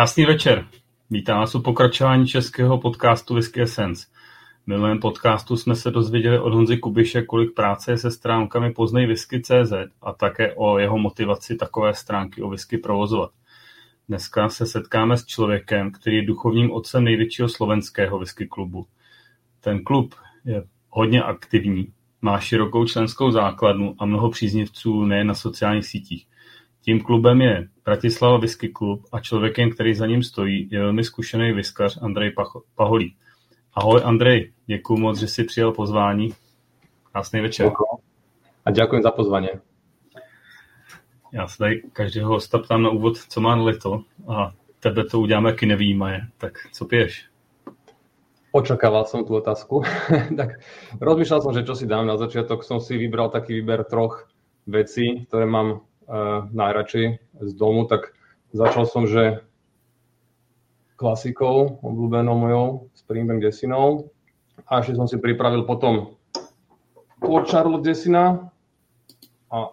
Krásný večer. Vítám vás u pokračování českého podcastu Whisky Essence. V minulém podcastu jsme se dozvěděli od Honzy Kubiše, kolik práce je se stránkami Poznej Whisky.cz a také o jeho motivaci takové stránky o whisky provozovat. Dneska se setkáme s člověkem, který je duchovním otcem největšího slovenského whisky klubu. Ten klub je hodně aktivní, má širokou členskou základnu a mnoho příznivců nejen na sociálních sítích. Tím klubem je Bratislava Whisky Klub a člověkem, který za ním stojí, je velmi zkušený whiskař Andrej Paholí. Ahoj Andrej, děkuji moc, že jsi přijal pozvání. Krásný večer. A děkuji za pozvání. Já se tady každého hosta ptám na úvod, co má leto a tebe to uděláme, jaký nevýmaje. Tak co piješ? Očakával som tú otázku. tak rozmýšľal som, že čo si dám. Na začiatok som si vybral taký výber troch vecí, ktoré mám najradšej z domu. Tak začal som, že klasikou, obľúbenou mojou, Springbank Desinou. A ešte som si pripravil potom Charlotte Desina a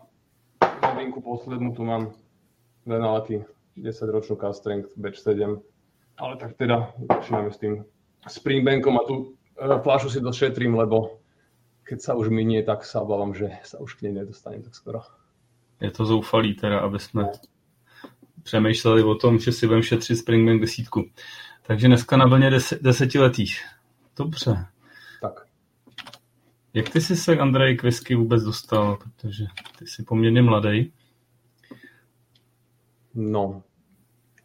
novinku poslednú tu mám Venalati 10-ročnú Cast Strength Batch 7. Ale tak teda začíname s tým Springbankom a tú uh, fľašu si došetrím, lebo keď sa už minie, tak sa obávam, že sa už k nej nedostanem tak skoro. Je to zoufalý teda, aby jsme přemýšleli o tom, že si budeme šetřit Springbank desítku. Takže dneska na vlně des, desetiletých. Dobře. Tak. Jak ty jsi se, Andrej, k whisky vůbec dostal? Protože ty jsi poměrně mladý. No,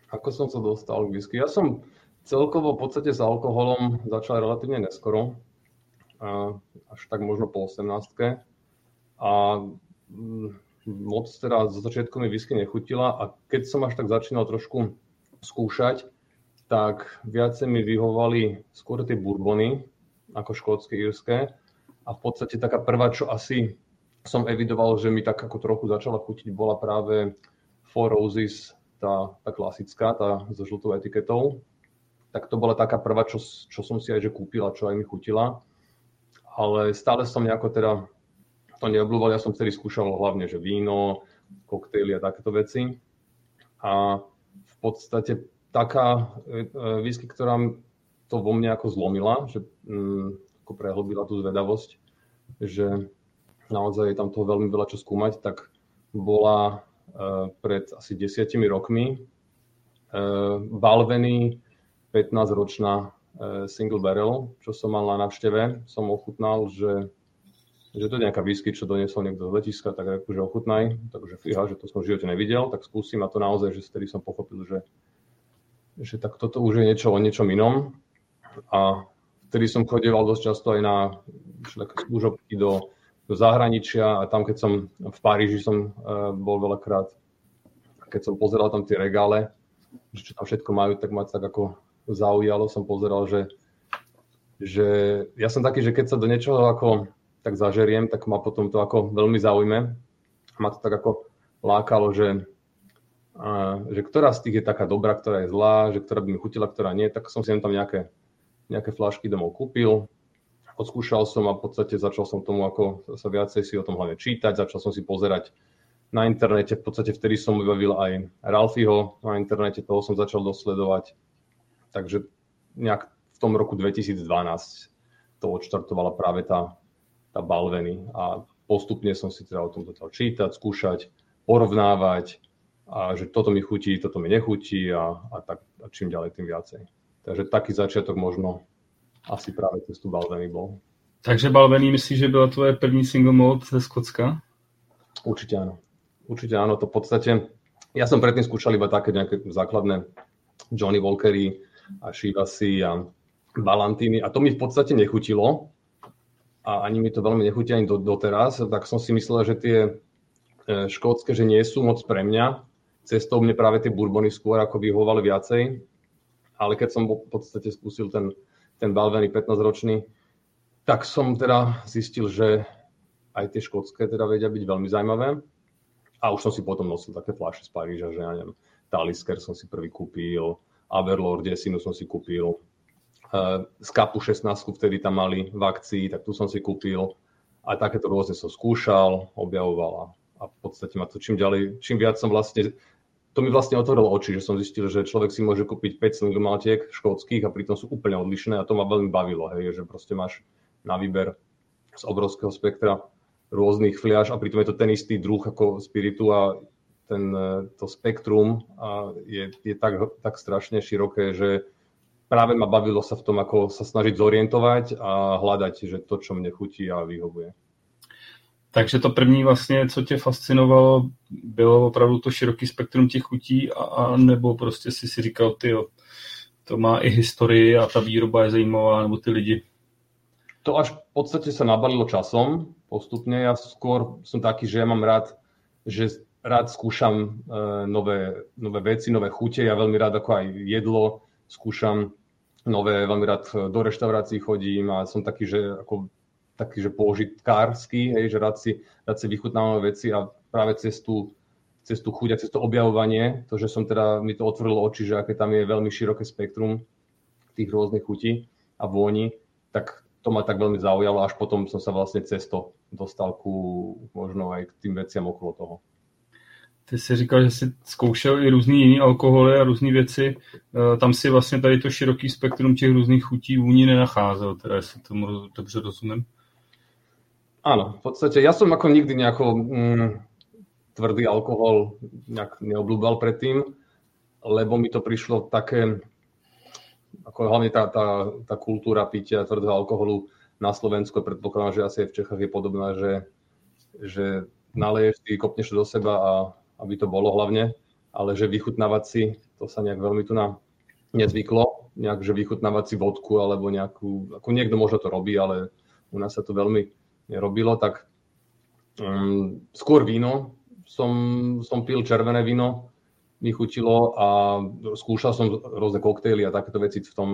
ako som sa dostal k whisky? Ja som Celkovo v podstate s alkoholom začal relatívne neskoro, až tak možno po 18. A mm, moc teda zo začiatku mi whisky nechutila a keď som až tak začínal trošku skúšať, tak viacej mi vyhovali skôr tie bourbony, ako škótske, írske. A v podstate taká prvá, čo asi som evidoval, že mi tak ako trochu začala chutiť, bola práve Four Roses, tá, tá klasická, tá so žltou etiketou tak to bola taká prvá, čo, čo som si aj že kúpila, čo aj mi chutila. Ale stále som nejako teda to neobľúval. Ja som vtedy skúšal hlavne, že víno, koktejly a takéto veci. A v podstate taká e, e whisky, ktorá to vo mne ako zlomila, že mm, ako prehlbila tú zvedavosť, že naozaj je tam toho veľmi veľa čo skúmať, tak bola e, pred asi desiatimi rokmi e, Balveny 15-ročná e, single barrel, čo som mal na návšteve, som ochutnal, že, že to je nejaká whisky, čo doniesol niekto z letiska, tak akože ochutnaj, takže fíha, že to som v živote nevidel, tak skúsim. A to naozaj, že vtedy som pochopil, že, že tak toto už je niečo o niečom inom. A vtedy som chodieval dosť často aj na služobky do, do zahraničia. A tam, keď som v Paríži som uh, bol veľakrát, keď som pozeral tam tie regále, že čo tam všetko majú, tak ma tak ako zaujalo, som pozeral, že, že ja som taký, že keď sa do niečoho ako tak zažeriem, tak ma potom to ako veľmi zaujme. Ma to tak ako lákalo, že, že ktorá z tých je taká dobrá, ktorá je zlá, že ktorá by mi chutila, ktorá nie, tak som si tam nejaké, nejaké flašky domov kúpil, odskúšal som a v podstate začal som tomu ako sa viacej si o tom hlavne čítať, začal som si pozerať na internete, v podstate vtedy som objavil aj Ralfiho na internete, toho som začal dosledovať, Takže nejak v tom roku 2012 to odštartovala práve tá, tá Balveny a postupne som si teda o tom začal čítať, skúšať, porovnávať a že toto mi chutí, toto mi nechutí a, a, tak, a čím ďalej, tým viacej. Takže taký začiatok možno asi práve cez tú Balveny bol. Takže Balveny myslíš, že byla tvoje první single malt ze Skotska? Určite áno. Určite áno, to v podstate... Ja som predtým skúšal iba také nejaké základné Johnny Walkery, a Shivasi a Balantiny a to mi v podstate nechutilo a ani mi to veľmi nechutí ani do, doteraz, tak som si myslel, že tie e, škótske, že nie sú moc pre mňa. Cestou mne práve tie bourbony skôr ako vyhovovali viacej, ale keď som v podstate spustil ten, ten Balveny 15-ročný, tak som teda zistil, že aj tie škótske teda vedia byť veľmi zaujímavé. A už som si potom nosil také fľaše z Paríža, že ja neviem, Talisker som si prvý kúpil, Averlord Desinu som si kúpil. Z kapu 16 vtedy tam mali v akcii, tak tu som si kúpil. A takéto rôzne som skúšal, objavoval a v podstate ma to čím ďalej, čím viac som vlastne to mi vlastne otvorilo oči, že som zistil, že človek si môže kúpiť 5 single maltiek škótskych a pritom sú úplne odlišné a to ma veľmi bavilo, hej, že proste máš na výber z obrovského spektra rôznych fliaž a pritom je to ten istý druh ako spiritu a ten, e, to spektrum je, je tak, tak strašne široké, že práve ma bavilo sa v tom, ako sa snažiť zorientovať a hľadať, že to, čo mne chutí a vyhovuje. Takže to první vlastně, co tě fascinovalo, bylo opravdu to široký spektrum těch chutí a, a nebo prostě si si říkal, ty to má i historii a ta výroba je zajímavá, nebo ty lidi? To až v podstate sa nabalilo časom postupne. Ja skôr som taký, že ja mám rád, že rád skúšam e, nové, nové veci, nové chute. Ja veľmi rád ako aj jedlo skúšam nové, veľmi rád do reštaurácií chodím a som taký, že ako taký, že použitkársky, hej, že rád si, rád si vychutnávam veci a práve cez tú, cez tú chuť a cez to objavovanie, to, že som teda, mi to otvorilo oči, že aké tam je veľmi široké spektrum tých rôznych chutí a vôni, tak to ma tak veľmi zaujalo, až potom som sa vlastne cez to dostal ku možno aj k tým veciam okolo toho. Ty jsi říkal, že jsi zkoušel i různý jiný alkoholy a různé věci. E, tam si vlastně tady to široký spektrum těch různých chutí vůní nenacházel, teda jestli tomu dobře rozumím. Áno, v podstate ja som ako nikdy nejako mm, tvrdý alkohol nejak neobľúbal predtým, lebo mi to prišlo také, ako hlavne tá, tá, tá kultúra pitia tvrdého alkoholu na Slovensku, predpokladám, že asi aj v Čechách je podobná, že, že naleješ si, kopneš do seba a aby to bolo hlavne, ale že vychutnávať si, to sa nejak veľmi tu nám nezvyklo, nejak, že vychutnávať si vodku alebo nejakú, ako niekto možno to robí, ale u nás sa to veľmi nerobilo, tak um, skôr víno. Som, som pil červené víno, mi chutilo a skúšal som rôzne koktejly a takéto veci v tom.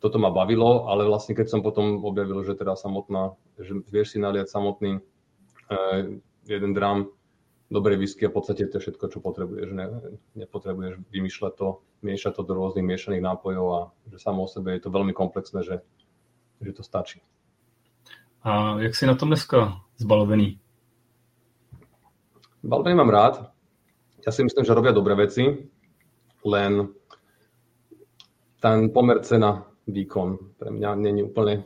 Toto ma bavilo, ale vlastne keď som potom objavil, že teda samotná, že vieš si naliať samotný eh, jeden dram dobrej whisky a v podstate to je všetko, čo potrebuješ. Ne, nepotrebuješ vymýšľať to, miešať to do rôznych miešaných nápojov a že samo o sebe je to veľmi komplexné, že, že to stačí. A jak si na tom dneska zbalovený? Balvenie mám rád. Ja si myslím, že robia dobré veci, len ten pomer cena výkon pre mňa není úplne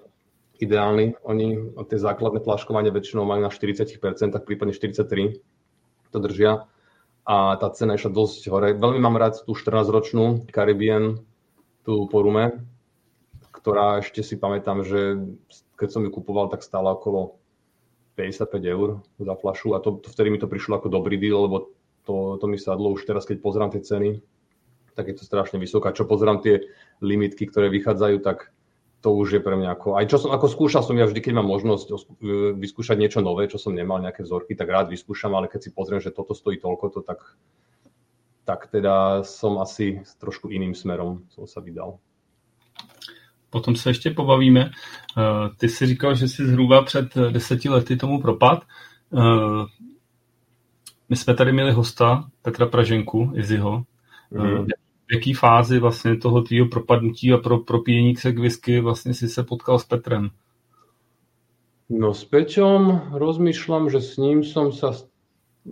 ideálny. Oni tie základné flaškovanie väčšinou majú na 40%, prípadne 43% to držia. A tá cena išla dosť hore. Veľmi mám rád tú 14-ročnú Caribbean, tú porume, ktorá ešte si pamätám, že keď som ju kupoval, tak stála okolo 55 eur za flašu a to, to vtedy mi to prišlo ako dobrý deal, lebo to, to mi sadlo už teraz, keď pozerám tie ceny, tak je to strašne vysoká. Čo pozerám tie limitky, ktoré vychádzajú, tak to už je pre mňa ako... Aj čo som, ako skúšal som ja vždy, keď mám možnosť e, vyskúšať niečo nové, čo som nemal, nejaké vzorky, tak rád vyskúšam, ale keď si pozriem, že toto stojí toľko, to tak, tak teda som asi trošku iným smerom som sa vydal potom se ještě pobavíme. Eh, ty si říkal, že jsi zhruba před eh, deseti lety tomu propad. My jsme tady měli hosta Petra Praženku, Izzyho. Mm. V jaký fázi vlastně toho tvýho propadnutí a pro propíjení se k whisky vlastně si se potkal s Petrem? No s Peťom rozmýšľam, že s ním som sa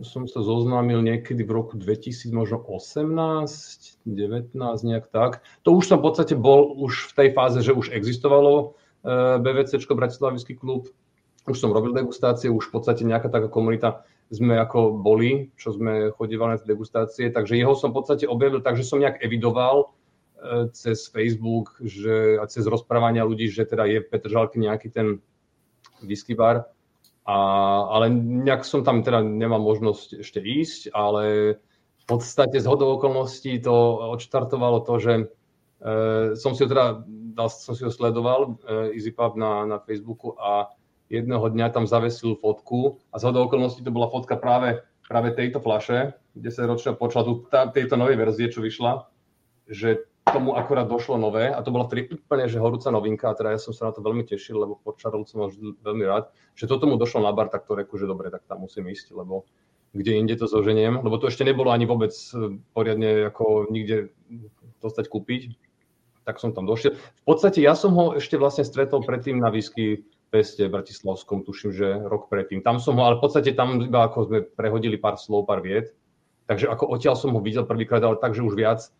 som sa zoznámil niekedy v roku 2000, možno 18, 19, nejak tak. To už som v podstate bol už v tej fáze, že už existovalo eh, BVC, Bratislavský klub. Už som robil degustácie, už v podstate nejaká taká komunita sme ako boli, čo sme chodívali na degustácie, takže jeho som v podstate objavil tak, že som nejak evidoval eh, cez Facebook že, a cez rozprávania ľudí, že teda je v Petržalke nejaký ten whisky bar. A, ale nejak som tam teda nemal možnosť ešte ísť, ale v podstate z hodou okolností to odštartovalo to, že e, som si ho teda, dal, som si ho sledoval, e, EasyPub na, na Facebooku a jedného dňa tam zavesil fotku a z okolností to bola fotka práve, práve tejto flaše, 10 ročného počladu, tejto novej verzie, čo vyšla, že tomu akorát došlo nové a to bola vtedy úplne že horúca novinka a teda ja som sa na to veľmi tešil, lebo počaral som ho veľmi rád, že to tomu došlo na bar, tak to reku, že dobre, tak tam musím ísť, lebo kde inde to zoženiem, lebo to ešte nebolo ani vôbec e, poriadne ako nikde dostať kúpiť, tak som tam došiel. V podstate ja som ho ešte vlastne stretol predtým na whisky Peste v Bratislavskom, tuším, že rok predtým. Tam som ho, ale v podstate tam iba ako sme prehodili pár slov, pár viet, Takže ako odtiaľ som ho videl prvýkrát, ale tak, už viac e,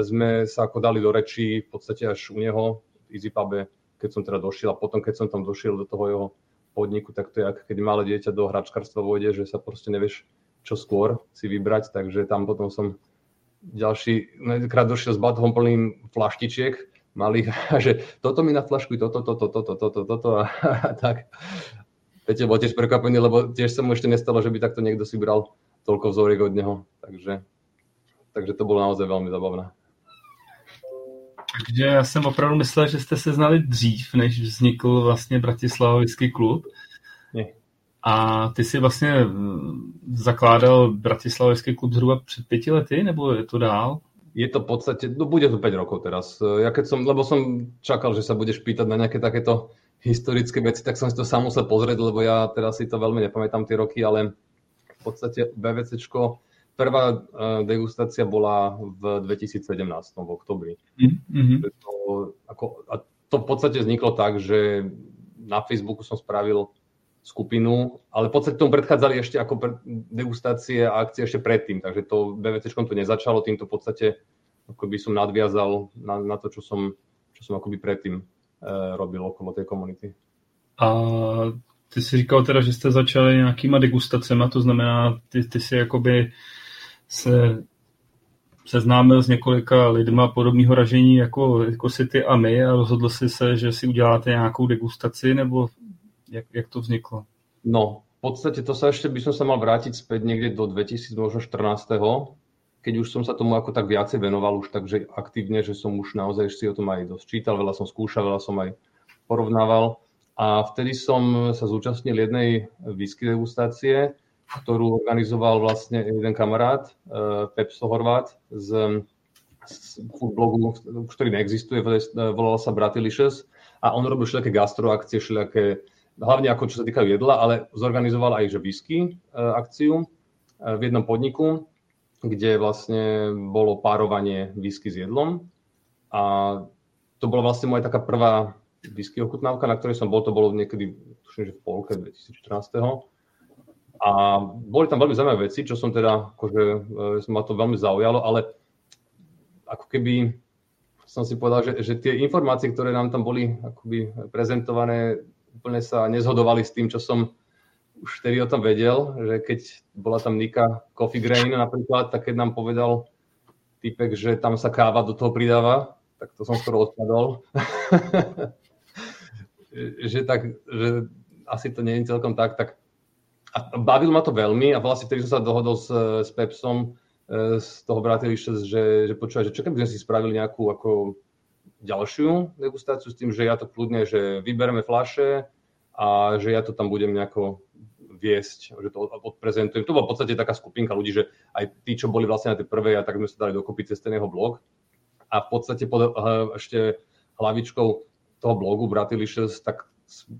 sme sa ako dali do rečí v podstate až u neho v EasyPube, keď som teda došiel. A potom, keď som tam došiel do toho jeho podniku, tak to je ako keď malé dieťa do hračkarstva vôjde, že sa proste nevieš čo skôr si vybrať, takže tam potom som ďalší, krát došiel s batom plným flaštičiek malých že toto mi na flašku, toto, toto, toto, toto, toto a, a tak. Viete, bol tiež prekvapený, lebo tiež sa mu ešte nestalo, že by takto niekto si bral toľko vzoriek od neho. Takže, takže to bolo naozaj veľmi zabavné. Takže já jsem opravdu myslel, že jste se znali dřív, než vznikl vlastně Bratislavovský klub. Nie. A ty si vlastně zakládal Bratislavovský klub zhruba před pěti lety, nebo je to dál? Je to v podstate, no bude to 5 rokov teraz. Ja keď som, lebo som čakal, že sa budeš pýtať na nejaké takéto historické veci, tak som si to sám musel pozrieť, lebo ja teraz si to veľmi nepamätám tie roky, ale v podstate BVCčko, prvá degustácia bola v 2017, v oktobri. Mm-hmm. To, ako, a to v podstate vzniklo tak, že na Facebooku som spravil skupinu, ale v podstate tomu predchádzali ešte ako degustácie a akcie ešte predtým, takže to BVCčkom to nezačalo, týmto v podstate akoby som nadviazal na, na to, čo som, čo som akoby predtým e, robil okolo tej komunity. A ty si říkal teda, že jste začali nějakýma degustacemi, to znamená, ty, ty si jakoby se seznámil s několika lidma podobného ražení jako, jako si ty a my a rozhodl si se, že si uděláte nějakou degustaci, nebo jak, jak to vzniklo? No, v podstate to sa ešte by som sa mal vrátiť späť niekde do 2014. Keď už som sa tomu ako tak viacej venoval už takže aktívne, že som už naozaj si o tom aj dosť čítal, veľa som skúšal, veľa som aj porovnával. A vtedy som sa zúčastnil jednej whisky degustácie, ktorú organizoval vlastne jeden kamarát, uh, Pepso Horvát z, z blogu, ktorý neexistuje, volal sa Bratilicious a on robil všelijaké gastroakcie, všelijaké hlavne ako čo sa týka jedla, ale zorganizoval aj že whisky e, akciu e, v jednom podniku, kde vlastne bolo párovanie whisky s jedlom. A to bola vlastne moja taká prvá whisky ochutnávka, na ktorej som bol, to bolo niekedy, tuším, že v polke 2014. A boli tam veľmi zaujímavé veci, čo som teda, akože e, ma to veľmi zaujalo, ale ako keby som si povedal, že, že tie informácie, ktoré nám tam boli akoby prezentované, úplne sa nezhodovali s tým, čo som už vtedy o tom vedel, že keď bola tam Nika Coffee Grain napríklad, tak keď nám povedal typek, že tam sa káva do toho pridáva, tak to som skoro odpadol. že tak, že asi to nie je celkom tak, tak a bavilo ma to veľmi a vlastne vtedy som sa dohodol s, s Pepsom e, z toho Bratieliše, že, že počúva, že čo keby sme si spravili nejakú ako ďalšiu degustáciu s tým, že ja to kľudne, že vybereme flaše a že ja to tam budem nejako viesť, že to odprezentujem. To bola v podstate taká skupinka ľudí, že aj tí, čo boli vlastne na tej prvej, a tak sme sa dali dokopy cez ten jeho blog. A v podstate pod ešte hlavičkou toho blogu Bratilicious, tak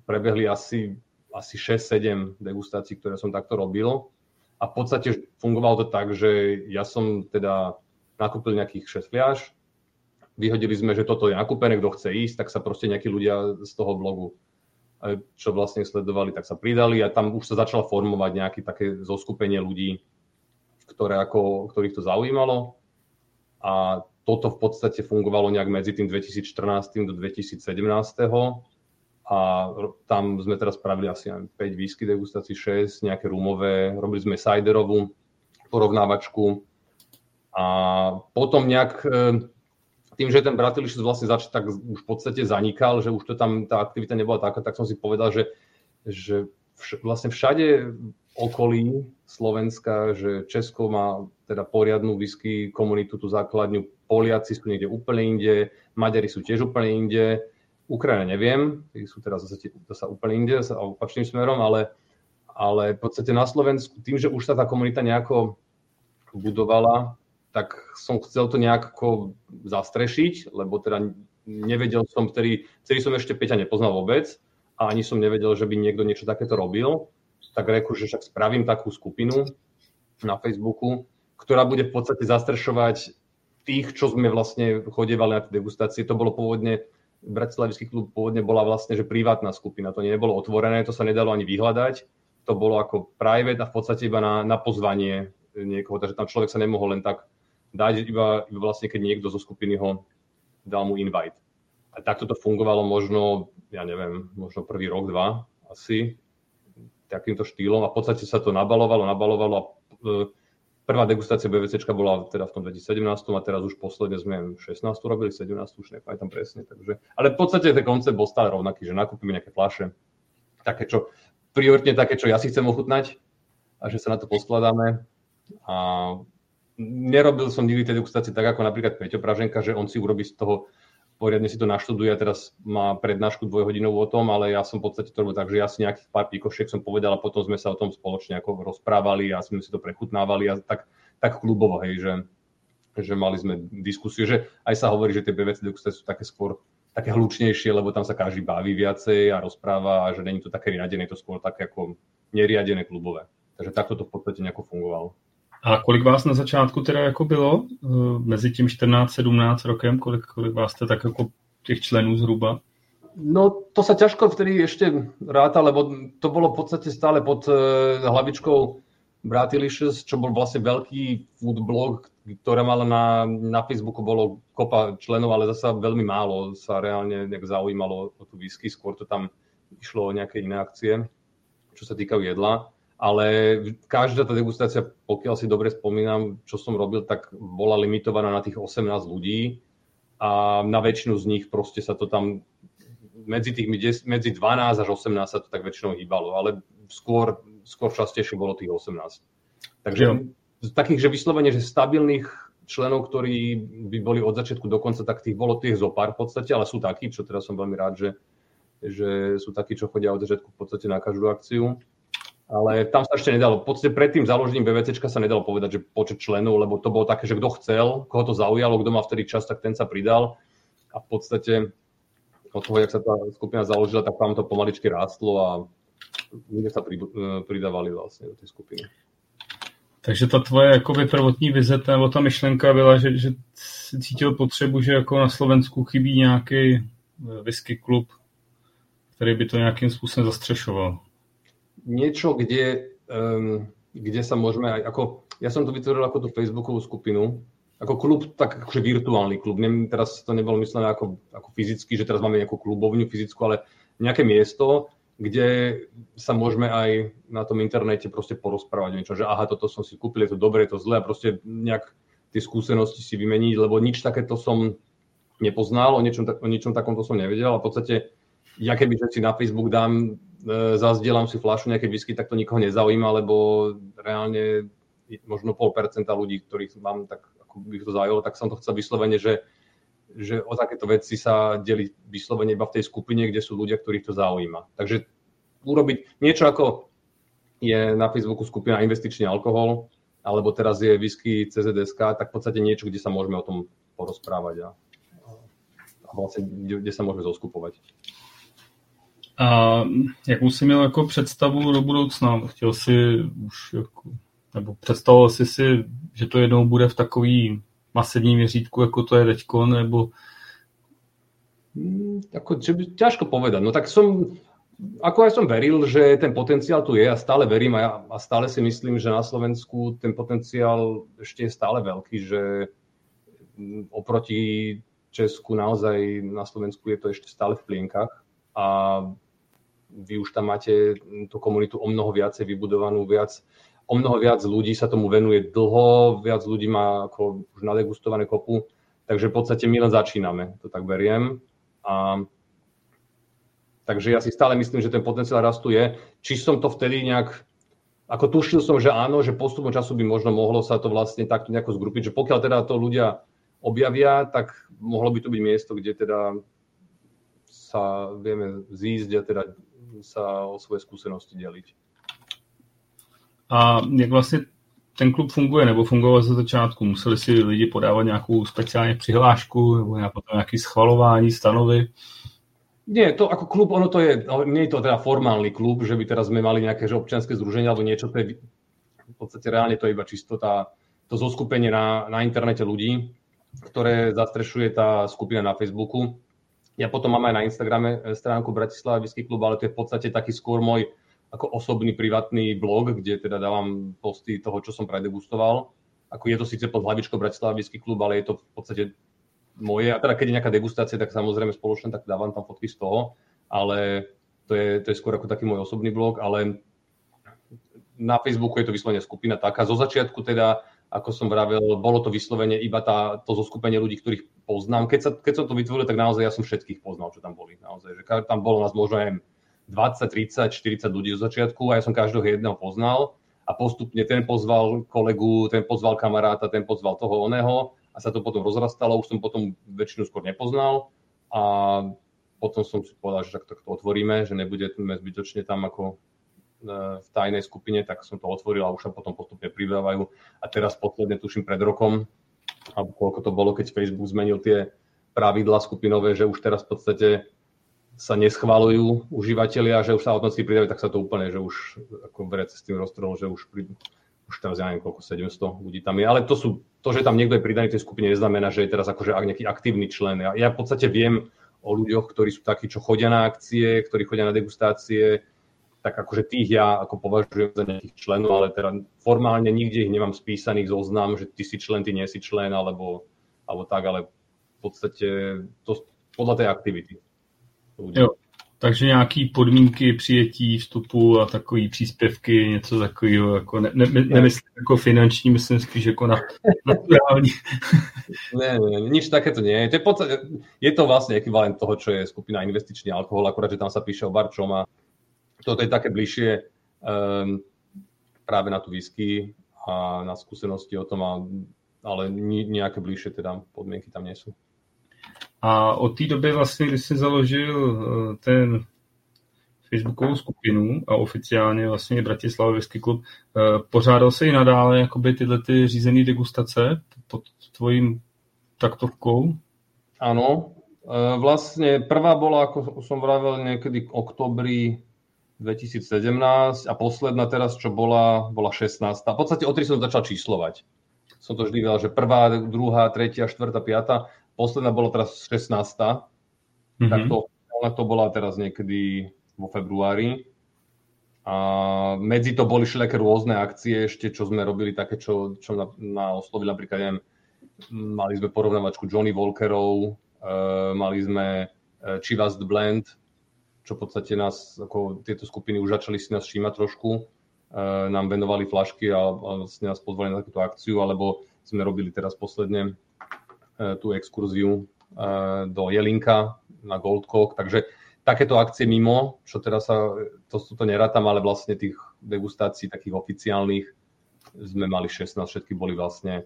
prebehli asi, asi 6-7 degustácií, ktoré som takto robil. A v podstate fungovalo to tak, že ja som teda nakúpil nejakých 6 fliaž, vyhodili sme, že toto je nakúpené, kto chce ísť, tak sa proste nejakí ľudia z toho blogu, čo vlastne sledovali, tak sa pridali a tam už sa začalo formovať nejaké také zoskupenie ľudí, ktoré ako, ktorých to zaujímalo. A toto v podstate fungovalo nejak medzi tým 2014 do 2017. A tam sme teraz spravili asi 5 whisky degustácií, 6, nejaké rumové, robili sme ciderovú porovnávačku. A potom nejak tým, že ten Bratilis vlastne začal, tak už v podstate zanikal, že už to tam, tá aktivita nebola taká, tak som si povedal, že, že vš, vlastne všade okolí Slovenska, že Česko má teda poriadnu whisky komunitu, tú základňu, Poliaci sú niekde úplne inde, Maďari sú tiež úplne inde, Ukrajina neviem, sú teraz zase, zase úplne inde, zase opačným smerom, ale, ale v podstate na Slovensku, tým, že už sa tá komunita nejako budovala, tak som chcel to nejako zastrešiť, lebo teda nevedel som, vtedy, vtedy som ešte Peťa nepoznal vôbec a ani som nevedel, že by niekto niečo takéto robil. Tak reku, že však spravím takú skupinu na Facebooku, ktorá bude v podstate zastrešovať tých, čo sme vlastne chodievali na tie degustácie. To bolo pôvodne, Bratislavský klub pôvodne bola vlastne, že privátna skupina, to nebolo otvorené, to sa nedalo ani vyhľadať, to bolo ako private a v podstate iba na, na pozvanie niekoho, takže tam človek sa nemohol len tak dať, iba, iba vlastne keď niekto zo skupiny ho dal mu invite. A takto to fungovalo možno, ja neviem, možno prvý rok, dva asi, takýmto štýlom a v podstate sa to nabalovalo, nabalovalo a e, Prvá degustácia BVC bola teda v tom 2017 a teraz už posledne sme 16 robili, 17 už nepamätám presne. Takže, ale v podstate ten koncept bol stále rovnaký, že nakúpime nejaké flaše, také čo, prioritne také, čo ja si chcem ochutnať a že sa na to poskladáme. A nerobil som tie degustácie tak ako napríklad Peťo Praženka, že on si urobí z toho poriadne si to naštuduje a teraz má prednášku dvojhodinovú o tom, ale ja som v podstate to robil tak, že ja si nejakých pár pikošiek som povedal a potom sme sa o tom spoločne ako rozprávali a sme si to prechutnávali a tak, tak klubovo, hej, že, že mali sme diskusiu, že aj sa hovorí, že tie BVC degustácie sú také skôr také hlučnejšie, lebo tam sa každý baví viacej a rozpráva a že není to také riadené, to skôr také ako neriadené klubové. Takže takto to v podstate nejako fungovalo. A kolik vás na začátku teda jako bylo eh, mezi tím 14-17 rokem, kolik, kolik vás to tak jako těch členů zhruba? No to sa ťažko vtedy ešte ráta, lebo to bolo v podstate stále pod eh, hlavičkou Bratylicious, čo bol vlastne veľký food blog, ktoré mala na, na Facebooku bolo kopa členov, ale zasa veľmi málo sa reálne nejak zaujímalo o tú whisky, skôr to tam išlo o nejaké iné akcie, čo sa týkajú jedla ale každá tá degustácia, pokiaľ si dobre spomínam, čo som robil, tak bola limitovaná na tých 18 ľudí a na väčšinu z nich proste sa to tam medzi, tých, medzi 12 až 18 sa to tak väčšinou hýbalo, ale skôr, skôr častejšie bolo tých 18. Takže z takých, že vyslovene, že stabilných členov, ktorí by boli od začiatku do konca, tak tých bolo tých zo pár v podstate, ale sú takí, čo teraz som veľmi rád, že, že sú takí, čo chodia od začiatku v podstate na každú akciu ale tam sa ešte nedalo. V podstate pred tým založením BVC sa nedalo povedať, že počet členov, lebo to bolo také, že kto chcel, koho to zaujalo, kto mal vtedy čas, tak ten sa pridal. A v podstate od toho, jak sa tá skupina založila, tak tam to pomaličky rástlo a ľudia sa pridávali vlastne do tej skupiny. Takže ta tvoje jakoby prvotní vize, nebo ta myšlenka byla, že, že cítil potřebu, že jako na Slovensku chybí nějaký eh, whisky klub, který by to nějakým způsobem zastřešoval niečo, kde, um, kde sa môžeme aj, ako, ja som to vytvoril ako tú Facebookovú skupinu, ako klub, tak akože virtuálny klub. Nem, teraz to nebolo myslené ako, ako fyzicky, že teraz máme nejakú klubovňu fyzickú, ale nejaké miesto, kde sa môžeme aj na tom internete proste porozprávať niečo, že aha, toto som si kúpil, je to dobré, je to zlé a proste nejak tie skúsenosti si vymeniť, lebo nič takéto som nepoznal, o niečom, o ničom takomto som nevedel a v podstate ja keby že si na Facebook dám E, zazdielam si flašu nejaké whisky, tak to nikoho nezaujíma, lebo reálne možno pol percenta ľudí, ktorých mám, tak ako by to zaujalo, tak som to chcel vyslovene, že, že o takéto veci sa deli vyslovene iba v tej skupine, kde sú ľudia, ktorých to zaujíma. Takže urobiť niečo ako je na Facebooku skupina investičný alkohol, alebo teraz je whisky CZSK, tak v podstate niečo, kde sa môžeme o tom porozprávať a, a vlastne, kde, kde sa môžeme zoskupovať. A jakou jsi měl jako představu do budoucna? Chtěl si už jako, nebo představoval jsi si, že to jednou bude v takový masivní měřítku, ako to je teďko, nebo... Hmm, ako, že by, ťažko povedať. No tak som, ako aj som veril, že ten potenciál tu je a stále verím a, ja, a stále si myslím, že na Slovensku ten potenciál ešte je stále veľký, že oproti Česku naozaj na Slovensku je to ešte stále v plienkach a vy už tam máte tú komunitu o mnoho viacej vybudovanú, viac, o mnoho viac ľudí sa tomu venuje dlho, viac ľudí má ako už nadegustované kopu, takže v podstate my len začíname, to tak beriem. A, takže ja si stále myslím, že ten potenciál rastu je. Či som to vtedy nejak ako tušil som, že áno, že postupom času by možno mohlo sa to vlastne takto nejako zgrupiť, že pokiaľ teda to ľudia objavia, tak mohlo by to byť miesto, kde teda sa vieme zísť a teda sa o svoje skúsenosti deliť. A jak vlastně ten klub funguje, nebo fungoval ze začátku? Museli si lidi podávat nějakou speciálně přihlášku, nebo nějaké schvalování, stanovy? Nie, to ako klub, ono to je, nie je to teda formálny klub, že by teraz sme mali nejaké že občianske združenie alebo niečo, to je v podstate reálne to je iba čisto tá, to zoskupenie na, na internete ľudí, ktoré zastrešuje tá skupina na Facebooku ja potom mám aj na Instagrame eh, stránku Bratislava Klub, ale to je v podstate taký skôr môj ako osobný privátny blog, kde teda dávam posty toho, čo som predegustoval. Ako je to síce pod hlavičkou Bratislava klub, ale je to v podstate moje. A teda keď je nejaká degustácia, tak samozrejme spoločne, tak dávam tam fotky z toho. Ale to je, to je skôr ako taký môj osobný blog, ale na Facebooku je to vyslovene skupina taká. Zo začiatku teda, ako som vravel, bolo to vyslovene iba tá, to zoskupenie ľudí, ktorých poznám. Keď, sa, keď som to vytvoril, tak naozaj ja som všetkých poznal, čo tam boli. Naozaj, že tam bolo nás možno aj 20, 30, 40 ľudí zo začiatku a ja som každého jedného poznal a postupne ten pozval kolegu, ten pozval kamaráta, ten pozval toho oného a sa to potom rozrastalo, už som potom väčšinu skôr nepoznal a potom som si povedal, že tak to otvoríme, že nebudeme zbytočne tam ako v tajnej skupine, tak som to otvoril a už sa potom postupne pridávajú. A teraz posledne, tuším pred rokom, alebo koľko to bolo, keď Facebook zmenil tie pravidla skupinové, že už teraz v podstate sa neschvalujú užívateľia, že už sa automaticky pridajú, tak sa to úplne, že už ako verec s tým roztrhol, že už, pri, už teraz ja neviem koľko, 700 ľudí tam je. Ale to, sú, to, že tam niekto je pridaný tej skupine, neznamená, že je teraz akože nejaký aktívny člen. Ja, ja v podstate viem o ľuďoch, ktorí sú takí, čo chodia na akcie, ktorí chodia na degustácie, tak akože tých ja ako považujem za nejakých členov, ale teda formálne nikde ich nemám spísaných zoznam, že ty si člen, ty nie si člen, alebo, alebo tak, ale v podstate to podľa tej aktivity. Jo. Takže nějaký podmínky přijetí vstupu a takové příspěvky, něco takového, jako ne, ne, nemyslím jako finanční, myslím spíš jako na, naturální. ne, ne, nič takéto nie. To je, podstate, je to vlastne ekvivalent toho, čo je skupina investičný alkohol, akorát, že tam sa píše o barčom a toto je také bližšie um, práve na tú whisky a na skúsenosti o tom, a, ale nejaké bližšie teda podmienky tam nie sú. A od té doby vlastně, když jsi založil eh, ten Facebookovou skupinu a oficiálně vlastně Bratislava Whisky Club, eh, pořádal se i nadále jakoby tyhle ty řízené degustace pod tvojím taktovkou? Áno, eh, vlastne prvá bola, ako som vravel, niekedy v oktobri 2017 a posledná teraz, čo bola, bola 16. V podstate o tri som začal číslovať. Som to vždy vedel, že prvá, druhá, tretia, štvrtá, piata posledná bola teraz 16. Mm-hmm. Tak to, to bola teraz niekedy vo februári. A medzi to boli všelijaké rôzne akcie ešte, čo sme robili také, čo, čo na, na oslovili napríklad, neviem, mali sme porovnávačku Johnny Walkerov, uh, mali sme uh, Chivas Blend, čo v podstate nás, ako tieto skupiny už začali si nás všímať trošku, uh, nám venovali flašky a, a vlastne nás pozvali na takúto akciu, alebo sme robili teraz posledne E, tú exkurziu e, do Jelinka na Goldcock, takže takéto akcie mimo, čo teraz sa, to, to nerátam, ale vlastne tých degustácií takých oficiálnych sme mali 16, všetky boli vlastne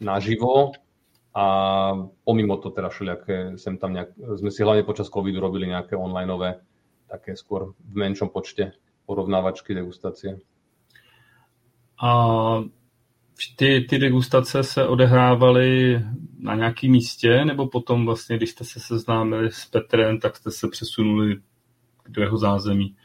naživo a pomimo to teda všelijaké, sem tam nejak, sme si hlavne počas covidu robili nejaké onlineové, také skôr v menšom počte porovnávačky, degustácie. A ty, ty degustace se odehrávaly na nějakém místě, nebo potom vlastně, když jste se seznámili s Petrem, tak jste se přesunuli do jeho zázemí?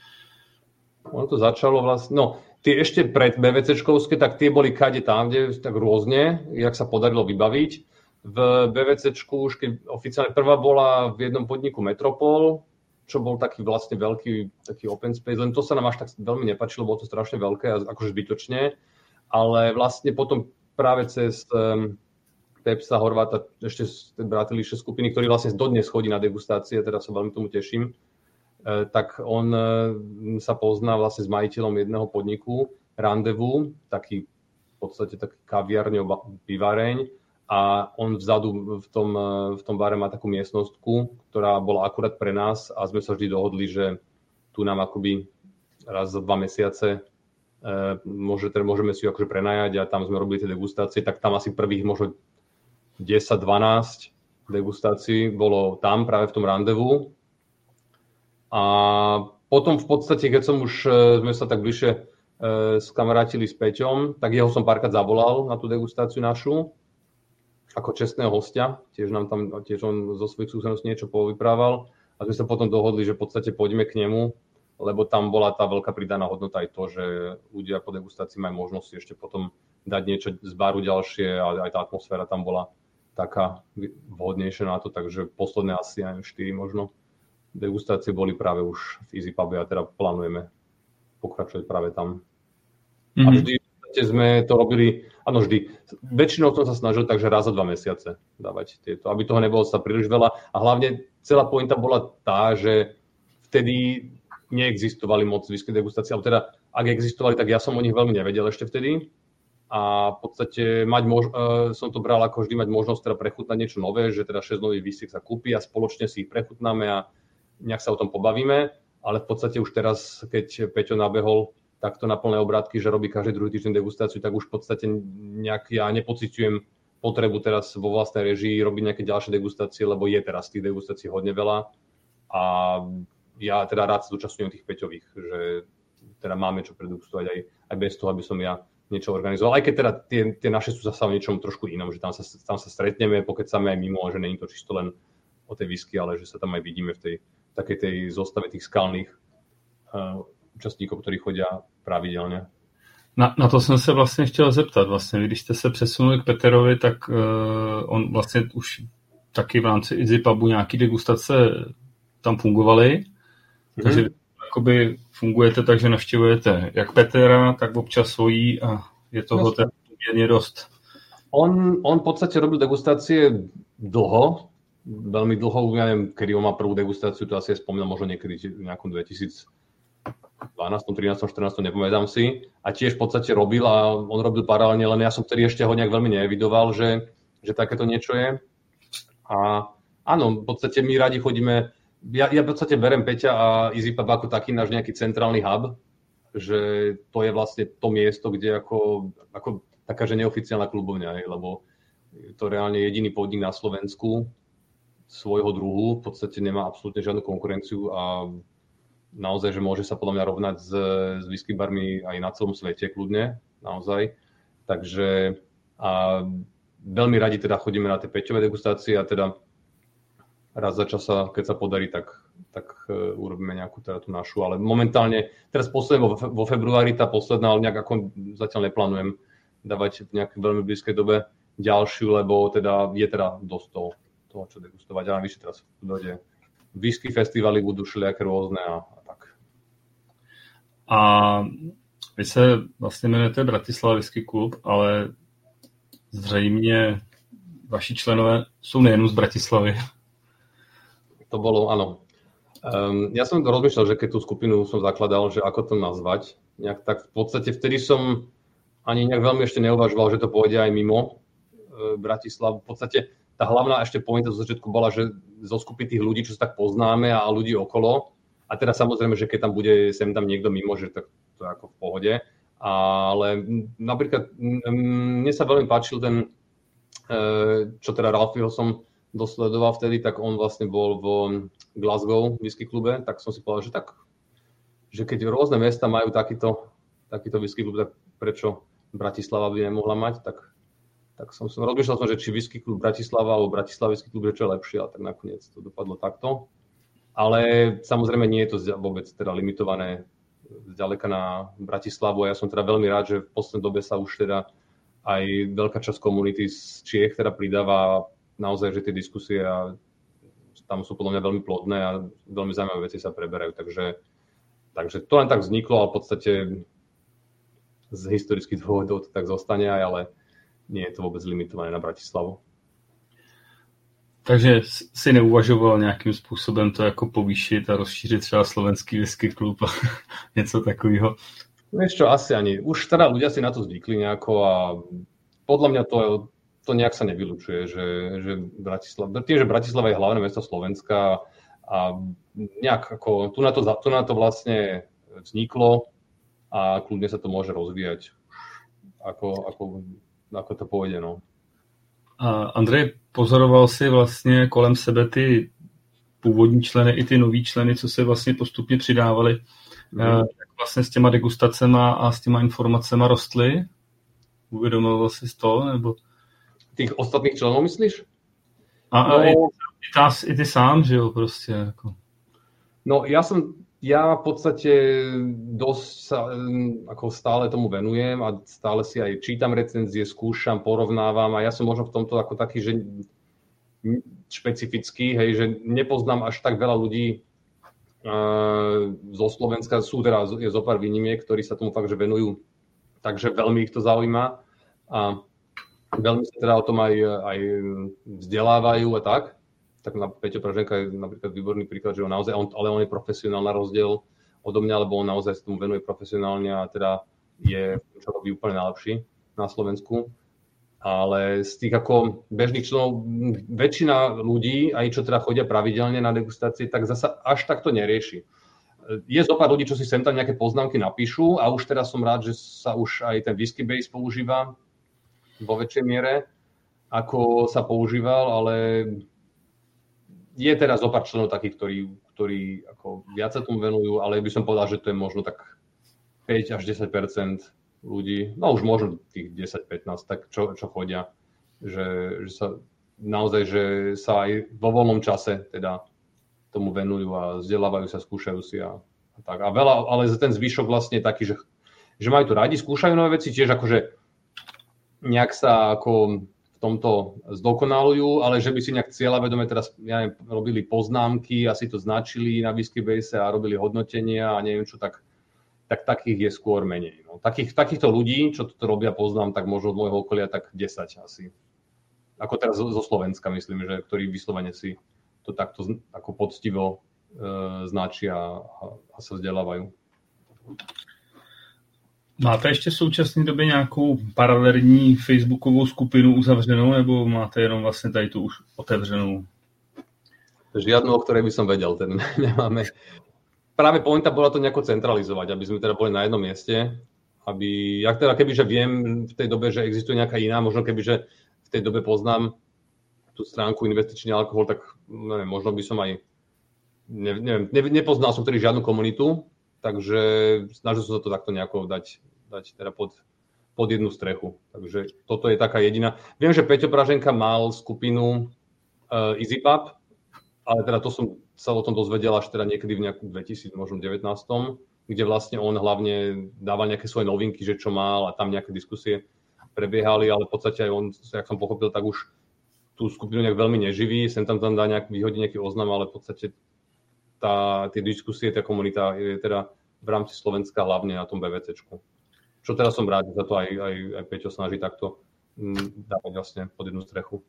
Ono to začalo vlastne, no, tie ešte pred BVCčkovské, tak tie boli kade tam, kde tak rôzne, jak sa podarilo vybaviť. V BVCčku už keď oficiálne prvá bola v jednom podniku Metropol, čo bol taký vlastne veľký taký open space, len to sa nám až tak veľmi nepačilo, bolo to strašne veľké a akože zbytočne. Ale vlastne potom práve cez um, Pepsa, Horváta, ešte ešte skupiny, ktorí vlastne dodnes chodí na degustácie, teda sa veľmi tomu teším, e, tak on e, sa pozná vlastne s majiteľom jedného podniku, Randevu, taký v podstate taký kaviarňov, pivareň a on vzadu v tom, e, v tom bare má takú miestnostku, ktorá bola akurát pre nás a sme sa vždy dohodli, že tu nám akoby raz za dva mesiace E, môže, teda môžeme si ju akože prenajať a tam sme robili tie degustácie, tak tam asi prvých možno 10-12 degustácií bolo tam práve v tom randevu. A potom v podstate, keď som už, e, sme sa tak bližšie skamarátili s Peťom, tak jeho som párkrát zavolal na tú degustáciu našu ako čestného hostia. Tiež nám tam, tiež on zo svojich skúseností niečo povyprával a sme sa potom dohodli, že v podstate poďme k nemu lebo tam bola tá veľká pridaná hodnota aj to, že ľudia po degustácii majú možnosť ešte potom dať niečo z baru ďalšie a aj tá atmosféra tam bola taká vhodnejšia na to, takže posledné asi aj 4 možno degustácie boli práve už v Easy Pube a teda plánujeme pokračovať práve tam. Mm-hmm. A mhm. vždy sme to robili, áno vždy, väčšinou som sa snažil takže raz za dva mesiace dávať tieto, aby toho nebolo sa príliš veľa. A hlavne celá pointa bola tá, že vtedy neexistovali moc whisky degustácie, alebo teda ak existovali, tak ja som o nich veľmi nevedel ešte vtedy. A v podstate mať mož- uh, som to bral ako vždy mať možnosť teda prechutnať niečo nové, že teda 6 nových výsiek sa kúpi a spoločne si ich prechutnáme a nejak sa o tom pobavíme, ale v podstate už teraz, keď Peťo nabehol takto na plné obrátky, že robí každý druhý týždeň degustáciu, tak už v podstate nejak ja nepociťujem potrebu teraz vo vlastnej režii robiť nejaké ďalšie degustácie, lebo je teraz tých degustácií hodne veľa a ja teda rád sa zúčastňujem tých Peťových, že teda máme čo predegustovať aj, aj bez toho, aby som ja niečo organizoval. Aj keď teda tie, tie naše sú zase o niečom trošku inom, že tam sa, tam sa stretneme, pokecame aj mimo, že není to čisto len o tej whisky, ale že sa tam aj vidíme v tej takej tej zostave tých skalných uh, účastníkov, ktorí chodia pravidelně. Na, na to jsem se vlastně chtěl zeptat. Vlastně, když jste se přesunuli k Peterovi, tak uh, on vlastně už taky v rámci Easy Pubu nějaký degustace tam fungovaly. Mm-hmm. Takže jakoby fungujete tak, že navštěvujete jak Petera, tak občas svojí a je toho no, poměrně dost. On, on v podstate robil degustácie dlho, veľmi dlho, ja neviem, kedy on má prvú degustáciu, to asi je spomínal možno niekedy v nejakom 2012, 13, 14, nepamätám si. A tiež v podstate robil a on robil paralelne, len ja som vtedy ešte ho nejak veľmi nevidoval, že, že takéto niečo je. A áno, v podstate my radi chodíme ja, ja v podstate berem Peťa a EasyPub ako taký náš nejaký centrálny hub, že to je vlastne to miesto, kde ako, ako taká, že neoficiálna klubovňa, lebo je to reálne jediný podnik na Slovensku svojho druhu, v podstate nemá absolútne žiadnu konkurenciu a naozaj, že môže sa podľa mňa rovnať s, s whisky barmi aj na celom svete kľudne, naozaj. Takže a veľmi radi teda chodíme na tie peťové degustácie a teda raz za čas, keď sa podarí, tak, tak uh, urobíme nejakú teda tú našu. Ale momentálne, teraz posledne vo, vo februári tá posledná, ale nejak ako zatiaľ neplánujem dávať v nejakej veľmi blízkej dobe ďalšiu, lebo teda je teda dosť toho, toho čo degustovať. A navyše teraz dojde whisky festivaly budú všelijaké rôzne a. A vy se vlastně jmenujete Bratislava Whisky Klub, ale zřejmě vaši členové jsou nejen z Bratislavy to bolo, áno. Um, ja som rozmýšľal, že keď tú skupinu som zakladal, že ako to nazvať, nejak, tak v podstate vtedy som ani nejak veľmi ešte neuvažoval, že to pôjde aj mimo e, Bratislavu. V podstate tá hlavná ešte pointa zo začiatku bola, že zo skupy tých ľudí, čo sa tak poznáme a ľudí okolo, a teda samozrejme, že keď tam bude sem tam niekto mimo, že tak to je ako v pohode. Ale napríklad mne sa veľmi páčil ten, e, čo teda Ralfiho som dosledoval vtedy, tak on vlastne bol v Glasgow whisky klube, tak som si povedal, že tak, že keď rôzne mesta majú takýto, takýto whisky klub, tak prečo Bratislava by nemohla mať, tak, tak som, som rozmýšľal som, že či whisky klub Bratislava alebo Bratislava whisky klub, že čo je lepšie, ale tak nakoniec to dopadlo takto. Ale samozrejme nie je to vôbec teda limitované zďaleka na Bratislavu a ja som teda veľmi rád, že v poslednej dobe sa už teda aj veľká časť komunity z Čiech teda pridáva naozaj, že tie diskusie a tam sú podľa mňa veľmi plodné a veľmi zaujímavé veci sa preberajú. Takže, takže to len tak vzniklo, ale v podstate z historických dôvodov to tak zostane aj, ale nie je to vôbec limitované na Bratislavu. Takže si neuvažoval nějakým způsobem to jako povýšit a rozšířit třeba slovenský whisky klub a něco takového? Vieš čo, asi ani. Už teda ľudia si na to zvykli nejako a podľa mňa to to nejak sa nevylučuje, že, že Bratislava, tým, že Bratislava je hlavné mesto Slovenska a nejak ako, tu na to, tu na to vlastne vzniklo a kľudne sa to môže rozvíjať ako, ako, ako to pôjde. No. A Andrej, pozoroval si vlastně kolem sebe ty původní členy i ty noví členy, co se vlastně postupně přidávali, mm. jak vlastně s těma degustacema a s těma informacemi rostly? Uvědomoval si to? Nebo... Tých ostatných členov myslíš? A, no, i, i, tá, i ty sám, že jo, proste. Ako. No ja som, ja v podstate dosť sa ako stále tomu venujem a stále si aj čítam recenzie, skúšam, porovnávam a ja som možno v tomto ako taký, že špecifický, hej, že nepoznám až tak veľa ľudí zo Slovenska sú teda, je zo pár výnimiek, ktorí sa tomu fakt, že venujú, takže veľmi ich to zaujíma a veľmi sa teda o tom aj, aj vzdelávajú a tak. Tak na Peťo Praženka je napríklad výborný príklad, že on naozaj, on, ale on je profesionál na rozdiel odo mňa, lebo on naozaj sa tomu venuje profesionálne a teda je, čo robí úplne najlepší na Slovensku ale z tých ako bežných členov väčšina ľudí, aj čo teda chodia pravidelne na degustácie, tak zasa až takto nerieši. Je zo ľudí, čo si sem tam nejaké poznámky napíšu a už teraz som rád, že sa už aj ten whisky base používa vo väčšej miere, ako sa používal, ale je teraz zo pár členov takých, ktorí, ktorí ako viac sa tomu venujú, ale by som povedal, že to je možno tak 5 až 10% ľudí, no už možno tých 10-15, tak čo, čo chodia, že, že sa naozaj, že sa aj vo voľnom čase teda tomu venujú a vzdelávajú sa, skúšajú si a, a tak. A veľa, ale ten zvyšok vlastne je taký, že, že majú to radi, skúšajú nové veci, tiež akože nejak sa ako tomto zdokonalujú, ale že by si nejak cieľavedome teraz ja neviem, robili poznámky a si to značili na whisky base a robili hodnotenia a neviem čo, tak tak takých je skôr menej. No. Takých, takýchto ľudí, čo to robia, poznám, tak možno od môjho okolia tak 10 asi. Ako teraz zo Slovenska, myslím, že ktorí vyslovene si to takto ako poctivo e, značia a, a sa vzdelávajú. Máte ještě v současné době nějakou paralelní facebookovou skupinu uzavřenou, nebo máte jenom vlastně tady tu už otevřenou? Žiadnu, o ktorej by som vedel, ten nemáme práve pointa bola to nejako centralizovať, aby sme teda boli na jednom mieste, aby, ja teda kebyže viem v tej dobe, že existuje nejaká iná, možno kebyže v tej dobe poznám tú stránku investičný alkohol, tak neviem, možno by som aj, neviem, ne, nepoznal som tedy žiadnu komunitu, takže snažil som sa to takto nejako dať, dať teda pod, pod jednu strechu. Takže toto je taká jediná. Viem, že Peťo Praženka mal skupinu uh, EasyPub, ale teda to som sa o tom dozvedel až teda niekedy v nejakom 2019, kde vlastne on hlavne dával nejaké svoje novinky, že čo mal a tam nejaké diskusie prebiehali, ale v podstate aj on, jak som pochopil, tak už tú skupinu nejak veľmi neživí, sem tam tam dá nejak, vyhodí nejaký oznam, ale v podstate tá, tie diskusie, tá komunita je teda v rámci Slovenska hlavne na tom BVCčku. Čo teraz som rád, že sa to aj, aj, aj Peťo snaží takto mm, dávať vlastne pod jednu strechu.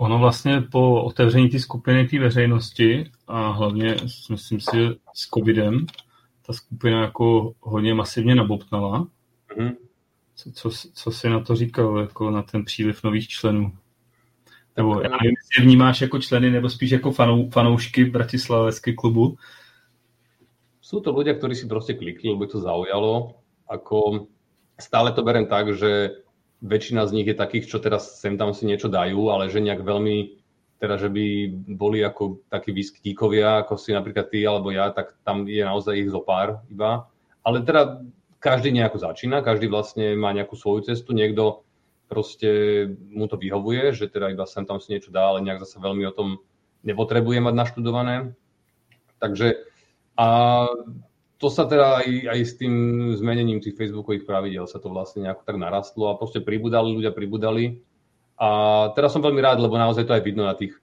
Ono vlastně po otevření té skupiny té veřejnosti a hlavně myslím si, že s covidem ta skupina jako hodně masivně nabobtnala. Mm-hmm. Co, co, co jsi na to říkal, jako na ten příliv nových členů? Nebo já nevím, jestli vnímáš jako členy, nebo spíš jako fanou, fanoušky Bratislavského klubu? Sú to ľudia, ktorí si proste klikli, lebo to zaujalo. Ako stále to berem tak, že väčšina z nich je takých, čo teraz sem tam si niečo dajú, ale že nejak veľmi, teda že by boli ako takí výskytíkovia, ako si napríklad ty alebo ja, tak tam je naozaj ich zo pár iba. Ale teda každý nejako začína, každý vlastne má nejakú svoju cestu, niekto proste mu to vyhovuje, že teda iba sem tam si niečo dá, ale nejak zase veľmi o tom nepotrebuje mať naštudované. Takže a to sa teda aj, aj s tým zmenením tých facebookových pravidel sa to vlastne nejako tak narastlo a proste pribudali, ľudia pribudali. A teraz som veľmi rád, lebo naozaj to aj vidno na tých,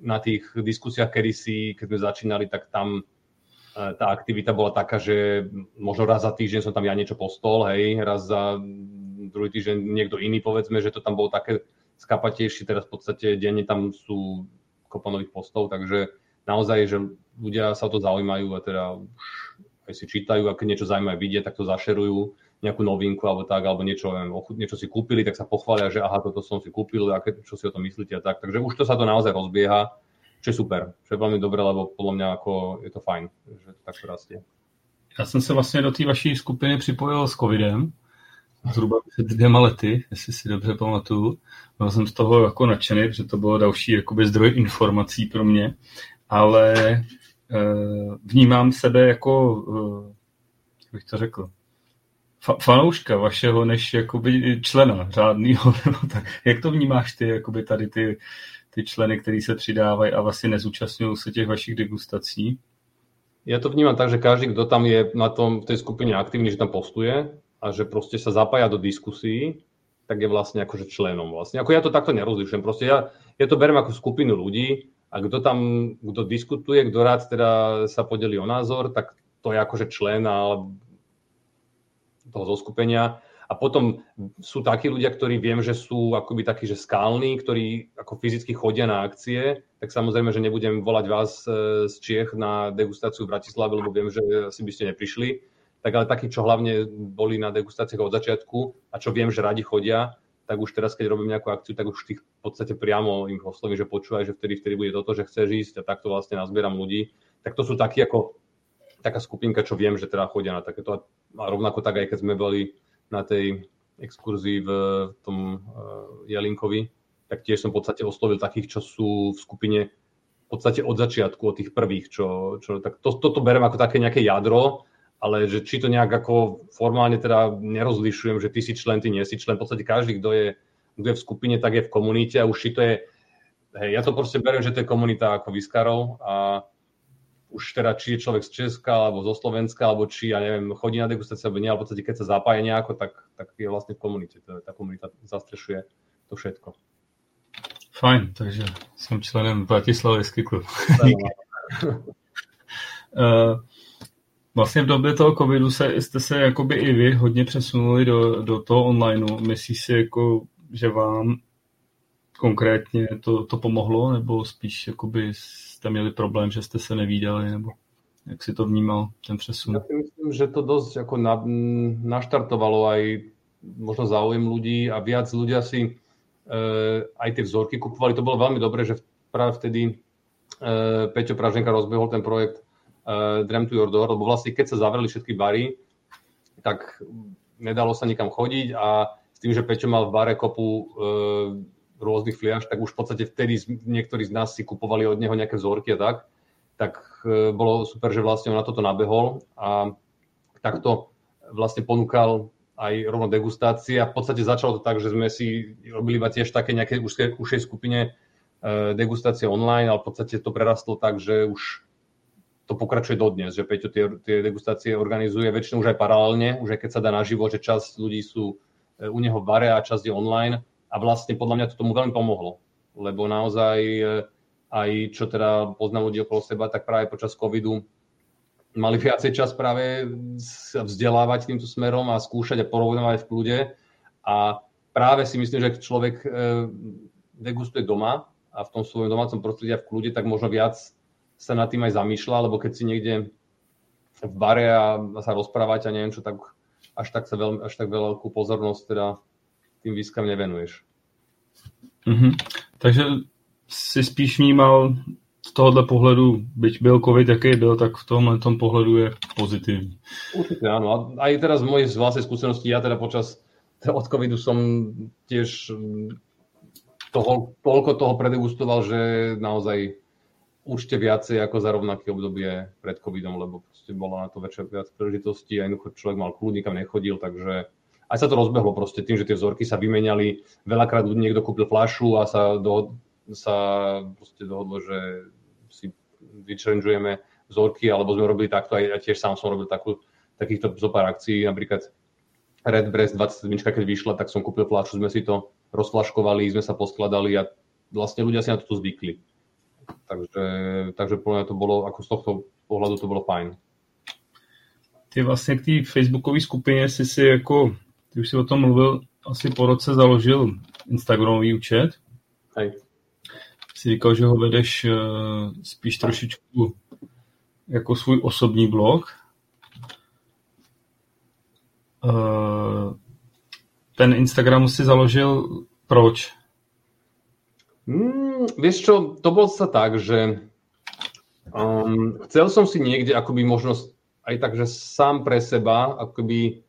na tých diskusiách, kedy si, keď sme začínali, tak tam e, tá aktivita bola taká, že možno raz za týždeň som tam ja niečo postol, hej, raz za druhý týždeň niekto iný, povedzme, že to tam bolo také skapatejšie, teraz v podstate denne tam sú kopa nových postov, takže naozaj, že ľudia sa o to zaujímajú a teda už aj si čítajú a keď niečo zaujímavé vidie, tak to zašerujú, nejakú novinku alebo tak, alebo niečo, neviem, niečo si kúpili, tak sa pochvália, že aha, toto som si kúpil, a čo si o tom myslíte a tak. Takže už to sa to naozaj rozbieha, čo je super, čo je veľmi dobré, lebo podľa mňa ako je to fajn, že to takto rastie. Já jsem se vlastně do té vaší skupiny připojil s covidem, zhruba před dvěma lety, jestli si dobře pamatuju. Byl jsem z toho jako nadšený, protože to bylo další jakoby zdroj informací pro mě, ale vnímám sebe jako, eh, jak bych to řekl, fa- fanouška vašeho, než jakoby člena řádného. Jak to vnímáš ty, jakoby tady ty, ty členy, kteří se přidávají a vlastně nezúčastňují se těch vašich degustací? Ja to vnímam tak, že každý, kto tam je na tom, v tej skupine aktívny, že tam postuje a že proste sa zapája do diskusí, tak je vlastne akože členom vlastne. Ako ja to takto nerozlišujem. Proste ja, ja to berem ako skupinu ľudí, a kto tam, kto diskutuje, kto rád teda sa podelí o názor, tak to je akože člen toho zoskupenia. A potom sú takí ľudia, ktorí viem, že sú akoby takí, že skálni, ktorí ako fyzicky chodia na akcie, tak samozrejme, že nebudem volať vás e, z Čiech na degustáciu v Bratislave, lebo viem, že asi by ste neprišli. Tak ale takí, čo hlavne boli na degustáciách od začiatku a čo viem, že radi chodia, tak už teraz, keď robím nejakú akciu, tak už tých v podstate priamo im oslovím, že počúvaj, že vtedy, vtedy bude toto, že chceš ísť a takto vlastne nazbieram ľudí. Tak to sú takí ako taká skupinka, čo viem, že teda chodia na takéto. A rovnako tak aj keď sme boli na tej exkurzii v tom uh, Jelinkovi, tak tiež som v podstate oslovil takých, čo sú v skupine v podstate od začiatku, od tých prvých, čo, čo tak to, toto berem ako také nejaké jadro, ale že či to nejak ako formálne teda nerozlišujem, že ty si člen, ty nie si člen, v podstate každý, kto je, kto je v skupine, tak je v komunite a už či to je, hej, ja to proste beriem, že to je komunita ako Viskarov a už teda či je človek z Česka alebo zo Slovenska, alebo či, ja neviem, chodí na degustáciu alebo nie, ale v podstate keď sa zapája nejako, tak, tak je vlastne v komunite. To, tá komunita zastrešuje to všetko. Fajn, takže som členem Bratislavský klub. uh, vlastně v době toho covidu se, jste se jakoby i vy hodně přesunuli do, do toho onlineu. Myslíš si, jako, že vám konkrétně to, to pomohlo, nebo spíš jakoby jste měli problém, že jste se nevídali, nebo jak si to vnímal, ten přesun? Ja si myslím, že to dosť ako na, naštartovalo aj možno záujem ľudí a viac ľudia si e, aj tie vzorky kupovali. To bolo veľmi dobré, že práve vtedy e, Peťo Praženka rozbehol ten projekt e, Dram to Your Door, lebo vlastne keď sa zavreli všetky bary, tak nedalo sa nikam chodiť a s tým, že Peťo mal v bare kopu e, rôznych fliaž, tak už v podstate vtedy niektorí z nás si kupovali od neho nejaké vzorky a tak, tak e, bolo super, že vlastne on na toto nabehol a takto vlastne ponúkal aj rovno degustácie a v podstate začalo to tak, že sme si robili iba tiež také nejaké užšej, skupine degustácie online, ale v podstate to prerastlo tak, že už to pokračuje dodnes, že Peťo tie, tie degustácie organizuje väčšinou už aj paralelne, už aj keď sa dá naživo, že časť ľudí sú e, u neho v bare a časť je online, a vlastne podľa mňa to tomu veľmi pomohlo, lebo naozaj e, aj čo teda poznám ľudí okolo seba, tak práve počas covidu mali viacej čas práve sa vzdelávať týmto smerom a skúšať a porovnávať v kľude. A práve si myslím, že keď človek e, degustuje doma a v tom svojom domácom prostredí a v kľude, tak možno viac sa nad tým aj zamýšľa, lebo keď si niekde v bare a sa rozprávať a neviem čo, tak až tak, sa veľmi, až tak veľkú pozornosť teda tým výskam nevenuješ. Mm-hmm. Takže si spíš vnímal z tohohle pohledu, byť byl COVID, jaký byl, tak v tomhle tom pohledu je pozitivní. Určite áno. A aj teraz z mojej vlastnej skúsenosti, ja teda počas od covidu som tiež mm, toho, toľko toho predegustoval, že naozaj určite viacej ako za rovnaké obdobie pred covidom, lebo proste bolo na to väčšie, viac príležitostí a jednoducho človek mal kľud, nikam nechodil, takže aj sa to rozbehlo proste tým, že tie vzorky sa vymenali. Veľakrát niekto kúpil flašu a sa, do, sa proste dohodlo, že si vyčerenžujeme vzorky, alebo sme robili takto, aj ja tiež sám som robil takú, takýchto zopár akcií, napríklad Red Breast 27, keď vyšla, tak som kúpil flašu, sme si to rozflaškovali, sme sa poskladali a vlastne ľudia si na to zvykli. Takže, takže podľa mňa to bolo, ako z tohto pohľadu to bolo fajn. Ty vlastně k té facebookové skupině si si jako ty už si o tom mluvil, asi po roce založil Instagramový účet. Hej. Jsi říkal, že ho vedeš uh, spíš trošičku jako svůj osobní blog. Uh, ten Instagram si založil proč? Mm, vieš čo, to bolo sa tak, že um, chcel som si niekde akoby možnosť aj tak, že sám pre seba akoby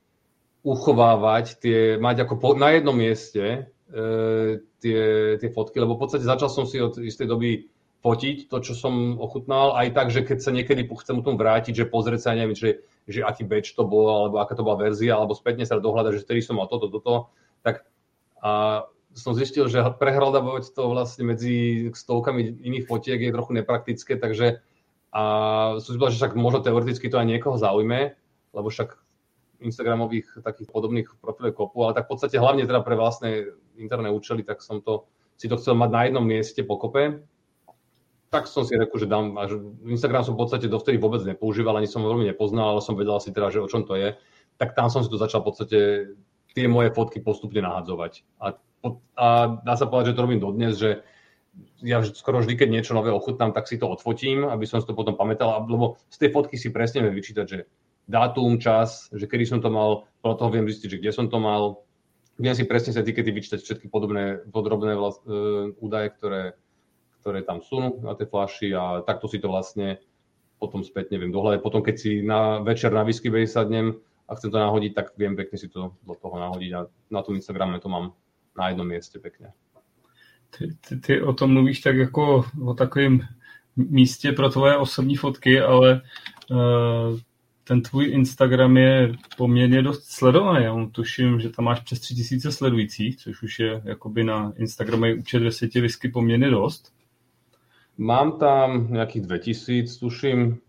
uchovávať tie, mať ako po, na jednom mieste e, tie, tie fotky, lebo v podstate začal som si od istej doby fotiť to, čo som ochutnal, aj tak, že keď sa niekedy chcem tomu vrátiť, že pozrieť sa, neviem, že, že aký batch to bol, alebo aká to bola verzia, alebo spätne sa dohľadať, že vtedy som mal toto, toto, tak a som zistil, že prehľadávať to vlastne medzi stovkami iných fotiek je trochu nepraktické, takže a som si povedal, že však možno teoreticky to aj niekoho zaujme, lebo však Instagramových takých podobných profilov kopu, ale tak v podstate hlavne teda pre vlastné interné účely, tak som to, si to chcel mať na jednom mieste pokope. tak som si řekl, že dám, až Instagram som v podstate dovtedy vôbec nepoužíval, ani som ho veľmi nepoznal, ale som vedel si teda, že o čom to je. Tak tam som si to začal v podstate tie moje fotky postupne nahadzovať. A, a dá sa povedať, že to robím dodnes, že ja skoro vždy, keď niečo nové ochutnám, tak si to odfotím, aby som si to potom pamätal, lebo z tej fotky si presne viem vyčítať, že dátum, čas, že kedy som to mal, podľa toho viem zistiť, že kde som to mal, viem si presne z etikety vyčítať všetky podobné, podrobné vlast, uh, údaje, ktoré, ktoré tam sú na tej flaši a takto si to vlastne potom späť neviem dohľadať. Potom, keď si na večer na whisky sadnem a chcem to nahodiť, tak viem pekne si to do toho nahodiť a na tom Instagrame to mám na jednom mieste pekne. Ty, ty, ty o tom mluvíš tak jako o takovém místě pro tvoje osobní fotky, ale uh, ten tvůj Instagram je poměrně dost sledovaný. Já tuším, že tam máš přes 3000 sledujících, což už je jakoby na Instagramu účet ve světě whisky poměrně dost. Mám tam nejakých 2000, tuším,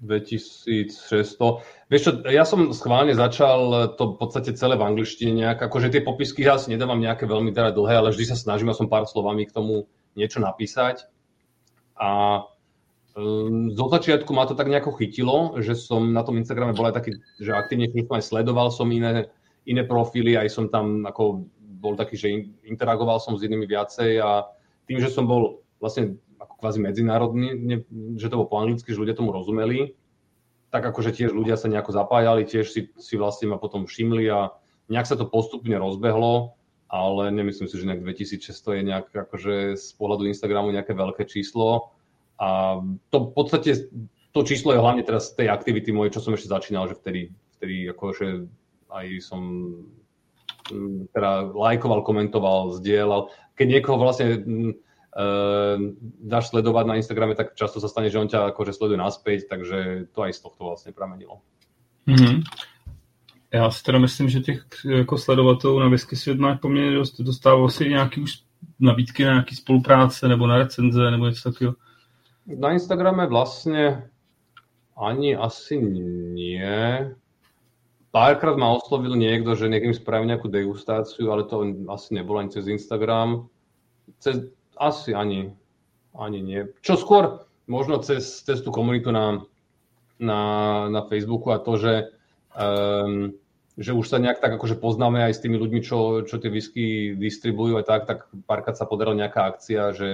2600. Vieš čo, ja som schválne začal to v podstate celé v angličtine nejak, akože tie popisky ja si nedávam nejaké veľmi teda dlhé, ale vždy sa snažím som pár slovami k tomu niečo napísať. A um, zo začiatku ma to tak nejako chytilo, že som na tom Instagrame bol aj taký, že aktívne aj sledoval som iné, iné profily, aj som tam ako bol taký, že interagoval som s inými viacej a tým, že som bol vlastne kvázi medzinárodný, že to bolo po anglicky, že ľudia tomu rozumeli, tak akože tiež ľudia sa nejako zapájali, tiež si, si vlastne ma potom všimli a nejak sa to postupne rozbehlo, ale nemyslím si, že nejak 2600 je nejak akože z pohľadu Instagramu nejaké veľké číslo. A to v podstate, to číslo je hlavne teraz z tej aktivity mojej, čo som ešte začínal, že vtedy, vtedy akože aj som mm, teda lajkoval, komentoval, zdieľal. Keď niekoho vlastne mm, dáš sledovať na Instagrame, tak často sa stane, že on ťa akože sleduje naspäť, takže to aj z tohto vlastne pramenilo. Mm-hmm. Já si teda myslím, že těch jako sledovatelů na Whisky svět máš poměrně dost. Dostával si nějaký už nabídky na nějaký spolupráce nebo na recenze nebo něco takového? Na Instagrame vlastne ani asi nie. Párkrát ma oslovil niekto, že niekým spraví nejakú degustáciu, ale to asi nebolo ani cez Instagram. Cez, asi ani, ani nie. Čo skôr možno cez, cez tú komunitu na, na, na Facebooku a to, že, um, že už sa nejak tak akože poznáme aj s tými ľuďmi, čo, čo tie whisky distribujú a tak, tak párkrát sa podarila nejaká akcia, že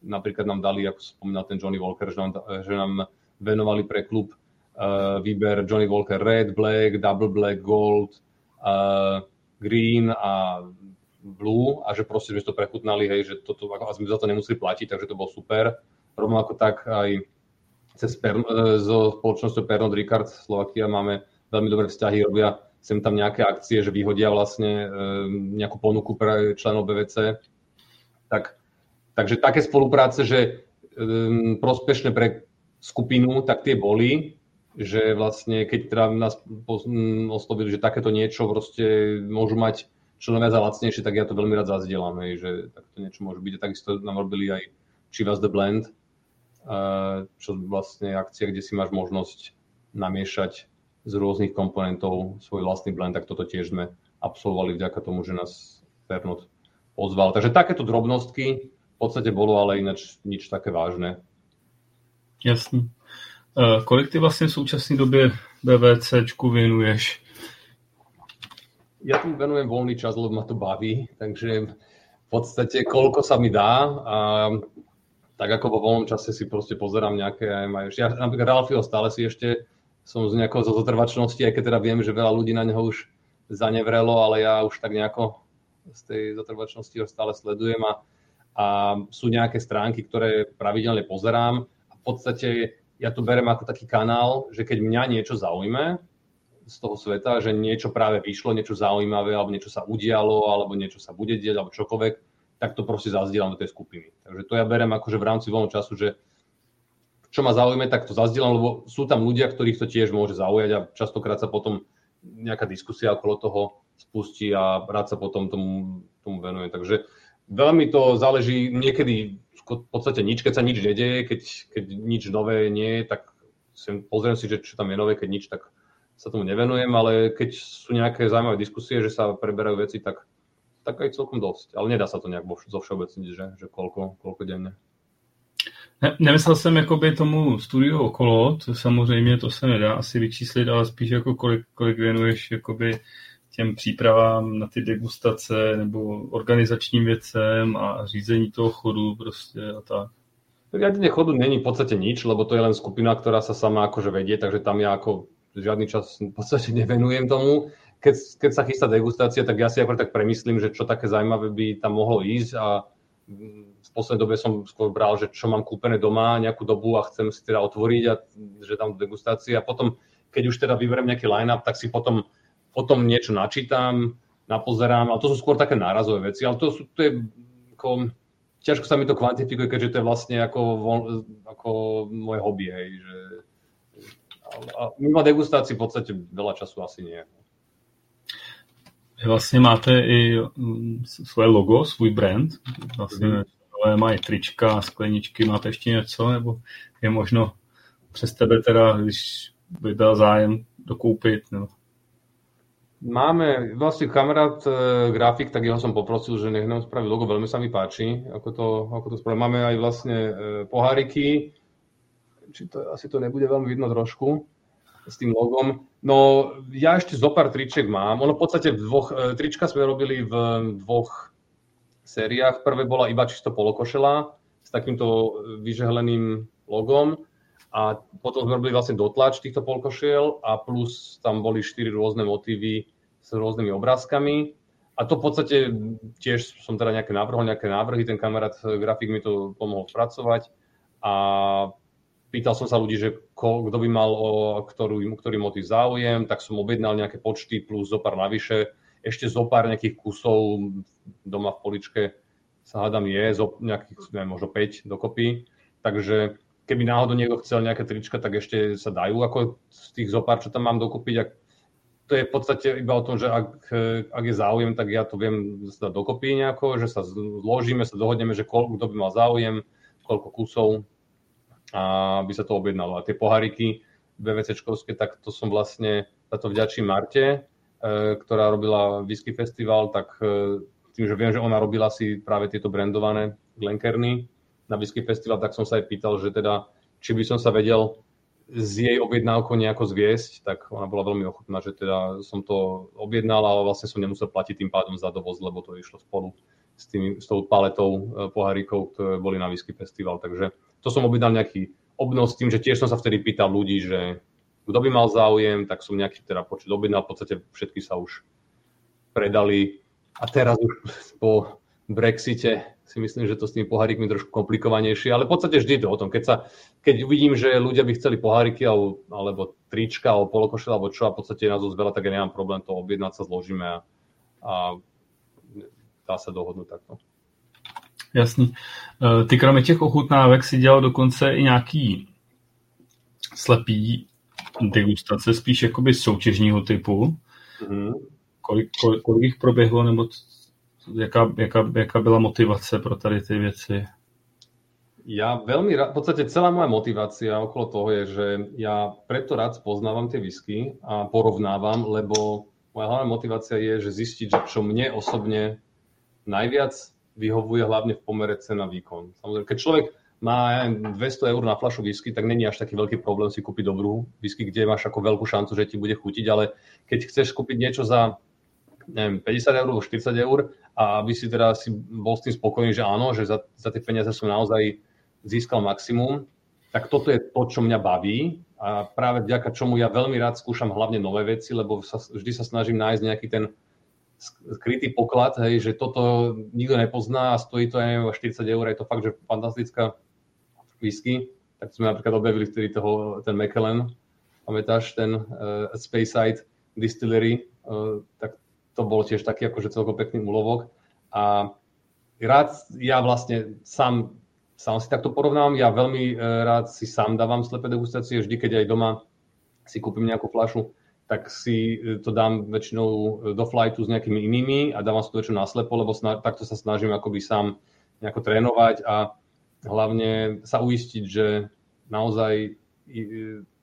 napríklad nám dali, ako spomínal ten Johnny Walker, že nám, že nám venovali pre klub uh, výber Johnny Walker Red, Black, Double Black, Gold, uh, Green a Blue a že proste sme to prechutnali, hej, že toto, a sme za to nemuseli platiť, takže to bolo super. Rovnako tak aj cez per, e, so spoločnosťou Pernod Ricard Slovakia máme veľmi dobré vzťahy, robia sem tam nejaké akcie, že vyhodia vlastne e, nejakú ponuku pre členov BVC. Tak, takže také spolupráce, že um, prospešné pre skupinu, tak tie boli, že vlastne keď teda nás oslovili, že takéto niečo proste môžu mať členovia za lacnejšie, tak ja to veľmi rád zazdielam, hej, že takto niečo môže byť. A takisto nám robili aj Chivas the Blend, čo vlastne akcia, kde si máš možnosť namiešať z rôznych komponentov svoj vlastný blend, tak toto tiež sme absolvovali vďaka tomu, že nás Pernod pozval. Takže takéto drobnostky v podstate bolo, ale ináč nič také vážne. Jasný. Uh, kolik ty vlastně v současné době BVCčku věnuješ? Ja tu venujem voľný čas, lebo ma to baví, takže v podstate koľko sa mi dá a tak ako vo voľnom čase si proste pozerám nejaké, aj ja napríklad Ralfio stále si ešte som z nejakého zo zotrvačnosti, aj keď teda viem, že veľa ľudí na neho už zanevrelo, ale ja už tak nejako z tej zotrvačnosti ho stále sledujem a, a sú nejaké stránky, ktoré pravidelne pozerám. A v podstate ja to berem ako taký kanál, že keď mňa niečo zaujme, z toho sveta, že niečo práve vyšlo, niečo zaujímavé, alebo niečo sa udialo, alebo niečo sa bude diať, alebo čokoľvek, tak to proste zazdielam do tej skupiny. Takže to ja berem akože v rámci voľného času, že čo ma zaujíma, tak to zazdielam, lebo sú tam ľudia, ktorých to tiež môže zaujať a častokrát sa potom nejaká diskusia okolo toho spustí a rád sa potom tomu, tomu venuje. Takže veľmi to záleží, niekedy v podstate nič, keď sa nič nedeje, keď, keď nič nové nie je, tak pozriem si, že čo tam je nové, keď nič, tak sa tomu nevenujem, ale keď sú nejaké zaujímavé diskusie, že sa preberajú veci, tak, tak aj celkom dosť. Ale nedá sa to nejak zo všeobecniť, že, že koľko, koľko denne. Ne, nemyslel jsem jakoby tomu studiu okolo, to samozřejmě to se nedá asi vyčíslit, ale spíš jako kolik, kolik věnuješ jakoby těm přípravám na ty degustace nebo organizačním věcem a řízení toho chodu prostě a tak. Riadenie chodu není v podstate nič, lebo to je len skupina, ktorá sa sama akože vedie, takže tam ja ako žiadny čas v podstate nevenujem tomu. Keď, keď sa chystá degustácia, tak ja si ako tak premyslím, že čo také zaujímavé by tam mohlo ísť a v poslednej dobe som skôr bral, že čo mám kúpené doma nejakú dobu a chcem si teda otvoriť a že tam degustácia a potom, keď už teda vyberiem nejaký line-up, tak si potom o tom niečo načítam, napozerám, ale to sú skôr také nárazové veci, ale to, sú, to je ako, ťažko sa mi to kvantifikuje, keďže to je vlastne ako, ako moje hobby, hej, že a mimo degustácii v podstate veľa času asi nie. Vlastně máte i mm, svoje logo, svůj brand, vlastně mm. mají trička, skleničky, máte ještě něco, nebo je možno přes tebe teda, když by byl zájem dokoupit, nebo Máme vlastne kamarát e, grafik, tak jeho som poprosil, že nech nám spraví logo, veľmi sa mi páči, ako to, ako to spraví. Máme aj vlastne e, poháriky, či to, asi to nebude veľmi vidno trošku s tým logom. No ja ešte zo pár triček mám. Ono v podstate v dvoch, e, trička sme robili v dvoch sériách. Prvé bola iba čisto polokošela s takýmto vyžehleným logom a potom sme robili vlastne dotlač týchto polkošiel a plus tam boli štyri rôzne motívy s rôznymi obrázkami. A to v podstate tiež som teda nejaké navrhol, nejaké návrhy, ten kamarát eh, grafik mi to pomohol spracovať a pýtal som sa ľudí, že ko, kto by mal o ktorú, ktorý motív záujem, tak som objednal nejaké počty plus zo pár navyše. Ešte zo pár nejakých kusov doma v poličke sa hádam je, zo nejakých, neviem, možno 5 dokopy. Takže keby náhodou niekto chcel nejaké trička, tak ešte sa dajú ako z tých zopár, čo tam mám dokúpiť. A to je v podstate iba o tom, že ak, ak je záujem, tak ja to viem sa dokopy nejako, že sa zložíme, sa dohodneme, že koľko, kto by mal záujem, koľko kusov a by sa to objednalo. A tie pohariky BVCčkovské, tak to som vlastne za to vďačím Marte, e, ktorá robila Whisky Festival, tak e, tým, že viem, že ona robila si práve tieto brandované Glenkerny na Whisky Festival, tak som sa aj pýtal, že teda, či by som sa vedel s jej objednávkou nejako zviesť, tak ona bola veľmi ochotná, že teda som to objednal, ale vlastne som nemusel platiť tým pádom za dovoz, lebo to išlo spolu s, tým, s tou paletou e, pohárikov, ktoré boli na Whisky Festival. Takže to som objednal nejaký obnos s tým, že tiež som sa vtedy pýtal ľudí, že kto by mal záujem, tak som nejaký teda počet objednal, v podstate všetky sa už predali a teraz už po Brexite si myslím, že to s tými pohárikmi trošku komplikovanejšie, ale v podstate vždy to o tom. Keď, sa, keď uvidím, že ľudia by chceli poháriky alebo, alebo trička, alebo polokošel, alebo čo a v podstate nás veľa, tak ja nemám problém to objednať sa, zložíme a, a dá sa dohodnúť takto. Jasný. E, ty kromě těch ochutnávek si dělal dokonce i nějaký slepý degustace, spíš jakoby soutěžního typu. Mm-hmm. Kolik, kolik, kolik jich proběhlo, nebo jaká, jaká, jaká byla motivace pro tady ty věci? Ja veľmi rád, v podstate celá moja motivácia okolo toho je, že ja preto rád spoznávam tie whisky a porovnávam, lebo moja hlavná motivácia je, že zistiť, že čo mne osobne najviac vyhovuje hlavne v pomere cena výkon. Samozrejme, keď človek má 200 eur na flašu whisky, tak není až taký veľký problém si kúpiť dobrú whisky, kde máš ako veľkú šancu, že ti bude chutiť, ale keď chceš kúpiť niečo za neviem, 50 eur alebo 40 eur a aby si teda si bol s tým spokojný, že áno, že za, za tie peniaze som naozaj získal maximum, tak toto je to, čo mňa baví a práve vďaka čomu ja veľmi rád skúšam hlavne nové veci, lebo sa, vždy sa snažím nájsť nejaký ten skrytý poklad, hej, že toto nikto nepozná a stojí to, aj 40 eur, je to fakt, že fantastická whisky. Tak sme napríklad objavili vtedy toho, ten Macallan, pamätáš, ten uh, Speyside Distillery, uh, tak to bol tiež taký akože celko pekný úlovok. A rád ja vlastne sám, sám si takto porovnávam, ja veľmi e, rád si sám dávam slepé degustácie, vždy keď aj doma si kúpim nejakú flašu, tak si e, to dám väčšinou e, do flightu s nejakými inými a dávam si to väčšinou naslepo, lebo sna- takto sa snažím akoby sám nejako trénovať a hlavne sa uistiť, že naozaj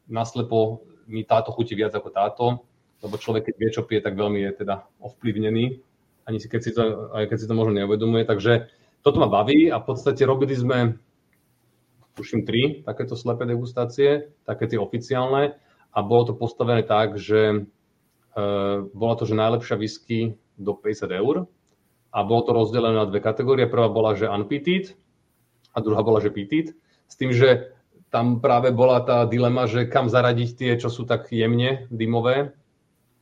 naslepo mi táto chutí viac ako táto lebo človek, keď vie, čo pije, tak veľmi je teda ovplyvnený, ani si, keď si to, aj keď si to možno neuvedomuje. Takže toto ma baví a v podstate robili sme tuším tri takéto slepé degustácie, také tie oficiálne a bolo to postavené tak, že uh, bola to, že najlepšia whisky do 50 eur a bolo to rozdelené na dve kategórie. Prvá bola, že unpeated a druhá bola, že peated. S tým, že tam práve bola tá dilema, že kam zaradiť tie, čo sú tak jemne dymové,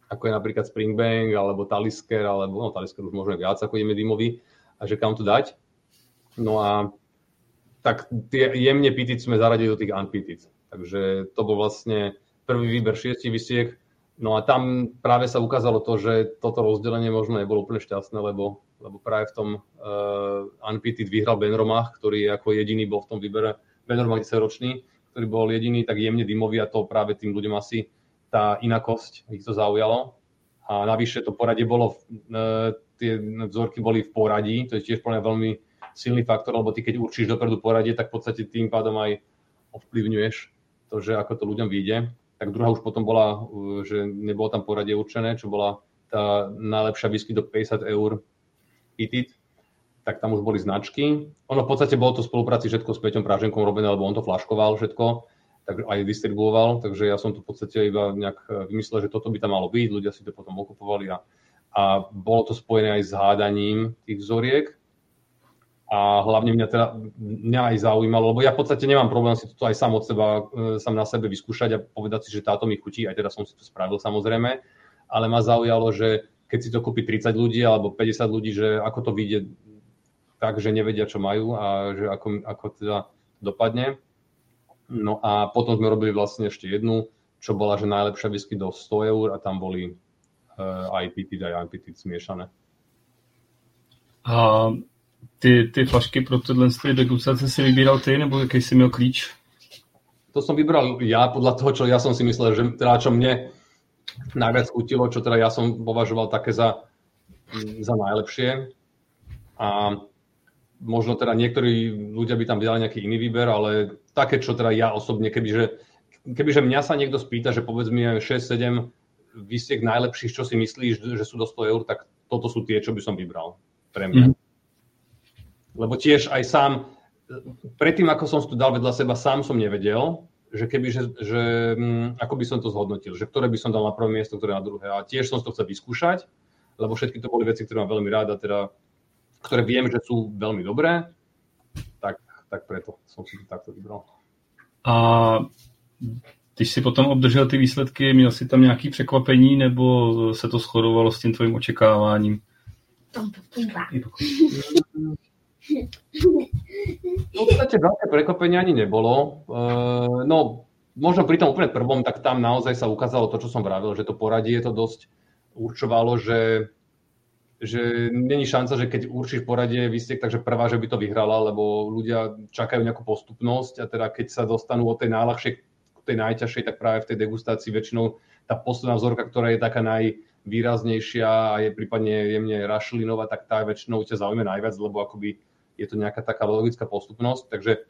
ako je napríklad Springbank alebo Talisker, alebo no, Talisker už možno viac ako jemne dymový, a že kam to dať. No a tak tie jemne pitit sme zaradili do tých unpitit. Takže to bol vlastne prvý výber šiestich vysiek. No a tam práve sa ukázalo to, že toto rozdelenie možno nebolo úplne šťastné, lebo, lebo práve v tom uh, unpitit vyhral Ben Romach, ktorý ako jediný bol v tom výbere, Ben Romach 10 ročný, ktorý bol jediný tak jemne dymový a to práve tým ľuďom asi tá inakosť ich to zaujalo. A navyše to poradie bolo, uh, tie vzorky boli v poradí, to je tiež veľmi silný faktor, lebo ty keď určíš dopredu poradie, tak v podstate tým pádom aj ovplyvňuješ to, že ako to ľuďom vyjde. Tak druhá už potom bola, uh, že nebolo tam poradie určené, čo bola tá najlepšia whisky do 50 eur pitit, tak tam už boli značky. Ono v podstate bolo to v spolupráci všetko s Peťom Práženkom robené, lebo on to flaškoval všetko, tak aj distribuoval, takže ja som to v podstate iba nejak uh, vymyslel, že toto by tam malo byť, ľudia si to potom okupovali a, a bolo to spojené aj s hádaním tých vzoriek, a hlavne mňa, teda, mňa aj zaujímalo, lebo ja v podstate nemám problém si to aj sám od seba, e, sám na sebe vyskúšať a povedať si, že táto mi chutí, aj teda som si to spravil samozrejme, ale ma zaujalo, že keď si to kúpi 30 ľudí alebo 50 ľudí, že ako to vyjde tak, že nevedia, čo majú a že ako, ako teda dopadne. No a potom sme robili vlastne ešte jednu, čo bola, že najlepšia whisky do 100 eur a tam boli uh, aj pitid, aj unpitid zmiešané. Ty, ty flašky pro tyhle degustace si vybíral ty, nebo jaký jsi měl klíč? To som vybral ja podľa toho, čo ja som si myslel, že teda čo mne najviac chutilo, čo teda ja som považoval také za, za najlepšie. A možno teda niektorí ľudia by tam vydali nejaký iný výber, ale také, čo teda ja osobne, kebyže, kebyže mňa sa niekto spýta, že povedz mi 6-7 vysiek najlepších, čo si myslíš, že sú do 100 eur, tak toto sú tie, čo by som vybral pre mňa. Mm. Lebo tiež aj sám, predtým ako som to dal vedľa seba, sám som nevedel, že keby, že, že hm, ako by som to zhodnotil, že ktoré by som dal na prvé miesto, ktoré na druhé. A tiež som to chcel vyskúšať, lebo všetky to boli veci, ktoré mám veľmi rád a teda, ktoré viem, že sú veľmi dobré, tak, tak preto som si to takto vybral. A když si potom obdržel ty výsledky, měl si tam nějaký překvapení, nebo se to shodovalo s tím tvojím očekáváním? V podstate veľké prekvapenie ani nebolo. Uh, no, možno pri tom úplne prvom, tak tam naozaj sa ukázalo to, čo som vravil, že to poradie to dosť určovalo, že, že není šanca, že keď určíš poradie výstiek, takže prvá, že by to vyhrala, lebo ľudia čakajú nejakú postupnosť a teda keď sa dostanú od tej najľahšej k tej najťažšej, tak práve v tej degustácii väčšinou tá posledná vzorka, ktorá je taká najvýraznejšia a je prípadne jemne rašlinová, tak tá väčšinou ťa zaujme najviac, lebo akoby je to nejaká taká logická postupnosť, takže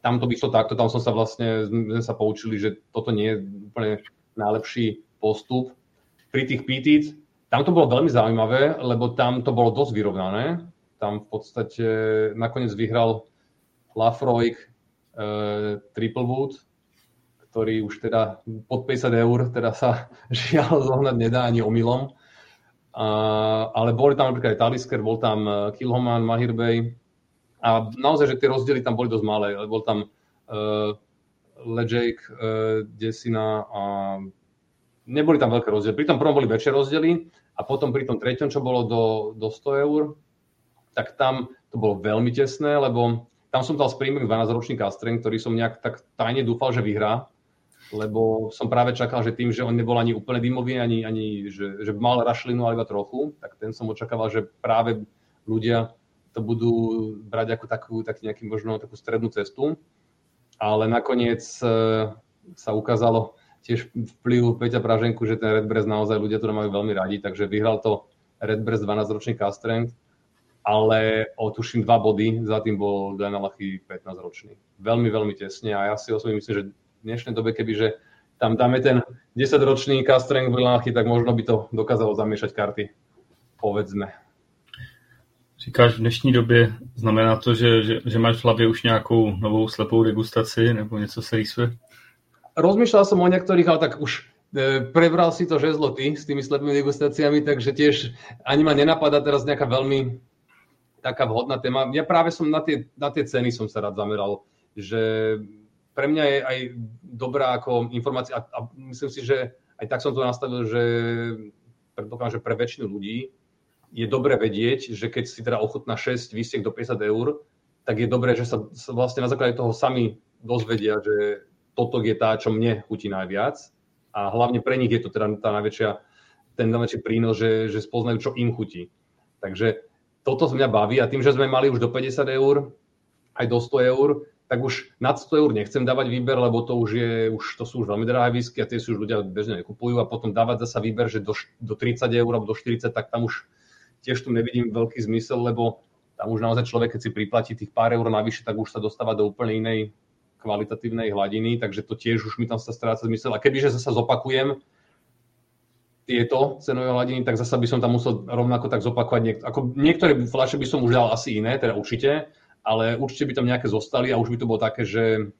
tam to vyšlo takto, tam som sa vlastne, sme sa poučili, že toto nie je úplne najlepší postup. Pri tých PTIC, tam to bolo veľmi zaujímavé, lebo tam to bolo dosť vyrovnané. Tam v podstate nakoniec vyhral Lafroig e, Triple ktorý už teda pod 50 eur teda sa žiaľ zohnať nedá ani omylom. A, ale boli tam napríklad aj Talisker, bol tam Kilhoman, Mahir Bey, a naozaj, že tie rozdiely tam boli dosť malé. Bol tam uh, Lejake, uh, Desina a neboli tam veľké rozdiely. Pri tom prvom boli väčšie rozdiely a potom pri tom treťom, čo bolo do, do 100 eur, tak tam to bolo veľmi tesné, lebo tam som dal Springbank 12-ročný Castren, ktorý som nejak tak tajne dúfal, že vyhrá, lebo som práve čakal, že tým, že on nebol ani úplne dymový, ani, ani že, že mal rašlinu, ale iba trochu, tak ten som očakával, že práve ľudia to budú brať ako takú, taký nejaký možno takú strednú cestu. Ale nakoniec e, sa ukázalo tiež vplyv Peťa Praženku, že ten Redbreast naozaj ľudia to majú veľmi radi, takže vyhral to Redbreast 12-ročný Castreng, ale o tuším dva body, za tým bol Daniel Lachy 15-ročný. Veľmi, veľmi tesne a ja si osobne myslím, že v dnešnej dobe, kebyže tam dáme ten 10-ročný Castreng Lachy, tak možno by to dokázalo zamiešať karty, povedzme. Říkáš v dnešní době, znamená to, že, že, že máš v hlavě už nějakou novou slepou degustaci nebo něco se rýsuje? Rozmýšľal som o niektorých, ale tak už e, prebral si to žezlo ty s tými slepými degustáciami, takže tiež ani ma nenapadá teraz nejaká veľmi taká vhodná téma. Ja práve som na tie, na tie ceny som sa rád zameral, že pre mňa je aj dobrá ako informácia a, a myslím si, že aj tak som to nastavil, že predpokladám, že pre väčšinu ľudí je dobre vedieť, že keď si teda ochutná 6 výstiek do 50 eur, tak je dobré, že sa, vlastne na základe toho sami dozvedia, že toto je tá, čo mne chutí najviac a hlavne pre nich je to teda tá najväčšia, ten najväčší prínos, že, že spoznajú, čo im chutí. Takže toto mňa baví a tým, že sme mali už do 50 eur, aj do 100 eur, tak už nad 100 eur nechcem dávať výber, lebo to už, je, už, to sú už veľmi drahé whisky a tie si už ľudia bežne nekupujú a potom dávať zasa výber, že do, do 30 eur alebo do 40, tak tam už tiež tu nevidím veľký zmysel, lebo tam už naozaj človek, keď si priplatí tých pár eur navyše, tak už sa dostáva do úplne inej kvalitatívnej hladiny, takže to tiež už mi tam sa stráca zmysel. A kebyže zasa zopakujem tieto cenové hladiny, tak zasa by som tam musel rovnako tak zopakovať. Niek- ako niektoré fľaše by som už dal asi iné, teda určite, ale určite by tam nejaké zostali a už by to bolo také, že,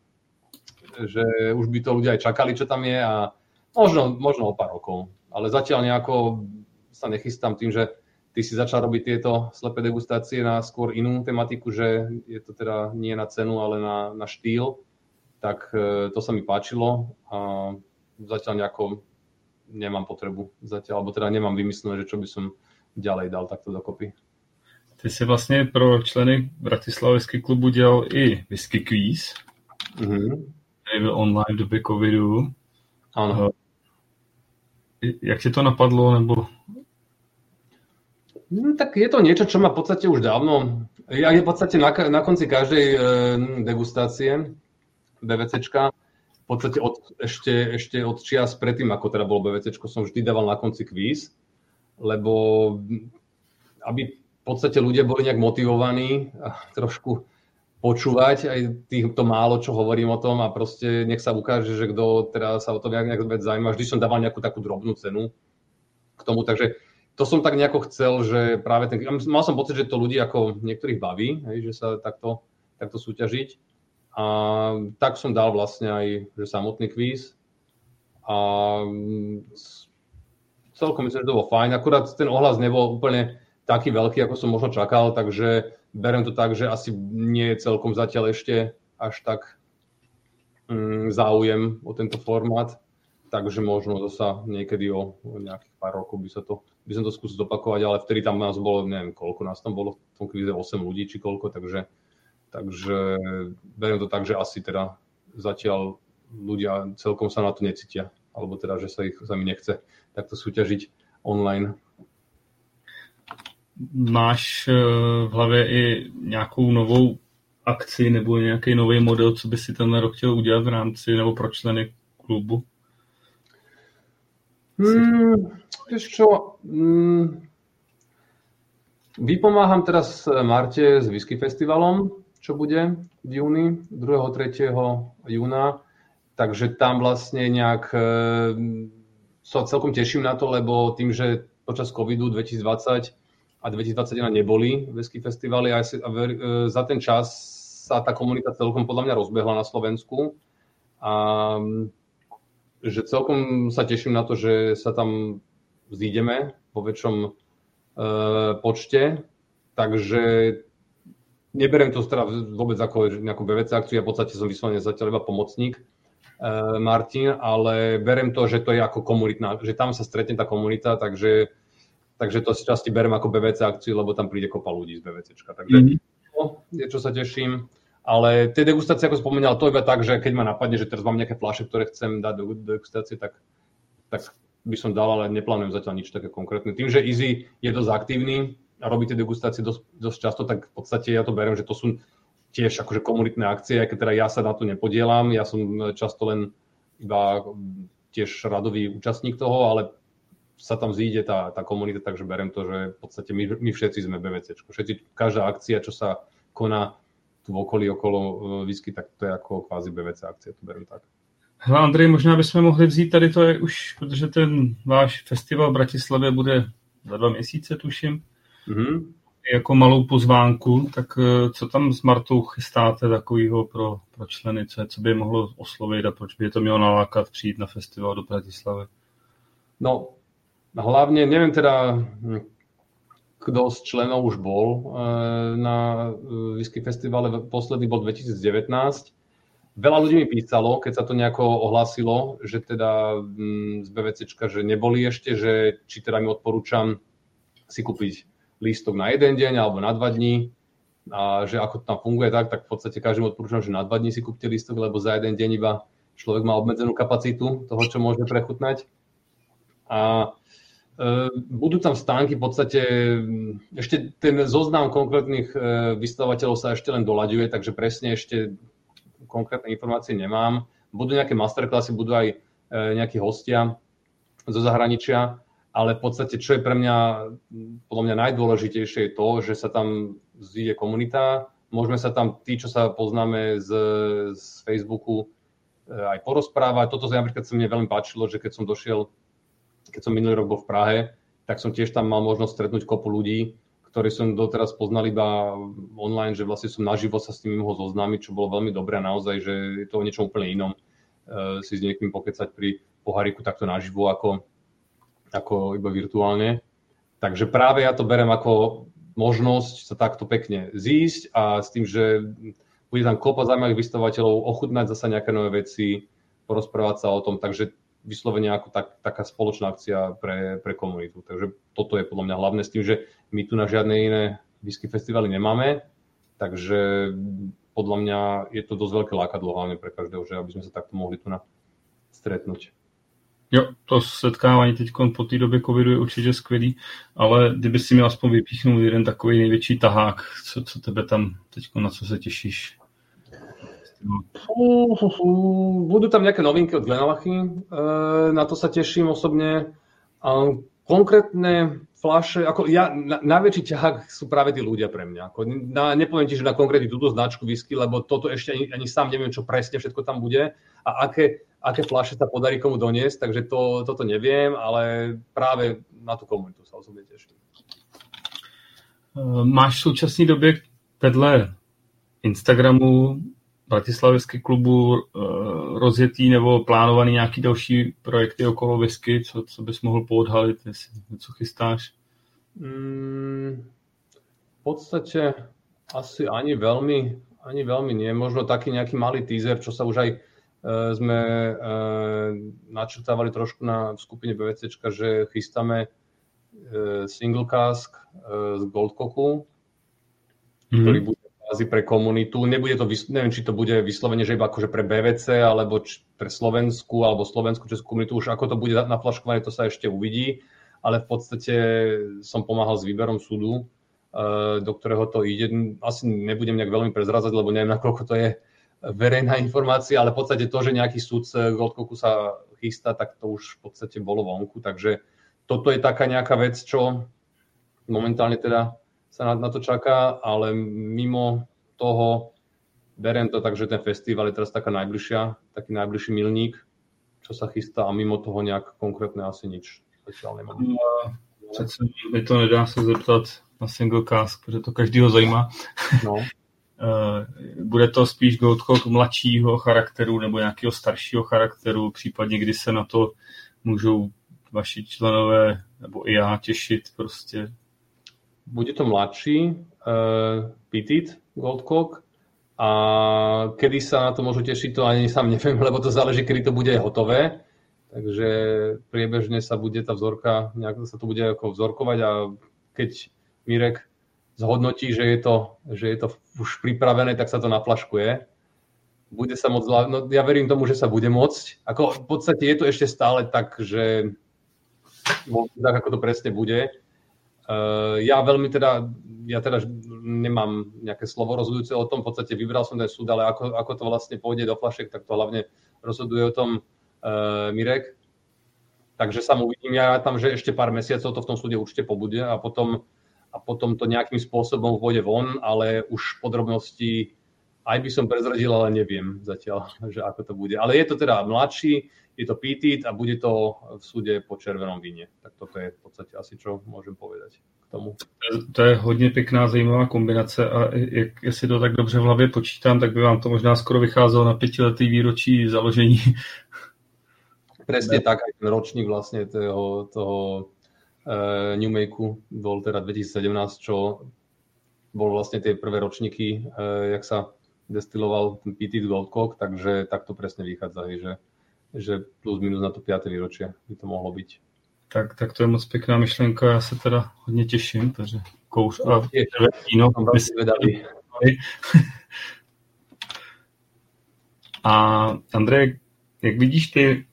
že už by to ľudia aj čakali, čo tam je a možno, možno o pár rokov. Ale zatiaľ nejako sa nechystám tým, že ty si začal robiť tieto slepé degustácie na skôr inú tematiku, že je to teda nie na cenu, ale na, na štýl, tak e, to sa mi páčilo a zatiaľ nejako nemám potrebu zatiaľ, alebo teda nemám vymyslené, že čo by som ďalej dal takto dokopy. Ty jsi vlastně pro členy Bratislavského klubu dělal i whisky quiz, mm-hmm. který byl online v době covidu. Ano. Jak ti to napadlo, nebo No, tak je to niečo, čo má v podstate už dávno, je v podstate na, na konci každej e, degustácie BVCčka, v podstate od, ešte, ešte od čias predtým, ako teda bolo BVCčko, som vždy dával na konci kvíz, lebo aby podstate ľudia boli nejak motivovaní a trošku počúvať aj týchto málo, čo hovorím o tom a proste nech sa ukáže, že kto teda sa o to nejak, nejak zaujíma. Vždy som dával nejakú takú drobnú cenu k tomu, takže to som tak nejako chcel, že práve ten, mal som pocit, že to ľudí ako niektorých baví, hej, že sa takto, takto súťažiť. A tak som dal vlastne aj že samotný kvíz. A celkom myslím, že to bolo fajn. Akurát ten ohlas nebol úplne taký veľký, ako som možno čakal, takže berem to tak, že asi nie je celkom zatiaľ ešte až tak mm, záujem o tento formát, takže možno zasa niekedy o, o nejakých pár rokov by, sa to, by som to skúsil zopakovať, ale vtedy tam nás bolo, neviem koľko nás tam bolo, v tom kvíze 8 ľudí či koľko, takže, takže beriem to tak, že asi teda zatiaľ ľudia celkom sa na to necítia, alebo teda, že sa ich sa mi nechce takto súťažiť online máš eh, v hlavě i nějakou novou akci nebo nějaký nový model, co by si ten rok chtěl udělat v rámci nebo pro členy klubu? Hmm, vieš čo, hmm, vypomáham teraz Marte s Whisky festivalom, čo bude v júni, 2. 3. júna, takže tam vlastne nejak eh, sa celkom teším na to, lebo tým, že počas covidu 2020 a 2021 neboli whisky festivaly a, a ver, e, za ten čas sa tá komunita celkom podľa mňa rozbehla na Slovensku a že celkom sa teším na to, že sa tam zídeme vo väčšom e, počte, takže neberiem to teda vôbec ako nejakú BVC akciu, ja v podstate som vyslovene zatiaľ iba pomocník e, Martin, ale berem to, že to je ako komunitná, že tam sa stretne tá komunita, takže takže to si časti berem ako BVC akciu, lebo tam príde kopa ľudí z BVCčka. Takže mm-hmm. to je, čo sa teším. Ale tie degustácie, ako spomínal, to iba tak, že keď ma napadne, že teraz mám nejaké fľaše, ktoré chcem dať do degustácie, tak, tak by som dal, ale neplánujem zatiaľ nič také konkrétne. Tým, že Easy je dosť aktívny a robí tie degustácie dosť, dosť často, tak v podstate ja to beriem, že to sú tiež akože komunitné akcie, aj keď teda ja sa na to nepodielam, ja som často len iba tiež radový účastník toho, ale sa tam zíde tá, tá komunita, takže berem to, že v podstate my, my všetci sme BVC. Všetci, každá akcia, čo sa koná tu v okolí okolo e, whisky, tak to je ako kvázi BVC akcia, to berem tak. Hele Andrej, možná bychom mohli vzít tady to je už, protože ten váš festival v Bratislavě bude za dva měsíce, tuším. Mm-hmm. jako malou pozvánku, tak eh, co tam s Martou chystáte takového pro, pro členy, co, co by mohlo oslovit a proč by to mělo nalákat přijít na festival do Bratislavy? No, hlavne, neviem teda, kto z členov už bol eh, na eh, Whisky festivale, posledný bol 2019. Veľa ľudí mi písalo, keď sa to nejako ohlasilo, že teda hm, z BVCčka, že neboli ešte, že či teda mi odporúčam si kúpiť lístok na jeden deň alebo na dva dní a že ako to tam funguje tak, tak v podstate každému odporúčam, že na dva dní si kúpte lístok, lebo za jeden deň iba človek má obmedzenú kapacitu toho, čo môže prechutnať. A e, budú tam stánky v podstate, ešte ten zoznam konkrétnych e, vystavovateľov sa ešte len doľaďuje, takže presne ešte konkrétne informácie nemám. Budú nejaké masterklasy, budú aj e, nejakí hostia zo zahraničia ale v podstate, čo je pre mňa, podľa mňa najdôležitejšie je to, že sa tam zíde komunita, môžeme sa tam, tí, čo sa poznáme z, z Facebooku, aj porozprávať. Toto sa napríklad sa mne veľmi páčilo, že keď som došiel, keď som minulý rok bol v Prahe, tak som tiež tam mal možnosť stretnúť kopu ľudí, ktorí som doteraz poznal iba online, že vlastne som naživo sa s tým mohol zoznámiť, čo bolo veľmi dobré a naozaj, že je to o niečom úplne inom uh, si s niekým pokecať pri poháriku takto naživo, ako, ako iba virtuálne. Takže práve ja to berem ako možnosť sa takto pekne zísť a s tým, že bude tam kopa zaujímavých vystavovateľov, ochutnať zasa nejaké nové veci, porozprávať sa o tom, takže vyslovene ako tak, taká spoločná akcia pre, pre komunitu. Takže toto je podľa mňa hlavné s tým, že my tu na žiadne iné whisky festivaly nemáme, takže podľa mňa je to dosť veľké lákadlo hlavne pre každého, že aby sme sa takto mohli tu na stretnúť. Jo, to setkávání teď po té době covidu je určitě skvělý, ale kdyby si měl aspoň vypíchnout jeden takový největší tahák, co, co tebe tam teď, na co se těšíš? Fú, fú, fú. Budú tam nejaké novinky od Glenalachy, e, na to sa teším osobne. Konkrétne flaše, ako ja, na, najväčší ťahák sú práve tí ľudia pre mňa. Ako, na, nepoviem ti, že na konkrétne túto značku whisky, lebo toto ešte ani, ani sám neviem, čo presne všetko tam bude a aké aké flaše sa podarí komu doniesť, takže to, toto neviem, ale práve na tú komunitu sa osobne teším. Máš v současné době vedle Instagramu Bratislavský klubu eh, rozjetý nebo plánovaný nějaký další projekty okolo whisky, co, co bys mohl poodhalit, jestli něco chystáš? Mm, v podstate asi ani veľmi, ani veľmi nie. Možno taký nejaký malý teaser, čo sa už aj Eh, sme eh, načrtávali trošku na skupine BVC, že chystáme eh, single cask z Goldcocku, mm-hmm. ktorý bude kvázi pre komunitu. Nebude to, neviem, či to bude vyslovene, že iba akože pre BVC, alebo pre Slovensku, alebo Slovensku českú komunitu. Už ako to bude naflaškované, to sa ešte uvidí. Ale v podstate som pomáhal s výberom súdu, do ktorého to ide. Asi nebudem nejak veľmi prezrazať, lebo neviem, nakoľko to je verejná informácia, ale v podstate to, že nejaký súd Goldkoku sa chystá, tak to už v podstate bolo vonku. Takže toto je taká nejaká vec, čo momentálne teda sa na, na to čaká, ale mimo toho beriem to tak, že ten festival je teraz taká najbližšia, taký najbližší milník, čo sa chystá a mimo toho nejak konkrétne asi nič speciálne mám. No, přece mi to nedá se zeptat na single cask, protože to každýho zajímá. No. Eh, bude to spíš Goldcock mladšího charakteru nebo nějakého staršího charakteru, případně kdy se na to můžou vaši členové nebo i já těšit prostě? Bude to mladší, uh, Petit Goldcock a kedy sa na to môžu tešiť, to ani sám neviem, lebo to záleží, kedy to bude hotové. Takže priebežne sa bude tá vzorka, nejak sa to bude ako vzorkovať a keď Mirek zhodnotí, že je to, že je to už pripravené, tak sa to naplaškuje. Bude sa môcť, no ja verím tomu, že sa bude môcť. Ako v podstate je to ešte stále tak, že tak, ako to presne bude. Uh, ja veľmi teda, ja teda nemám nejaké slovo rozhodujúce o tom, v podstate vybral som ten súd, ale ako, ako to vlastne pôjde do flašek, tak to hlavne rozhoduje o tom uh, Mirek. Takže sa uvidím, ja tam, že ešte pár mesiacov to v tom súde určite pobude a potom a potom to nejakým spôsobom vôjde von, ale už podrobnosti aj by som prezradil, ale neviem zatiaľ, že ako to bude. Ale je to teda mladší, je to pítit a bude to v súde po červenom víne. Tak toto je v podstate asi, čo môžem povedať k tomu. To je hodně pěkná, zajímavá kombinace a jak, jestli to tak dobře v hlavě počítám, tak by vám to možná skoro vycházelo na pětiletý výročí založení. Presne ne. tak, aj ten ročník vlastne toho, toho uh, New Makeu bol teda 2017, čo bol vlastne tie prvé ročníky, uh, jak sa destiloval ten PT Gold Cock, takže takto presne vychádza, že, že plus minus na to 5. výročie by to mohlo byť. Tak, tak to je moc pěkná myšlenka, já se teda hodně těším, takže kouř a víno. A Andrej, jak vidíš ty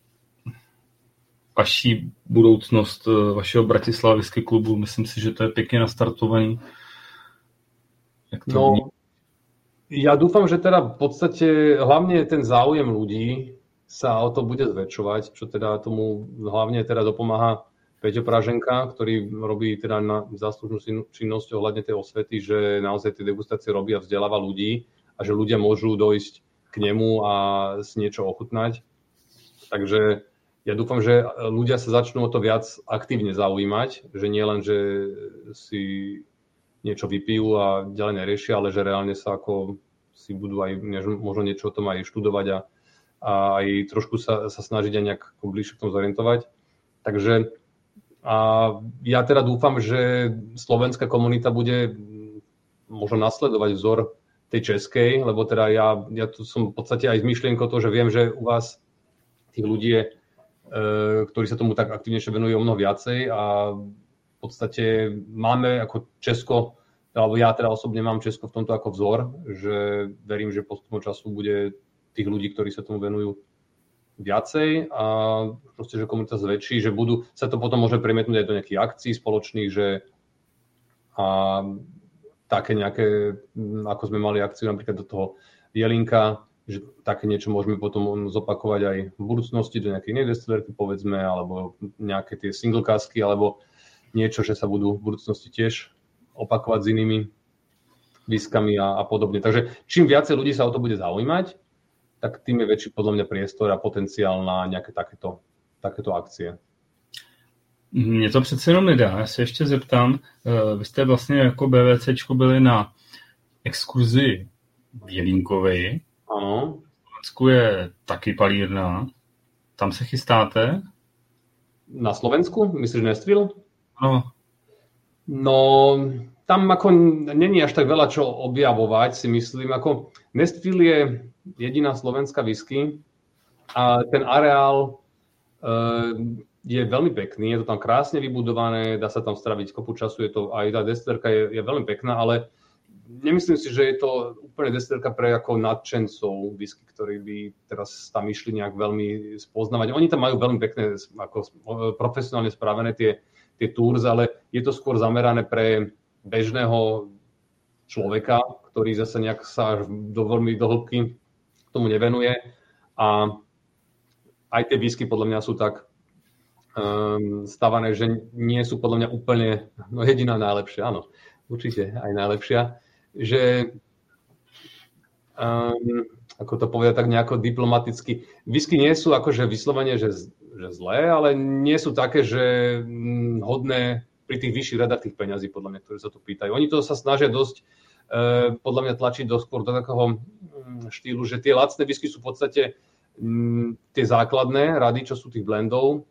vaší budoucnost eh, vašeho Bratislavského klubu? Myslím si, že to je pěkně nastartovaný. Jak to no, ja dúfam, že teda v podstate hlavne ten záujem ľudí sa o to bude zväčšovať, čo teda tomu hlavne teda dopomáha Peťo Praženka, ktorý robí teda na záslužnú činnosť ohľadne tej osvety, že naozaj tie degustácie robí a vzdeláva ľudí a že ľudia môžu dojsť k nemu a si niečo ochutnať. Takže ja dúfam, že ľudia sa začnú o to viac aktívne zaujímať, že nie len, že si niečo vypijú a ďalej neriešia, ale že reálne sa ako si budú aj možno niečo o tom aj študovať a, a aj trošku sa, sa snažiť aj nejak bližšie k tomu zorientovať. Takže a ja teda dúfam, že slovenská komunita bude možno nasledovať vzor tej českej, lebo teda ja, ja tu som v podstate aj z myšlienkou že viem, že u vás tých ľudí je, e, ktorí sa tomu tak aktívnejšie venujú o mnoho viacej a v podstate máme ako Česko, alebo ja teda osobne mám Česko v tomto ako vzor, že verím, že postupom času bude tých ľudí, ktorí sa tomu venujú viacej a proste, že komunita zväčší, že budú, sa to potom môže premietnúť aj do nejakých akcií spoločných, že a také nejaké, ako sme mali akciu napríklad do toho Jelinka, že také niečo môžeme potom zopakovať aj v budúcnosti do nejakej inej destilerky, povedzme, alebo nejaké tie single casky, alebo niečo, že sa budú v budúcnosti tiež opakovať s inými výskami a, a podobne. Takže čím viacej ľudí sa o to bude zaujímať, tak tým je väčší podľa mňa priestor a potenciál na nejaké takéto, takéto akcie. Mně to přece jenom nedá. Já se ještě zeptám, vy jste vlastně jako BVC byli na exkurzi v Jelínkovi. Ano. V je taky palírna. Tam se chystáte? Na Slovensku? Myslíš Nestville? No. No, tam ako není až tak veľa čo objavovať, si myslím. Ako Nestville je jediná slovenská whisky a ten areál uh, je veľmi pekný, je to tam krásne vybudované, dá sa tam straviť kopu času, je to, aj tá desterka je, je veľmi pekná, ale nemyslím si, že je to úplne desterka pre ako nadšencov whisky, ktorí by teraz tam išli nejak veľmi spoznávať. Oni tam majú veľmi pekné, ako profesionálne spravené tie tie tours, ale je to skôr zamerané pre bežného človeka, ktorý zase nejak sa až do veľmi do hĺbky tomu nevenuje. A aj tie výsky podľa mňa sú tak um, stavané, že nie sú podľa mňa úplne, no jediná najlepšia, áno, určite aj najlepšia, že um, ako to povedať tak nejako diplomaticky, whisky nie sú akože vyslovene, že že zlé, ale nie sú také, že mm, hodné pri tých vyšších radách tých peňazí, podľa mňa, ktoré sa tu pýtajú. Oni to sa snažia dosť, podľa mňa, tlačiť do skôr do takého mm, štýlu, že tie lacné whisky sú v podstate mm, tie základné rady, čo sú tých blendov,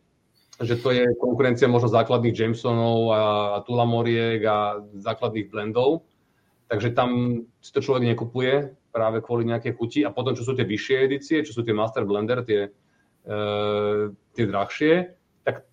že to je konkurencia možno základných Jamesonov a, a Tulamoriek a základných blendov. Takže tam si to človek nekupuje práve kvôli nejakej chuti. A potom, čo sú tie vyššie edície, čo sú tie Master Blender, tie, uh, tie drahšie, tak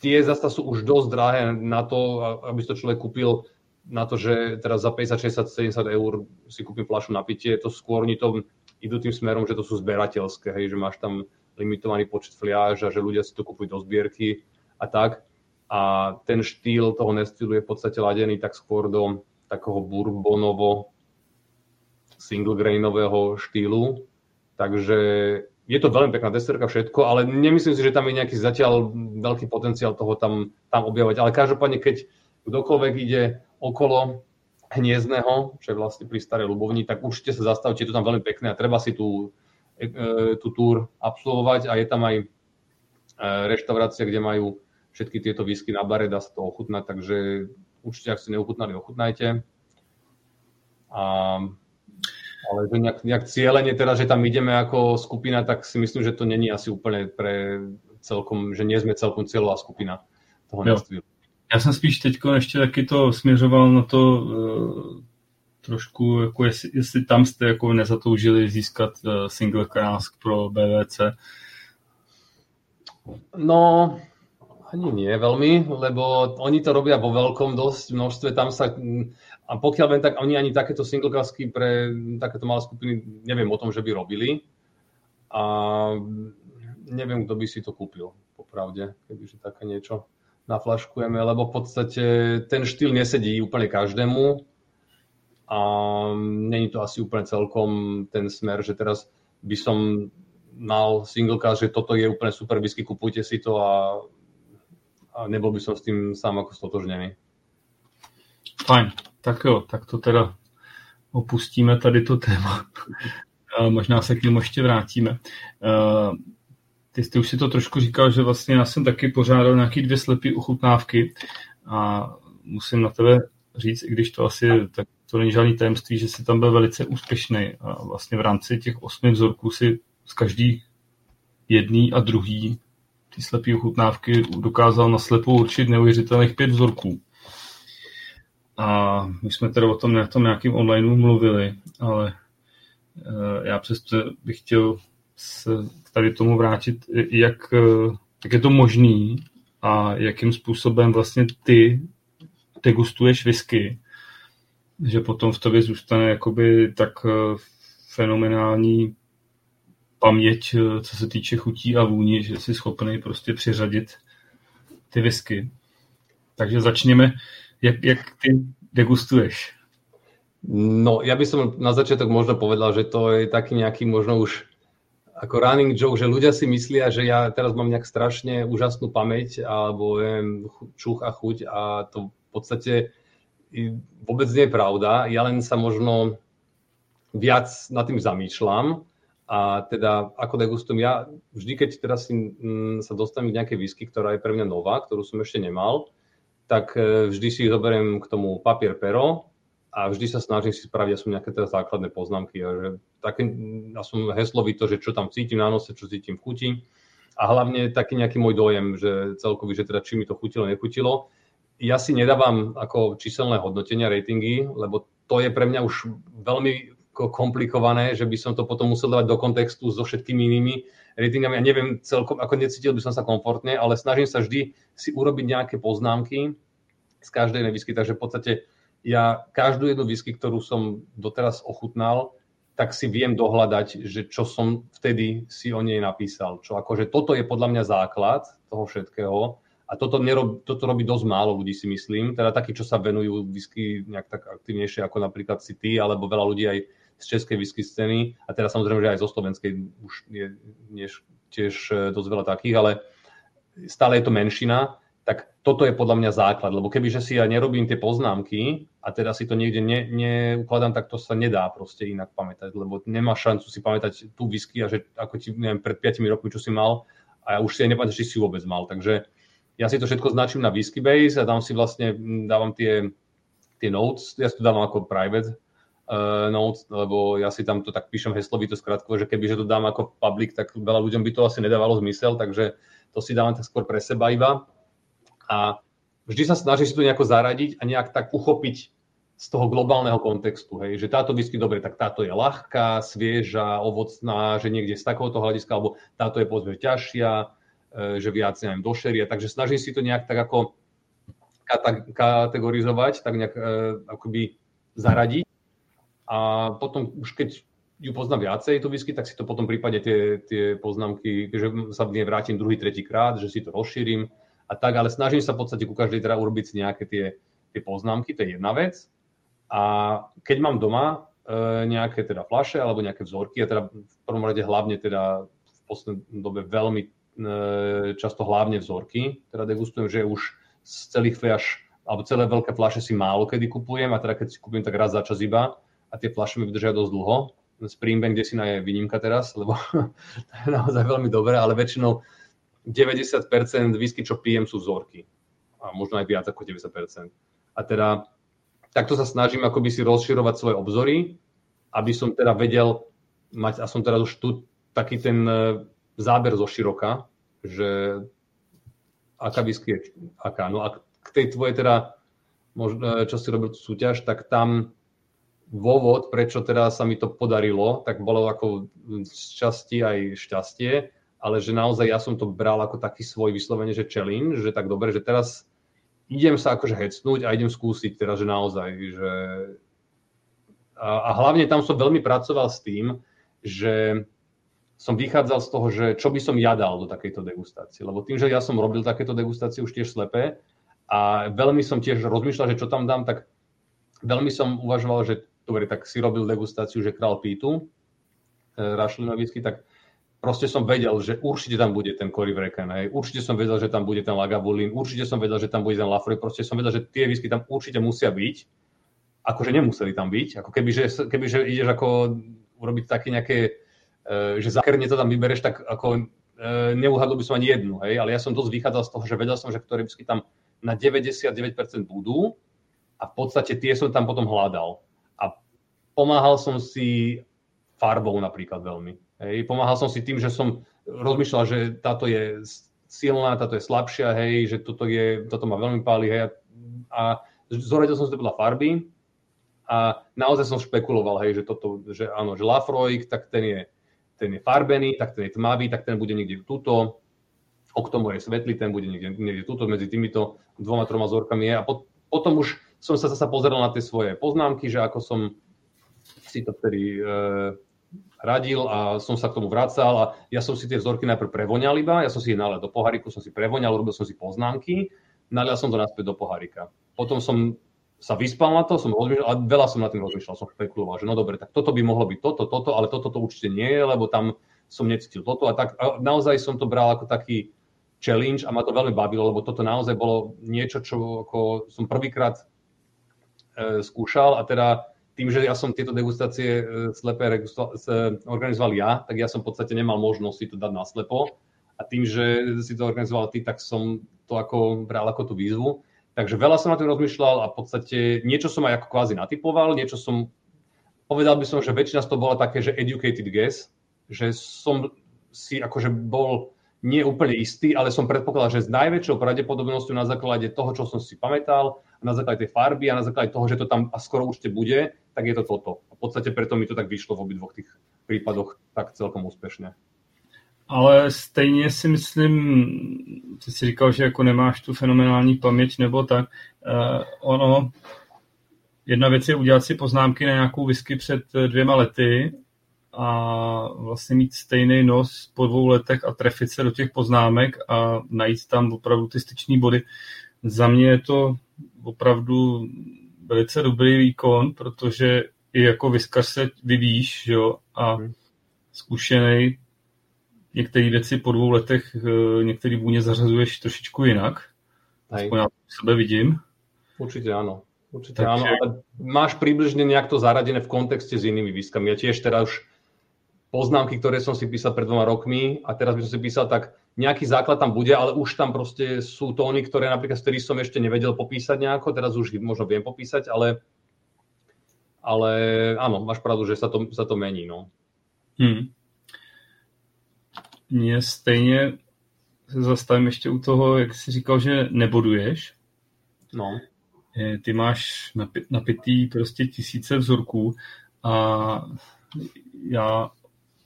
tie zase sú už dosť drahé na to, aby si to človek kúpil na to, že teraz za 50, 60, 70 eur si kúpim fľašu na pitie, to skôr oni to idú tým smerom, že to sú zberateľské, hej, že máš tam limitovaný počet fliaž a že ľudia si to kúpujú do zbierky a tak. A ten štýl toho Nestilu je v podstate ladený tak skôr do takého bourbonovo single grainového štýlu. Takže je to veľmi pekná deserka všetko, ale nemyslím si, že tam je nejaký zatiaľ veľký potenciál toho tam, tam objavovať. Ale každopádne, keď kdokoľvek ide okolo hniezdného, čo je vlastne pri Starej Ľubovni, tak určite sa zastavte, je to tam veľmi pekné a treba si tú, e, tú túr absolvovať a je tam aj e, reštaurácia, kde majú všetky tieto výsky na bare, dá sa to ochutnať, takže určite, ak ste neochutnali, ochutnajte. A, ale že nejak, nejak cieľenie teda, že tam ideme ako skupina, tak si myslím, že to není asi úplne pre celkom, že nie sme celkom cieľová skupina toho nestvíru. Já jsem spíš teď ještě taky to směřoval na to uh, trošku, jako jestli, jestli tam jste jako nezatoužili získat uh, single cask pro BVC. No, ani nie veľmi, lebo oni to robia vo veľkom dosť množstve, tam sa, a pokiaľ viem, tak oni ani takéto single casky pre takéto malé skupiny neviem o tom, že by robili. A neviem, kto by si to kúpil, popravde, kebyže také niečo naflaškujeme, lebo v podstate ten štýl nesedí úplne každému a není to asi úplne celkom ten smer, že teraz by som mal single cast, že toto je úplne super whisky, kupujte si to a, a nebol by som s tým sám ako stotožnený. Fajn, tak jo, tak to teda opustíme tady to téma. Možná se k němu ještě vrátíme. Ty jsi už si to trošku říkal, že vlastně já jsem taky pořádal nějaký dvě slepé uchutnávky a musím na tebe říct, i když to asi tak to není žádný tajemství, že jsi tam byl velice úspěšný a vlastně v rámci těch osmi vzorků si z každý jedný a druhý ty slepé uchutnávky dokázal na slepou určit neuvěřitelných pět vzorků. A my jsme teda o tom na tom nějakým online mluvili, ale eh, já přesto bych chtěl se tady tomu vrátit, jak, jak je to možný a jakým způsobem vlastně ty degustuješ whisky, že potom v tobě zůstane jakoby tak eh, fenomenální paměť, eh, co se týče chutí a vůni, že jsi schopný prostě přiřadit ty whisky. Takže začněme, jak, jak ty degustuješ. No, ja by som na začiatok možno povedal, že to je taký nejaký možno už ako running joke, že ľudia si myslia, že ja teraz mám nejak strašne úžasnú pamäť alebo viem, čuch a chuť a to v podstate vôbec nie je pravda. Ja len sa možno viac nad tým zamýšľam a teda ako degustujem, ja vždy, keď teraz si, m, sa dostanem k nejakej whisky, ktorá je pre mňa nová, ktorú som ešte nemal, tak e, vždy si zoberiem k tomu papier pero a vždy sa snažím si spraviť aspoň nejaké teda základné poznámky. A že také, ja som heslovito, že čo tam cítim na nose, čo cítim v chuti a hlavne taký nejaký môj dojem, že celkový, že teda či mi to chutilo, nechutilo. Ja si nedávam ako číselné hodnotenia, ratingy, lebo to je pre mňa už veľmi komplikované, že by som to potom musel dávať do kontextu so všetkými inými ratingami. Ja neviem celkom, ako necítil by som sa komfortne, ale snažím sa vždy si urobiť nejaké poznámky z každej nevisky, takže v podstate ja každú jednu whisky, ktorú som doteraz ochutnal, tak si viem dohľadať, že čo som vtedy si o nej napísal. Čo akože toto je podľa mňa základ toho všetkého a toto, nerob, toto robí dosť málo ľudí, si myslím. Teda takí, čo sa venujú whisky nejak tak aktivnejšie ako napríklad si ty, alebo veľa ľudí aj z českej whisky scény a teda samozrejme, že aj zo slovenskej už je tiež dosť veľa takých, ale stále je to menšina tak toto je podľa mňa základ, lebo kebyže si ja nerobím tie poznámky a teda si to niekde ne, neukladám, tak to sa nedá proste inak pamätať, lebo nemá šancu si pamätať tú whisky a že ako ti, neviem, pred 5 rokmi, čo si mal a ja už si aj nepamätám, či si vôbec mal, takže ja si to všetko značím na whisky base a tam si vlastne dávam tie, tie notes, ja si to dávam ako private uh, notes, lebo ja si tam to tak píšem heslovito skratko, že kebyže to dám ako public, tak veľa ľuďom by to asi nedávalo zmysel, takže to si dávam tak skôr pre seba iba a vždy sa snaží si to nejako zaradiť a nejak tak uchopiť z toho globálneho kontextu, hej, že táto whisky, dobre, tak táto je ľahká, svieža, ovocná, že niekde z takéhoto hľadiska, alebo táto je povedzme ťažšia, e, že viac, neviem, došeria, takže snažím si to nejak tak ako kategorizovať, tak nejak e, akoby zaradiť. A potom už keď ju poznám viacej, tú whisky, tak si to potom prípade tie, tie poznámky, že sa v nej vrátim druhý, tretí krát, že si to rozšírim, a tak, ale snažím sa v podstate ku každej teda urobiť si nejaké tie, tie poznámky, to je jedna vec. A keď mám doma e, nejaké teda flaše alebo nejaké vzorky, a teda v prvom rade hlavne teda v poslednej dobe veľmi e, často hlavne vzorky, teda degustujem, že už z celých fľaš alebo celé veľké fľaše si málo kedy kupujem a teda keď si kúpujem tak raz za čas iba a tie fľaše mi vydržia dosť dlho. Springbank, kde si na je výnimka teraz, lebo to je naozaj veľmi dobré, ale väčšinou 90% whisky, čo pijem, sú vzorky. A možno aj viac ako 90%. A teda takto sa snažím akoby si rozširovať svoje obzory, aby som teda vedel mať, a som teraz už tu taký ten e, záber zo široka, že aká whisky je aká. No a k tej tvojej teda, možno, čo si robil súťaž, tak tam dôvod, prečo teda sa mi to podarilo, tak bolo ako šťastie aj šťastie, ale že naozaj ja som to bral ako taký svoj vyslovene, že challenge, že tak dobre, že teraz idem sa akože hecnúť a idem skúsiť teraz, že naozaj, že a, a hlavne tam som veľmi pracoval s tým, že som vychádzal z toho, že čo by som ja dal do takejto degustácie. Lebo tým, že ja som robil takéto degustácie už tiež slepé a veľmi som tiež rozmýšľal, že čo tam dám, tak veľmi som uvažoval, že dobre, tak si robil degustáciu, že král pítu, e, rašlinový tak proste som vedel, že určite tam bude ten Cory Vrecken, hej. určite som vedel, že tam bude ten Lagavulin, určite som vedel, že tam bude ten Lafroy, proste som vedel, že tie whisky tam určite musia byť, akože nemuseli tam byť, ako keby, že, keby, že ideš ako urobiť také nejaké, e, že zákerne to tam vybereš, tak ako e, neuhadol by som ani jednu, hej, ale ja som dosť vychádzal z toho, že vedel som, že ktoré whisky tam na 99% budú a v podstate tie som tam potom hľadal. Pomáhal som si farbou napríklad veľmi. Hej. Pomáhal som si tým, že som rozmýšľal, že táto je silná, táto je slabšia, hej, že toto, je, toto ma veľmi páli, hej, a zoradil som si to podľa farby a naozaj som špekuloval, hej, že toto, že áno, že Lafroig, tak ten je, ten je farbený, tak ten je tmavý, tak ten bude niekde tuto, Oktomo je svetlý, ten bude niekde, niekde tuto, medzi týmito dvoma, troma zorkami je a pot, potom už som sa zase pozeral na tie svoje poznámky, že ako som si to vtedy e, radil a som sa k tomu vracal a ja som si tie vzorky najprv prevoňal iba, ja som si ich nalil do poháriku, som si prevoňal, robil som si poznámky, nalial som to naspäť do pohárika. Potom som sa vyspal na to, som rozmýšľal, a veľa som na tým rozmýšľal, som špekuloval, že no dobre, tak toto by mohlo byť toto, toto, ale toto to určite nie je, lebo tam som necítil toto a tak. A naozaj som to bral ako taký challenge a ma to veľmi bavilo, lebo toto naozaj bolo niečo, čo ako som prvýkrát e, skúšal a teda tým, že ja som tieto degustácie e, slepé organizoval ja, tak ja som v podstate nemal možnosť si to dať na slepo. A tým, že si to organizoval ty, tak som to ako bral ako tú výzvu. Takže veľa som na tým rozmýšľal a v podstate niečo som aj ako kvázi natypoval, niečo som, povedal by som, že väčšina z toho bola také, že educated guess, že som si akože bol nie úplne istý, ale som predpokladal, že s najväčšou pravdepodobnosťou na základe toho, čo som si pamätal, na základe tej farby a na základe toho, že to tam a skoro určite bude, tak je to toto. A v podstate preto mi to tak vyšlo v obidvoch tých prípadoch tak celkom úspešně. Ale stejně si myslím, ty si říkal, že jako nemáš tu fenomenální paměť nebo tak, uh, ono, jedna věc je udělat si poznámky na nějakou whisky před dvěma lety a vlastně mít stejný nos po dvou letech a trefit se do těch poznámek a najít tam opravdu ty styční body. Za mě je to opravdu velice dobrý výkon, protože i jako vyskař se vyvíjíš jo, a hmm. zkušený některé věci po dvou letech, eh, některé vůně zařazuješ trošičku jinak. Aspoň já sebe vidím. Určite áno. Určite Takže... áno, ale máš približne nejak to zaradené v kontexte s inými výskami. Ja tiež teraz už poznámky, ktoré som si písal pred dvoma rokmi a teraz by som si písal, tak nejaký základ tam bude, ale už tam proste sú tóny, ktoré napríklad, z ktorých som ešte nevedel popísať nejako, teraz už možno viem popísať, ale, ale áno, máš pravdu, že sa to, sa to mení. No. Hmm. Mně stejně se zastavím ještě u toho, jak jsi říkal, že neboduješ. No. Ty máš napitý prostě tisíce vzorků a já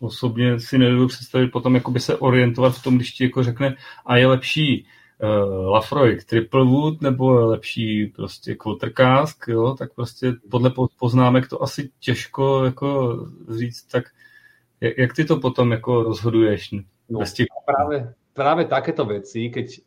osobně si nedovedu představit potom jakoby se orientovat v tom, když ti jako řekne a je lepší uh, Lafroig Triple Wood nebo je lepší prostě Quarter Cask, jo, tak prostě podle poznámek to asi těžko jako říct, tak jak, jak ty to potom jako rozhoduješ? No, práve, práve takéto veci, keď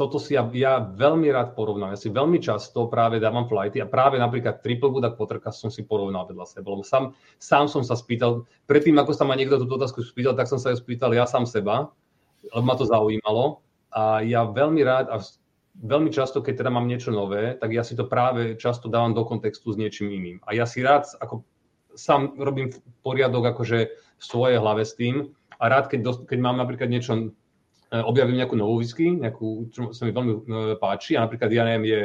toto si ja, ja veľmi rád porovnám. Ja si veľmi často práve dávam flighty a práve napríklad triple wood a potrka som si porovnal vedľa seba. Lebo sám, sám som sa spýtal, predtým ako sa ma niekto túto otázku spýtal, tak som sa ju spýtal ja sám seba, lebo ma to zaujímalo. A ja veľmi rád, a veľmi často, keď teda mám niečo nové, tak ja si to práve často dávam do kontextu s niečím iným. A ja si rád, ako sám robím poriadok akože v svojej hlave s tým a rád, keď, keď mám napríklad niečo, objavím nejakú novú whisky, nejakú, čo sa mi veľmi e, páči a napríklad, ja neviem, je,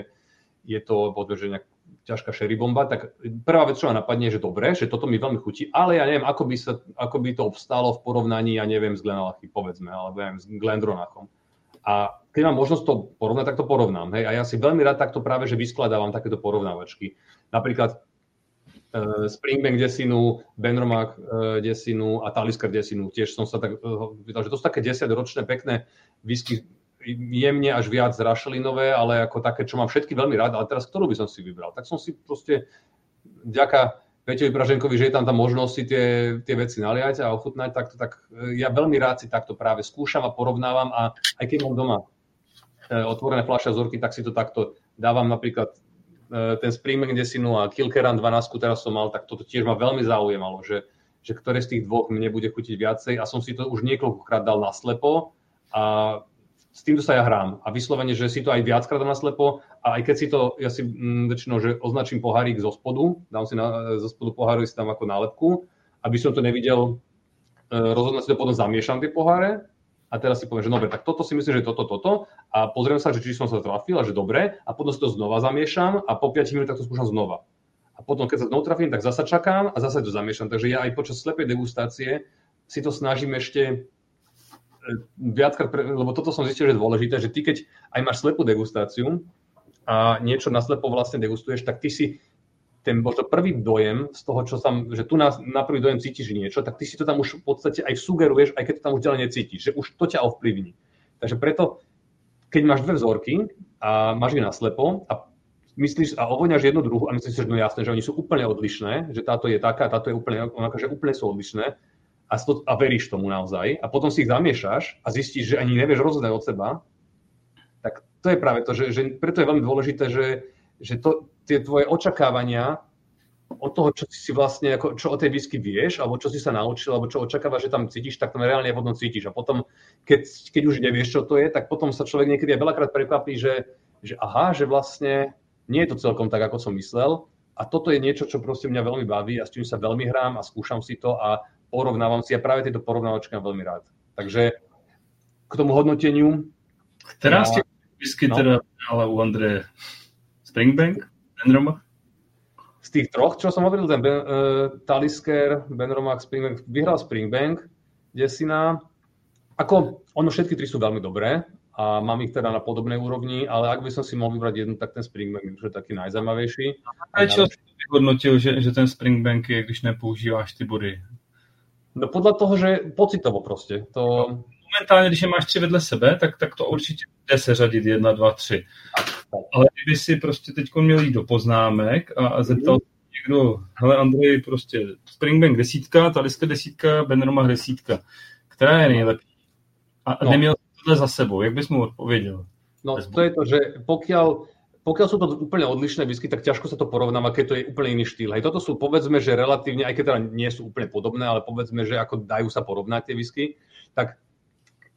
je to, povedzme, že nejak ťažká sherry bomba, tak prvá vec, čo ma napadne, že dobre, že toto mi veľmi chutí, ale ja neviem, ako by, sa, ako by to obstálo v porovnaní, ja neviem, s Glenalachy, povedzme, alebo neviem, s Glendronachom. A keď mám možnosť to porovnať, tak to porovnám. Hej? A ja si veľmi rád takto práve, že vyskladávam takéto porovnávačky. Napríklad Springbank desinu, Benromak uh, desinu a Talisker desinu. Tiež som sa tak uh, že to sú také 10 ročné pekné whisky jemne až viac rašelinové, ale ako také, čo mám všetky veľmi rád, ale teraz ktorú by som si vybral? Tak som si proste, ďaká Peťovi Praženkovi, že je tam tá možnosť si tie, tie veci naliať a ochutnať, tak, to, tak ja veľmi rád si takto práve skúšam a porovnávam a aj keď mám doma otvorené fľaše zorky, tak si to takto dávam napríklad e, ten Springbank desinu a Kilkeran 12 teraz som mal, tak toto tiež ma veľmi zaujímalo, že, že ktoré z tých dvoch mne bude chutiť viacej a som si to už niekoľkokrát dal naslepo a s týmto sa ja hrám. A vyslovene, že si to aj viackrát dám naslepo a aj keď si to, ja si mm, väčšinou, že označím pohárik zo spodu, dám si na, zo spodu poháru si tam ako nálepku, aby som to nevidel, e, rozhodne si to potom zamiešam tie poháre a teraz si poviem, že dobre, tak toto si myslím, že toto, toto a pozriem sa, že či som sa trafil a že dobre a potom si to znova zamiešam a po 5 minútach to skúšam znova. A potom, keď sa znovu trafím, tak zasa čakám a zasa to zamiešam. Takže ja aj počas slepej degustácie si to snažím ešte viackrát, lebo toto som zistil, že je dôležité, že ty keď aj máš slepú degustáciu a niečo na slepo vlastne degustuješ, tak ty si ten možno prvý dojem z toho, čo tam, že tu na, na prvý dojem cítiš niečo, tak ty si to tam už v podstate aj sugeruješ, aj keď to tam už ďalej necítiš, že už to ťa ovplyvní. Takže preto, keď máš dve vzorky a máš ich na slepo a myslíš a ovoňaš jednu druhu a myslíš si, že no jasné, že oni sú úplne odlišné, že táto je taká, táto je úplne, že úplne sú odlišné, a, sto, a veríš tomu naozaj a potom si ich zamiešaš a zistíš, že ani nevieš rozhodnúť od seba, tak to je práve to, že, že preto je veľmi dôležité, že, že to, tie tvoje očakávania od toho, čo si vlastne, ako, čo o tej whisky vieš, alebo čo si sa naučil, alebo čo očakávaš, že tam cítiš, tak tam reálne potom cítiš. A potom, keď, keď už nevieš, čo to je, tak potom sa človek niekedy aj veľakrát prekvapí, že, že aha, že vlastne nie je to celkom tak, ako som myslel. A toto je niečo, čo proste mňa veľmi baví a s tým sa veľmi hrám a skúšam si to a porovnávam si a práve tieto porovnávačky mám veľmi rád. Takže k tomu hodnoteniu... Ja, ste whisky no. teda ale u Andreje Springbank, Benromach? Z tých troch, čo som hovoril, ten ben, uh, Talisker, Benromach, Springbank, vyhral Springbank, Desina. Ako, ono všetky tri sú veľmi dobré a mám ich teda na podobnej úrovni, ale ak by som si mohol vybrať jednu, tak ten Springbank je taký najzajímavejší. A čo si vyhodnotil, že, že ten Springbank je, když nepoužíváš ty body? No podľa toho, že pocitovo proste. To... Momentálně, když je máš tři vedle sebe, tak, tak to určitě jde řadit jedna, dva, tři. Ale kdyby si prostě teď měl jít do poznámek a, a zeptal někdo, hele Andrej, prostě Springbank desítka, Taliska desítka, Benromach desítka. Která je nejlepší? A no. neměl tohle za sebou, jak bys mu odpověděl? No to je to, že pokiaľ pokiaľ sú to úplne odlišné whisky, tak ťažko sa to porovnáva, keď to je úplne iný štýl. Hej, toto sú povedzme, že relatívne, aj keď teda nie sú úplne podobné, ale povedzme, že ako dajú sa porovnať tie whisky, tak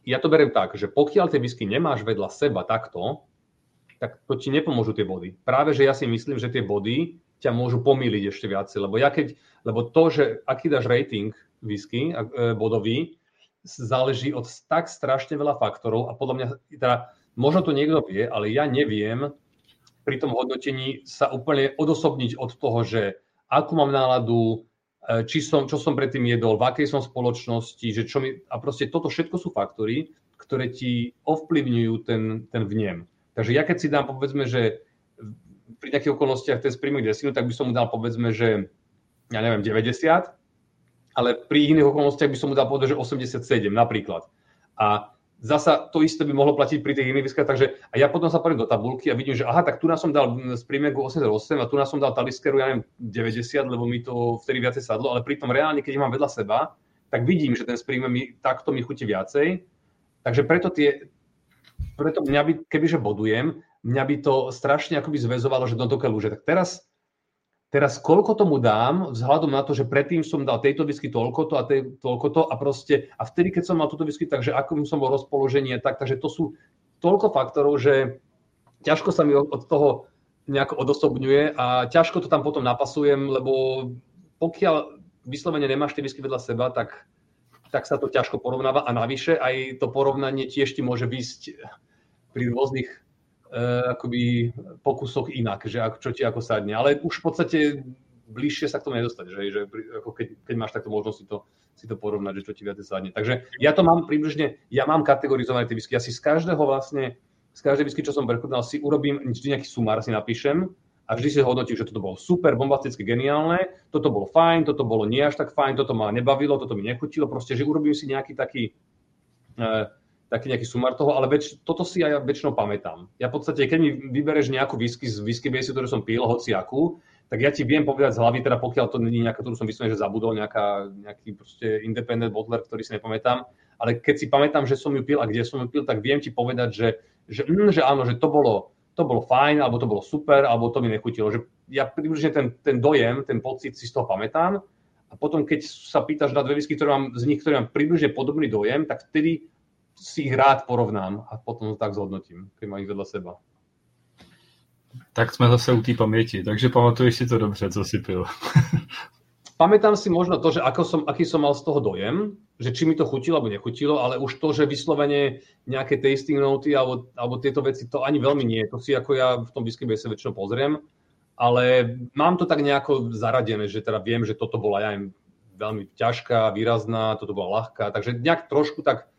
ja to beriem tak, že pokiaľ tie whisky nemáš vedľa seba takto, tak to ti nepomôžu tie body. Práve, že ja si myslím, že tie body ťa môžu pomýliť ešte viacej, lebo, ja keď, lebo to, že aký dáš rating whisky e, bodový, záleží od tak strašne veľa faktorov a podľa mňa, teda, možno to niekto vie, ale ja neviem, pri tom hodnotení sa úplne odosobniť od toho, že akú mám náladu, či som, čo som predtým jedol, v akej som spoločnosti, že čo mi, a proste toto všetko sú faktory, ktoré ti ovplyvňujú ten, ten vnem. Takže ja keď si dám povedzme, že pri nejakých okolnostiach ten sprímek desinu, tak by som mu dal povedzme, že ja neviem, 90, ale pri iných okolnostiach by som mu dal povedať, že 87 napríklad. A Zasa to isté by mohlo platiť pri tých iných výskach, takže a ja potom sa poriem do tabulky a vidím, že aha, tak tu nás som dal z príjmenku 88 a tu nás som dal taliskeru, ja neviem, 90, lebo mi to vtedy viacej sadlo, ale pritom reálne, keď ich mám vedľa seba, tak vidím, že ten spríjmen mi takto mi chutí viacej. Takže preto tie, preto mňa by, kebyže bodujem, mňa by to strašne akoby zväzovalo, že do dokeľu, že tak teraz Teraz koľko tomu dám, vzhľadom na to, že predtým som dal tejto whisky toľko to a tej, toľko to a proste, a vtedy, keď som mal túto whisky, takže ako som bol rozpoloženie, tak, takže to sú toľko faktorov, že ťažko sa mi od toho nejako odosobňuje a ťažko to tam potom napasujem, lebo pokiaľ vyslovene nemáš tie whisky vedľa seba, tak, tak sa to ťažko porovnáva a navyše aj to porovnanie tiež ti môže vysť pri rôznych akoby pokusoch inak, že čo ti ako sadne. Ale už v podstate bližšie sa k tomu nedostať, že, že ako keď, keď máš takto možnosť si to, si to porovnať, že čo ti viac sadne. Takže ja to mám približne, ja mám kategorizované tie whisky, ja si z každého vlastne, z každej whisky, čo som prechutnal, si urobím vždy nejaký sumár, si napíšem a vždy si hodnotím, že toto bolo super, bombasticky geniálne, toto bolo fajn, toto bolo nie až tak fajn, toto ma nebavilo, toto mi nechutilo, proste, že urobím si nejaký taký, uh, taký nejaký sumár toho, ale väč, toto si ja väčšinou pamätám. Ja v podstate, keď mi vybereš nejakú whisky z whisky base, ktorú som pil, hoci akú, tak ja ti viem povedať z hlavy, teda pokiaľ to není nejaká, ktorú som vyslovene, že zabudol, nejaká, nejaký proste independent bottler, ktorý si nepamätám, ale keď si pamätám, že som ju pil a kde som ju pil, tak viem ti povedať, že, že, mm, že áno, že to bolo, to bolo fajn, alebo to bolo super, alebo to mi nechutilo. Že ja približne ten, ten dojem, ten pocit si z toho pamätám a potom, keď sa pýtaš na dve whisky, ktoré mám, z nich, ktoré mám približne podobný dojem, tak vtedy si ich rád porovnám a potom to tak zhodnotím, keď mám ich vedľa seba. Tak jsme zase u té paměti, takže pamatuješ si to dobře, co si pil. Pamätám si možno to, že ako som, aký som mal z toho dojem, že či mi to chutilo alebo nechutilo, ale už to, že vyslovene nejaké tasting noty alebo, alebo tieto veci, to ani veľmi nie. To si ako ja v tom whisky sa väčšinou pozriem, ale mám to tak nejako zaradené, že teda viem, že toto bola ja veľmi ťažká, výrazná, toto bola ľahká, takže nejak trošku tak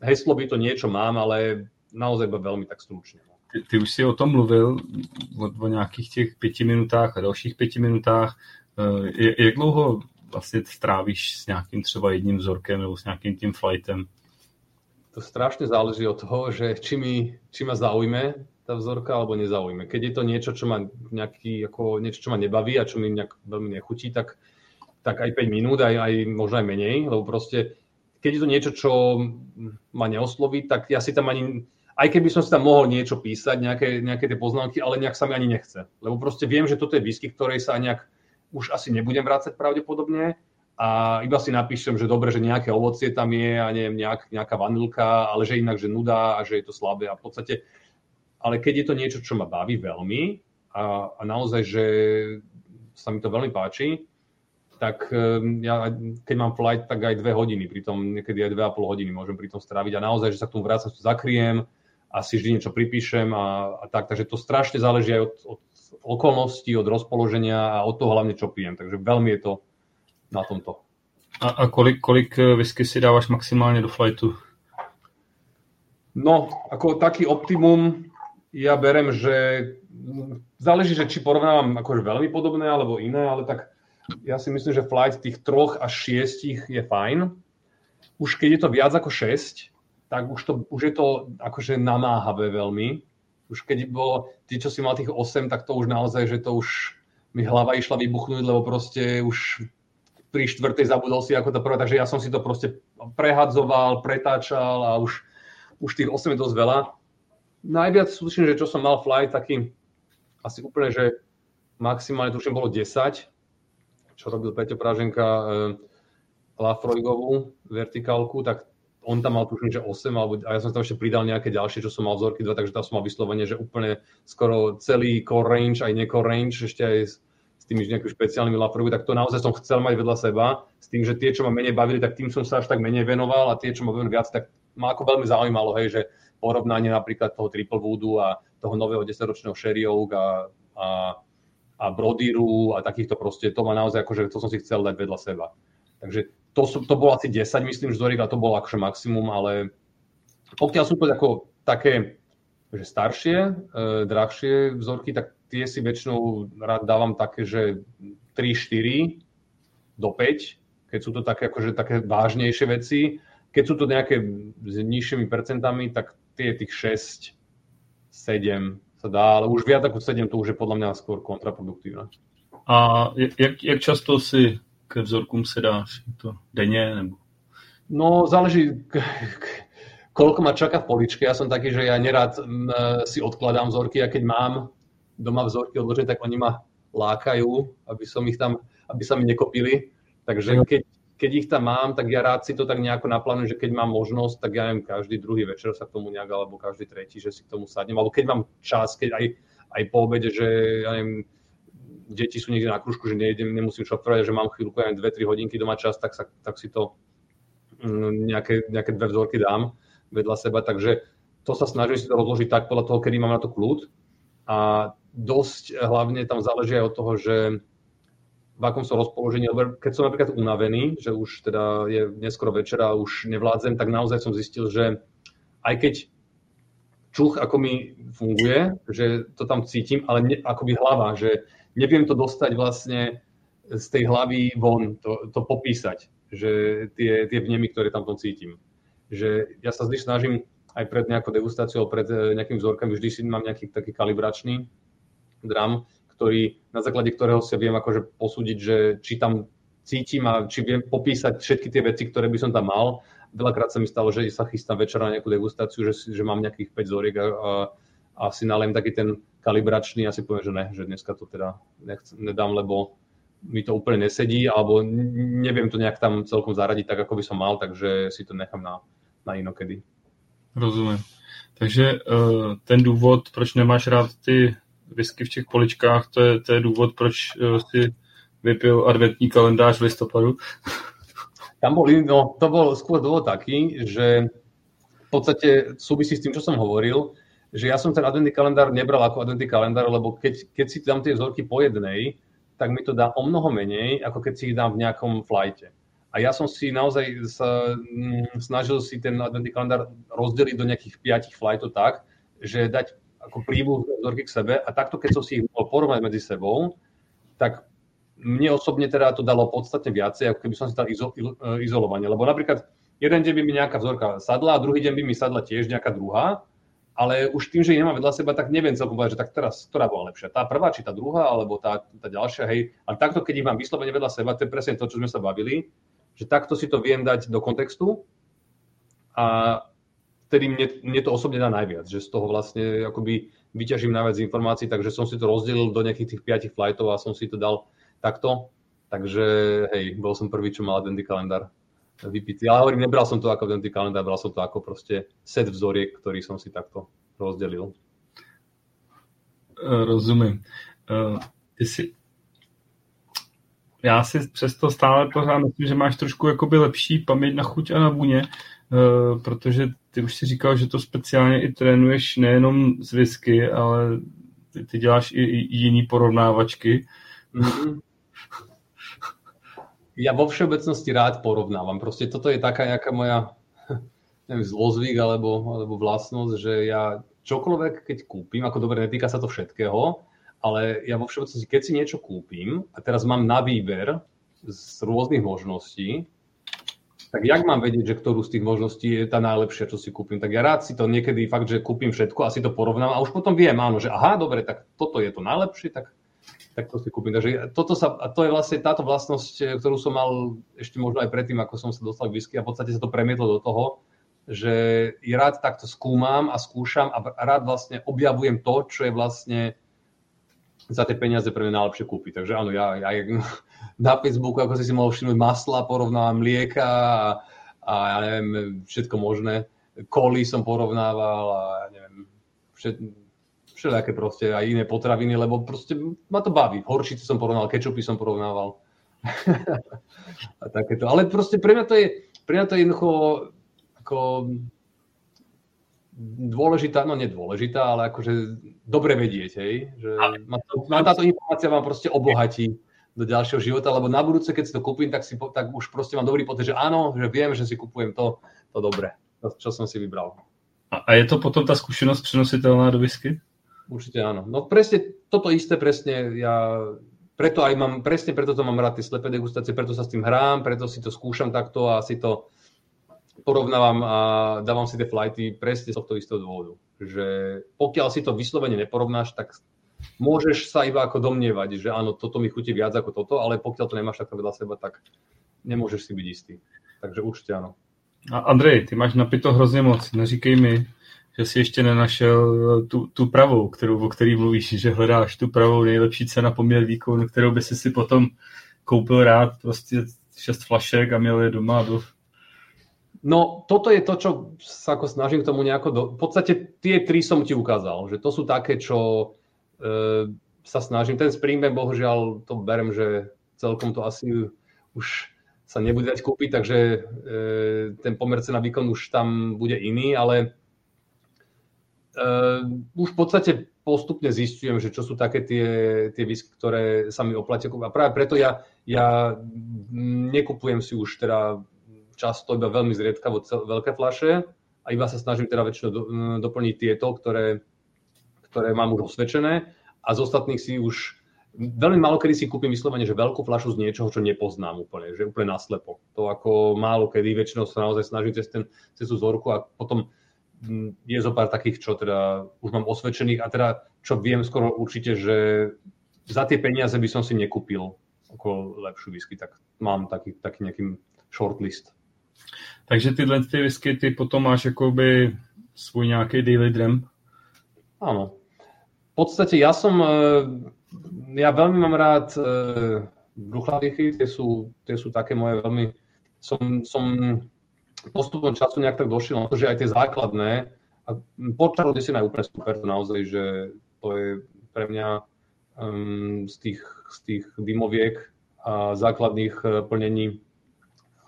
heslo by to niečo mám, ale naozaj veľmi tak stručne. Ty, ty už si o tom mluvil, o, o nějakých těch pěti minutách a dalších pěti minutách. Eh, jak dlouho vlastně strávíš s nějakým třeba jedním vzorkem nebo s nějakým tím flightem? To strašne záleží od toho, že či, mi, či ma zaujme tá vzorka alebo nezaujme. Keď je to niečo, čo ma, nejaký, ako niečo, čo ma nebaví a čo mi nejak veľmi nechutí, tak, tak aj 5 minút, aj, aj možno aj menej, lebo proste keď je to niečo, čo ma neosloví, tak ja si tam ani aj keby som si tam mohol niečo písať, nejaké, nejaké tie poznámky, ale nejak sa mi ani nechce. Lebo proste viem, že toto je whisky, ktorej sa nejak už asi nebudem vrácať pravdepodobne a iba si napíšem, že dobre, že nejaké ovocie tam je a neviem, nejak, nejaká vanilka, ale že inak, že nudá a že je to slabé a v podstate, ale keď je to niečo, čo ma baví veľmi a, a naozaj, že sa mi to veľmi páči, tak ehm, ja, keď mám flight, tak aj dve hodiny, pritom niekedy aj dve a pol hodiny môžem pri tom stráviť a naozaj, že sa k tomu vrácam, to zakriem, a si vždy niečo pripíšem a, a tak. Takže to strašne záleží aj od, od okolností, od rozpoloženia a od toho hlavne, čo pijem. Takže veľmi je to na tomto. A, a kolik, kolik eh, whisky si dávaš maximálne do flightu? No, ako taký optimum ja berem, že záleží, že či porovnávam akože veľmi podobné alebo iné, ale tak ja si myslím, že flight tých troch až šiestich je fajn. Už keď je to viac ako 6, tak už, to, už je to akože namáhavé veľmi. Už keď bolo, tí, čo si mal tých 8, tak to už naozaj, že to už mi hlava išla vybuchnúť, lebo proste už pri štvrtej zabudol si ako to prvé, takže ja som si to proste prehadzoval, pretáčal a už, už tých 8 je dosť veľa. Najviac sluším, že čo som mal flight, taký asi úplne, že maximálne tuším bolo 10, čo robil Peťo Praženka e, Lafroigovú vertikálku, tak on tam mal tuším, že 8, alebo, a ja som tam ešte pridal nejaké ďalšie, čo som mal vzorky 2, takže tam som mal vyslovene, že úplne skoro celý core range, aj necore range, ešte aj s, s tými nejakými špeciálnymi lafrovi, tak to naozaj som chcel mať vedľa seba, s tým, že tie, čo ma menej bavili, tak tým som sa až tak menej venoval a tie, čo ma bavili viac, tak ma ako veľmi zaujímalo, hej, že porovnanie napríklad toho Triple Woodu a toho nového 10-ročného Sherry Oak a, a, a Brodyru a takýchto proste, to ma naozaj akože to som si chcel dať vedľa seba. Takže to, sú, to bolo asi 10, myslím, vzoriek a to bolo akože maximum, ale pokiaľ sú to ako také že staršie, e, drahšie vzorky, tak tie si väčšinou rád dávam také, že 3-4 do 5, keď sú to také, akože, také vážnejšie veci. Keď sú to nejaké s nižšími percentami, tak tie tých 6, 7 sa dá, ale už viac ako 7 to už je podľa mňa skôr kontraproduktívne. A jak, jak často si ke vzorkům se dáš? Je to denně nebo? No, záleží, koľko ma čaká v poličke. Ja som taký, že ja nerad e, si odkladám vzorky a keď mám doma vzorky odložené, tak oni ma lákajú, aby som ich tam, aby sa mi nekopili. Takže keď, keď ich tam mám, tak ja rád si to tak nejako naplánujem, že keď mám možnosť, tak ja neviem, každý druhý večer sa k tomu nejak, alebo každý tretí, že si k tomu sadnem, alebo keď mám čas, keď aj, aj po obede, že ja neviem, deti sú niekde na kružku, že nejdem, nemusím šoferovať, že mám chvíľku, ja 2-3 hodinky doma čas, tak, sa, tak si to mm, nejaké, nejaké dve vzorky dám vedľa seba, takže to sa snažím si to rozložiť tak podľa toho, kedy mám na to kľud. A dosť hlavne tam záleží aj od toho, že v akom som rozpoložení, lebo keď som napríklad unavený, že už teda je neskoro večera a už nevládzem, tak naozaj som zistil, že aj keď čuch ako mi funguje, že to tam cítim, ale ne, akoby hlava, že neviem to dostať vlastne z tej hlavy von, to, to popísať, že tie, tie vnemy, ktoré tam tom cítim. Že ja sa vždy snažím aj pred nejakou degustáciou, pred nejakým vzorkami, vždy si mám nejaký taký kalibračný dram, ktorý, na základe ktorého si viem akože posúdiť, že či tam cítim a či viem popísať všetky tie veci, ktoré by som tam mal. Veľakrát sa mi stalo, že sa chystám večer na nejakú degustáciu, že, že mám nejakých 5 zoriek a, a, a si naliem taký ten kalibračný a si poviem, že ne, že dneska to teda nechc, nedám, lebo mi to úplne nesedí, alebo neviem to nejak tam celkom zaradiť tak, ako by som mal, takže si to nechám na, na inokedy. Rozumím. Takže uh, ten důvod, proč nemáš rád ty whisky v těch poličkách, to je, to je důvod, proč uh, si vypil adventní kalendář v listopadu. Tam bol, no, to bol skôr dôvod taký, že v podstate súvisí s tým, čo som hovoril, že ja som ten adventný kalendár nebral ako adventný kalendár, lebo keď, keď si dám tie vzorky po jednej, tak mi to dá o mnoho menej, ako keď si ich dám v nejakom flighte. A ja som si naozaj sa, mm, snažil si ten adventný kalendár rozdeliť do nejakých piatich flightov tak, že dať ako príbu vzorky k sebe a takto, keď som si ich mohol porovnať medzi sebou, tak mne osobne teda to dalo podstatne viacej, ako keby som si dal izo, e, izolovanie. Lebo napríklad jeden deň by mi nejaká vzorka sadla a druhý deň by mi sadla tiež nejaká druhá, ale už tým, že ich nemám vedľa seba, tak neviem celkom povedať, že tak teraz, ktorá bola lepšia. Tá prvá, či tá druhá, alebo tá, tá ďalšia, hej. Ale takto, keď ich mám vyslovene vedľa seba, to je presne to, čo sme sa bavili, že takto si to viem dať do kontextu a vtedy mne, mne to osobne dá najviac, že z toho vlastne akoby vyťažím najviac informácií, takže som si to rozdelil do nejakých tých piatich flightov a som si to dal takto. Takže hej, bol som prvý, čo mal adventný kalendár vypitý. Ale hovorím, nebral som to ako adventný kalendár, bral som to ako proste set vzoriek, ktorý som si takto rozdelil. Rozumím. Ty si... Já si přesto stále pořád myslím, že máš trošku jakoby lepší paměť na chuť a na vůně, Eh, protože ty už si říkal, že to speciálně i trénuješ nejenom z whisky, ale ty, ty děláš i, i jiný porovnávačky. Mm-hmm. Ja vo všeobecnosti rád porovnávam. Proste toto je taká nejaká moja neviem, zlozvyk alebo, alebo vlastnosť, že ja čokoľvek, keď kúpim, ako dobre, netýka sa to všetkého, ale ja vo všeobecnosti, keď si niečo kúpim a teraz mám na výber z rôznych možností, tak jak mám vedieť, že ktorú z tých možností je tá najlepšia, čo si kúpim? Tak ja rád si to niekedy fakt, že kúpim všetko a si to porovnám a už potom viem, áno, že aha, dobre, tak toto je to najlepšie, tak, tak to si kúpim. Takže toto sa, a to je vlastne táto vlastnosť, ktorú som mal ešte možno aj predtým, ako som sa dostal k whisky a v podstate sa to premietlo do toho, že rád takto skúmam a skúšam a rád vlastne objavujem to, čo je vlastne za tie peniaze pre mňa najlepšie kúpiť. Takže áno, ja, ja na Facebooku, ako si si mohol všimnúť, masla, porovnávam mlieka a, a ja neviem, všetko možné. Koly som porovnával a ja neviem, všet, všelijaké proste aj iné potraviny, lebo proste ma to baví. Horčice som porovnával, kečupy som porovnával. a takéto. Ale proste pre mňa to je, pre mňa to je jednoducho ako dôležitá, no nedôležitá, ale akože dobre vedieť, hej, že ma, to, ma táto informácia vám proste obohatí do ďalšieho života, lebo na budúce, keď si to kúpim, tak, si, tak už proste mám dobrý pocit, že áno, že viem, že si kupujem to, to dobre, to, čo som si vybral. A, a je to potom tá skúsenosť prenositeľná do whisky? Určite áno. No presne toto isté, presne ja preto aj mám, presne preto to mám rád tie slepé degustácie, preto sa s tým hrám, preto si to skúšam takto a si to porovnávam a dávam si tie flighty presne z tohto istého dôvodu. Že pokiaľ si to vyslovene neporovnáš, tak môžeš sa iba ako domnievať, že áno, toto mi chutí viac ako toto, ale pokiaľ to nemáš takto vedľa seba, tak nemôžeš si byť istý. Takže určite áno. A Andrej, ty máš napito hrozně moc. Neříkej mi, že si ještě nenašel tu, tu pravou, kterou, o který mluvíš, že hledáš tu pravou nejlepší cena poměr výkon, kterou by si si potom koupil rád. Prostě šest flašek a měl je doma do, No, toto je to, čo sa ako snažím k tomu nejako... Do... V podstate tie tri som ti ukázal, že to sú také, čo e, sa snažím. Ten Springbank, bohužiaľ, to berem, že celkom to asi už sa nebude dať kúpiť, takže e, ten pomer na výkon už tam bude iný, ale e, už v podstate postupne zistujem, že čo sú také tie, tie whisky, ktoré sa mi oplatia. A práve preto ja, ja nekupujem si už teda často iba veľmi zriedkavo veľké flaše a iba sa snažím teda väčšinou do, doplniť tieto, ktoré, ktoré mám už osvedčené a z ostatných si už veľmi málo kedy si kúpim vyslovene, že veľkú flašu z niečoho, čo nepoznám úplne, že úplne naslepo. To ako málo kedy, väčšinou sa naozaj snažím cez, ten, cez tú zorku a potom je zo pár takých, čo teda už mám osvedčených a teda čo viem skoro určite, že za tie peniaze by som si nekúpil ako lepšiu whisky, tak mám taký, taký nejaký shortlist. Takže tyhle ty whisky, ty potom máš jakoby svůj nějaký daily dram? Áno. V podstate ja som, e, ja veľmi mám rád e, bruchladichy, tie sú, tie sú také moje veľmi, som, som postupom času nejak tak došiel na to, že aj tie základné, a počalo si úplne super, to naozaj, že to je pre mňa um, z, tých, z tých dymoviek a základných e, plnení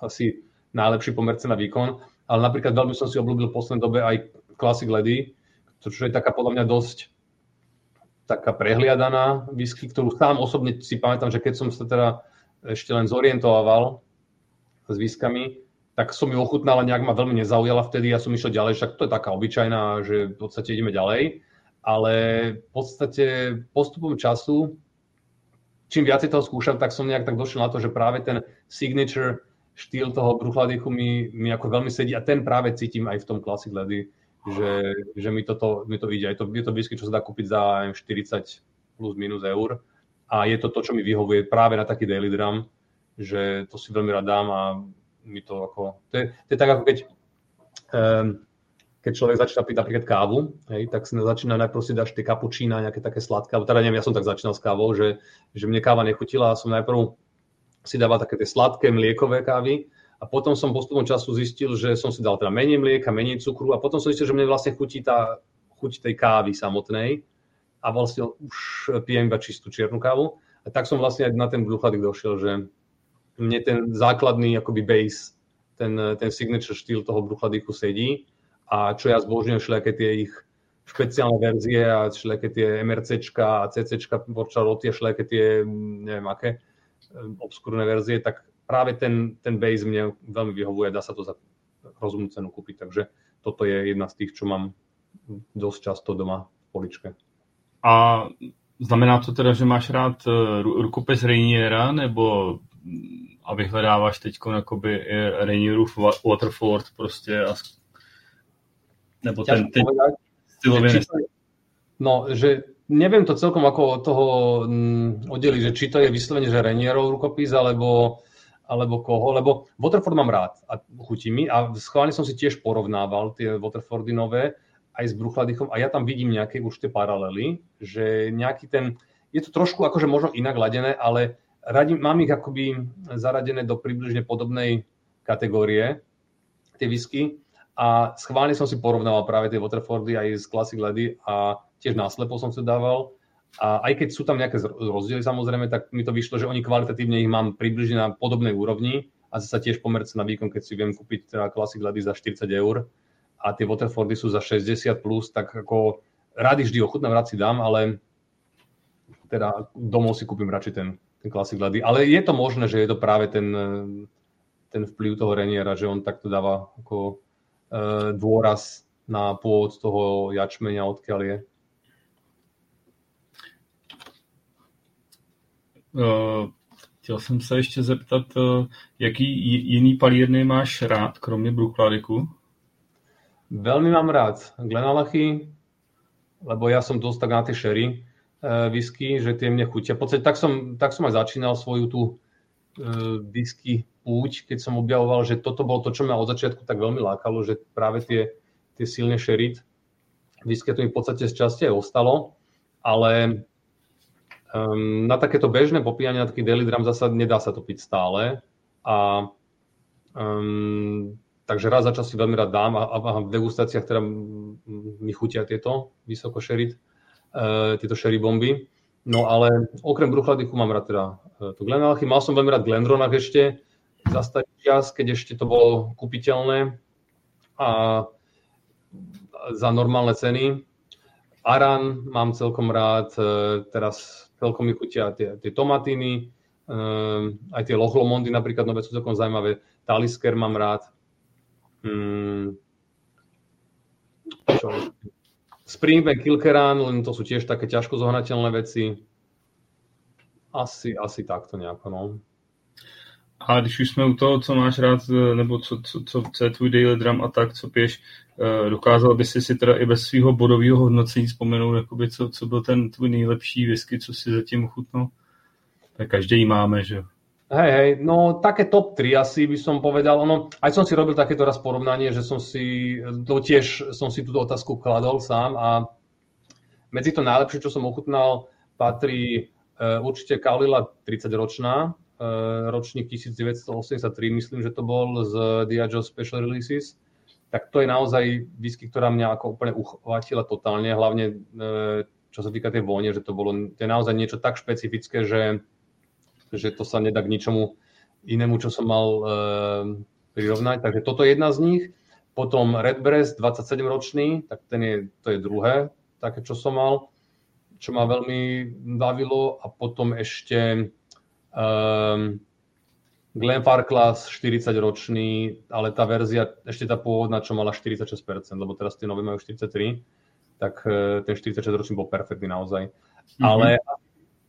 asi najlepší pomerce na výkon, ale napríklad veľmi som si obľúbil v poslednej dobe aj Classic Lady, čo je taká podľa mňa dosť taká prehliadaná whisky, ktorú sám osobne si pamätám, že keď som sa teda ešte len zorientoval s whiskami, tak som ju ochutnal, ale nejak ma veľmi nezaujala vtedy, ja som išiel ďalej, však to je taká obyčajná, že v podstate ideme ďalej, ale v podstate postupom času, čím viacej toho skúšam, tak som nejak tak došiel na to, že práve ten signature štýl toho Bruchladichu mi, mi ako veľmi sedí a ten práve cítim aj v tom Classic Lady, že, že mi, toto, mi to ide. Je to, je to whisky, čo sa dá kúpiť za 40 plus minus eur a je to to, čo mi vyhovuje práve na taký daily drum, že to si veľmi rád dám a mi to ako... To je, to je tak ako keď, um, keď človek začína piť napríklad kávu, hej, tak si začína najprv si dáš tie kapučína, nejaké také sladké, alebo teda neviem, ja som tak začínal s kávou, že, že mne káva nechutila a som najprv si dával také tie sladké mliekové kávy a potom som postupom času zistil, že som si dal teda menej mlieka, menej cukru a potom som zistil, že mne vlastne chutí tá chuť tej kávy samotnej a vlastne už pijem iba čistú čiernu kávu. A tak som vlastne aj na ten gluchadik došiel, že mne ten základný akoby base, ten, ten signature štýl toho bruchladiku sedí a čo ja zbožňujem všelijaké tie ich špeciálne verzie a všelijaké tie MRCčka a CCčka, Porčaroty a všelijaké tie, neviem aké, obskúrne verzie, tak práve ten, ten base mne veľmi vyhovuje, dá sa to za rozumnú cenu kúpiť, takže toto je jedna z tých, čo mám dosť často doma v poličke. A znamená to teda, že máš rád e, rukopis Rainiera, nebo a vyhledáváš teď jakoby Rainierův Waterford prostě a nebo ten, ten stylově No, že neviem to celkom ako od toho mm, oddeliť, že či to je vyslovene, že Renierov rukopis, alebo, alebo koho, lebo Waterford mám rád a chutí mi. A schválne som si tiež porovnával tie Waterfordy nové aj s Bruchladychom a ja tam vidím nejaké tie paralely, že nejaký ten, je to trošku akože možno inak ladené, ale radím, mám ich akoby zaradené do približne podobnej kategórie, tie whisky. A schválne som si porovnával práve tie Waterfordy aj z Classic Lady a tiež náslepo som sa dával. A aj keď sú tam nejaké rozdiely samozrejme, tak mi to vyšlo, že oni kvalitatívne ich mám približne na podobnej úrovni a zase tiež pomerce na výkon, keď si viem kúpiť teda Classic Lady za 40 eur a tie Waterfordy sú za 60 plus, tak ako rádi vždy ochutnám, rád si dám, ale teda domov si kúpim radšej ten, ten Classic Lady. Ale je to možné, že je to práve ten, ten vplyv toho Reniera, že on takto dáva ako e, dôraz na pôvod toho jačmenia, odkiaľ je. Chtěl jsem se ještě zeptat, uh, jaký jiný palírny máš rád, kromě Bruchladiku? Veľmi mám rád Glenalachy, lebo ja som dosť tak na tie sherry uh, whisky, že tie mne chutia. V podstate tak som, tak som aj začínal svoju tú whisky púť, keď som objavoval, že toto bolo to, čo ma od začiatku tak veľmi lákalo, že práve tie, tie silné sherry whisky to mi v podstate z časti aj ostalo, ale Um, na takéto bežné popíjanie, na taký daily drum zasa nedá sa to piť stále. A um, takže raz za čas si veľmi rád dám a, a v degustáciách teda mi chutia tieto vysoko šerit, uh, tieto sherry bomby. No ale okrem bruchladichu mám rád teda uh, to Glenalchy. Mal som veľmi rád Glendronach ešte za starý čas, keď ešte to bolo kúpiteľné a za normálne ceny. Aran mám celkom rád, e, teraz celkom mi chutia tie, tie tomatiny, e, aj tie lochlomondy napríklad nové sú celkom zaujímavé. Talisker mám rád. Hmm. Čo? Springbank Kilkeran, len to sú tiež také ťažko zohnateľné veci. Asi, asi takto nejako, no. A když už jsme u toho, co máš rád, e, nebo co, co, co, co je tvůj daily drum a tak, co piješ, e, dokázal by si si teda i bez svého bodového hodnocení vzpomenout, jakoby, co, co byl ten tvůj nejlepší whisky, co si zatím ochutnal? Tak každý máme, že Hej, hej, no také top 3 asi by som povedal. Ono, aj som si robil takéto raz porovnanie, že som si, to tiež som si túto otázku kladol sám a medzi to najlepšie, čo som ochutnal, patrí uh, určite Kalila 30-ročná, Eh, ročník 1983, myslím, že to bol z Diageo Special Releases, tak to je naozaj whisky, ktorá mňa ako úplne uchvátila totálne, hlavne eh, čo sa týka tej vône, že to bolo to je naozaj niečo tak špecifické, že, že to sa nedá k ničomu inému, čo som mal e, prirovnať. Takže toto je jedna z nich. Potom Redbreast, 27-ročný, tak ten je, to je druhé, také, čo som mal, čo ma veľmi bavilo. A potom ešte Um, Glenn Farclas 40-ročný, ale tá verzia, ešte tá pôvodná, čo mala 46%, lebo teraz tie nové majú 43, tak uh, ten 46-ročný bol perfektný naozaj. Mm-hmm. Ale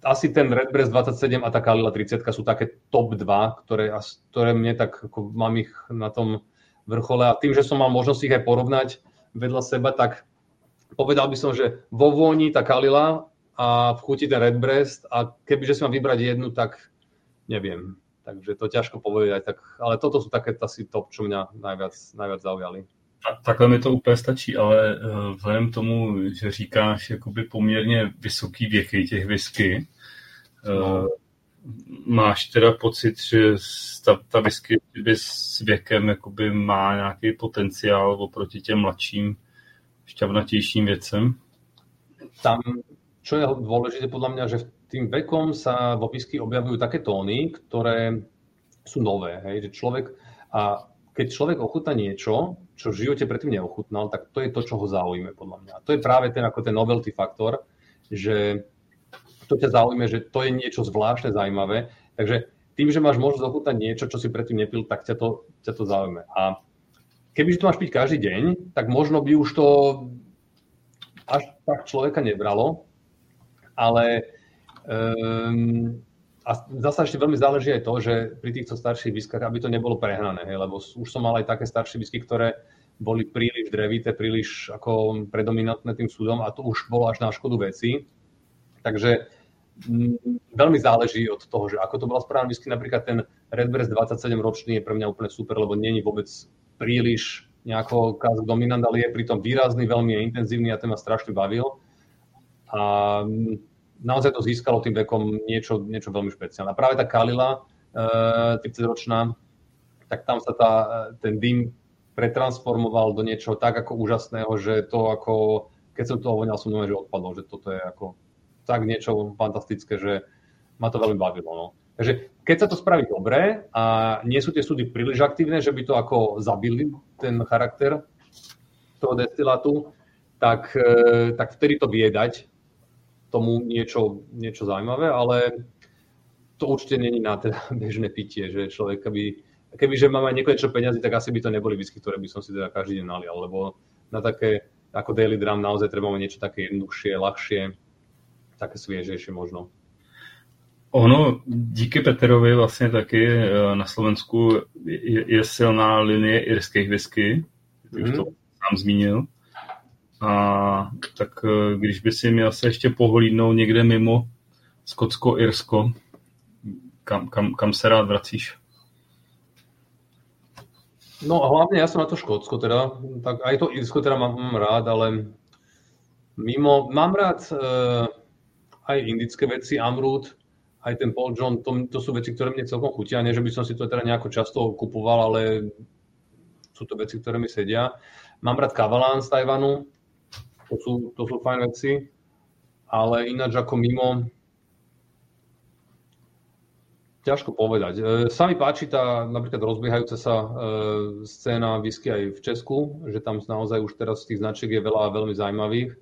asi ten Redbreast 27 a tá Kalila 30 sú také top 2, ktoré, ktoré mne tak, ako mám ich na tom vrchole a tým, že som mal možnosť ich aj porovnať vedľa seba, tak povedal by som, že vo vôni tá Kalila a v chuti ten Redbreast a kebyže si mám vybrať jednu, tak neviem. Takže to ťažko povedať, tak, ale toto sú také asi top, čo mňa najviac, najviac zaujali. Takhle mi to úplně stačí, ale uh, vzhledem tomu, že říkáš jakoby poměrně vysoký věky těch whisky, uh, máš teda pocit, že ta, ta whisky s věkem jakoby má nějaký potenciál oproti těm mladším, šťavnatějším věcem? Tam, čo je dôležité podľa mňa, že tým vekom sa vo whisky objavujú také tóny, ktoré sú nové. Hej? Že človek, a keď človek ochutná niečo, čo v živote predtým neochutnal, tak to je to, čo ho zaujíme, podľa mňa. A to je práve ten, ako ten novelty faktor, že to ťa zaujíme, že to je niečo zvláštne zaujímavé. Takže tým, že máš možnosť ochutnať niečo, čo si predtým nepil, tak ťa to, ťa to zaujíme. A keby to máš piť každý deň, tak možno by už to až tak človeka nebralo, ale Um, a zase ešte veľmi záleží aj to, že pri týchto starších výskach, aby to nebolo prehnané, hej, lebo už som mal aj také staršie výsky, ktoré boli príliš drevité, príliš ako predominantné tým súdom a to už bolo až na škodu veci. Takže veľmi záleží od toho, že ako to bola správna whisky. Napríklad ten Redbreast 27 ročný je pre mňa úplne super, lebo není vôbec príliš nejako kask dominant, ale je pritom výrazný, veľmi intenzívny a ten ma strašne bavil. A naozaj to získalo tým vekom niečo, niečo veľmi špeciálne. Práve tá Kalila, 30-ročná, eh, tak tam sa tá, ten dym pretransformoval do niečoho tak ako úžasného, že to ako, keď som to voňal, som že odpadol, že toto je ako tak niečo fantastické, že ma to veľmi bavilo. No. Takže keď sa to spraví dobre a nie sú tie súdy príliš aktívne, že by to ako zabili ten charakter toho destilátu, tak, eh, tak vtedy to vie dať tomu niečo, niečo zaujímavé, ale to určite není na teda bežné pitie, že človek, keby, kebyže mám aj nekonečno peniazy, tak asi by to neboli whisky, ktoré by som si teda každý deň nalial, lebo na také ako daily drum naozaj treba mať niečo také jednoduchšie, ľahšie, také sviežejšie možno. Ono díky Peterovi vlastně taky eh, na Slovensku je, je silná linie irských whisky, mm. to sám zmínil. A tak e, když by si měl se ještě pohlídnout někde mimo Skotsko-Irsko, kam, kam, kam se rád vracíš? No a hlavne ja som na to Škótsko teda, tak aj to Irsko teda mám, mám rád, ale mimo, mám rád e, aj indické veci, Amrut, aj ten Paul John, to, to sú veci, ktoré mne celkom chutia, nie že by som si to teda nejako často kupoval, ale sú to veci, ktoré mi sedia. Mám rád Kavalan z Tajvanu, to sú, to sú fajn veci, ale ináč ako mimo, ťažko povedať. E, sa mi páči tá napríklad rozbiehajúca sa e, scéna whisky aj v Česku, že tam naozaj už teraz tých značiek je veľa veľmi zaujímavých.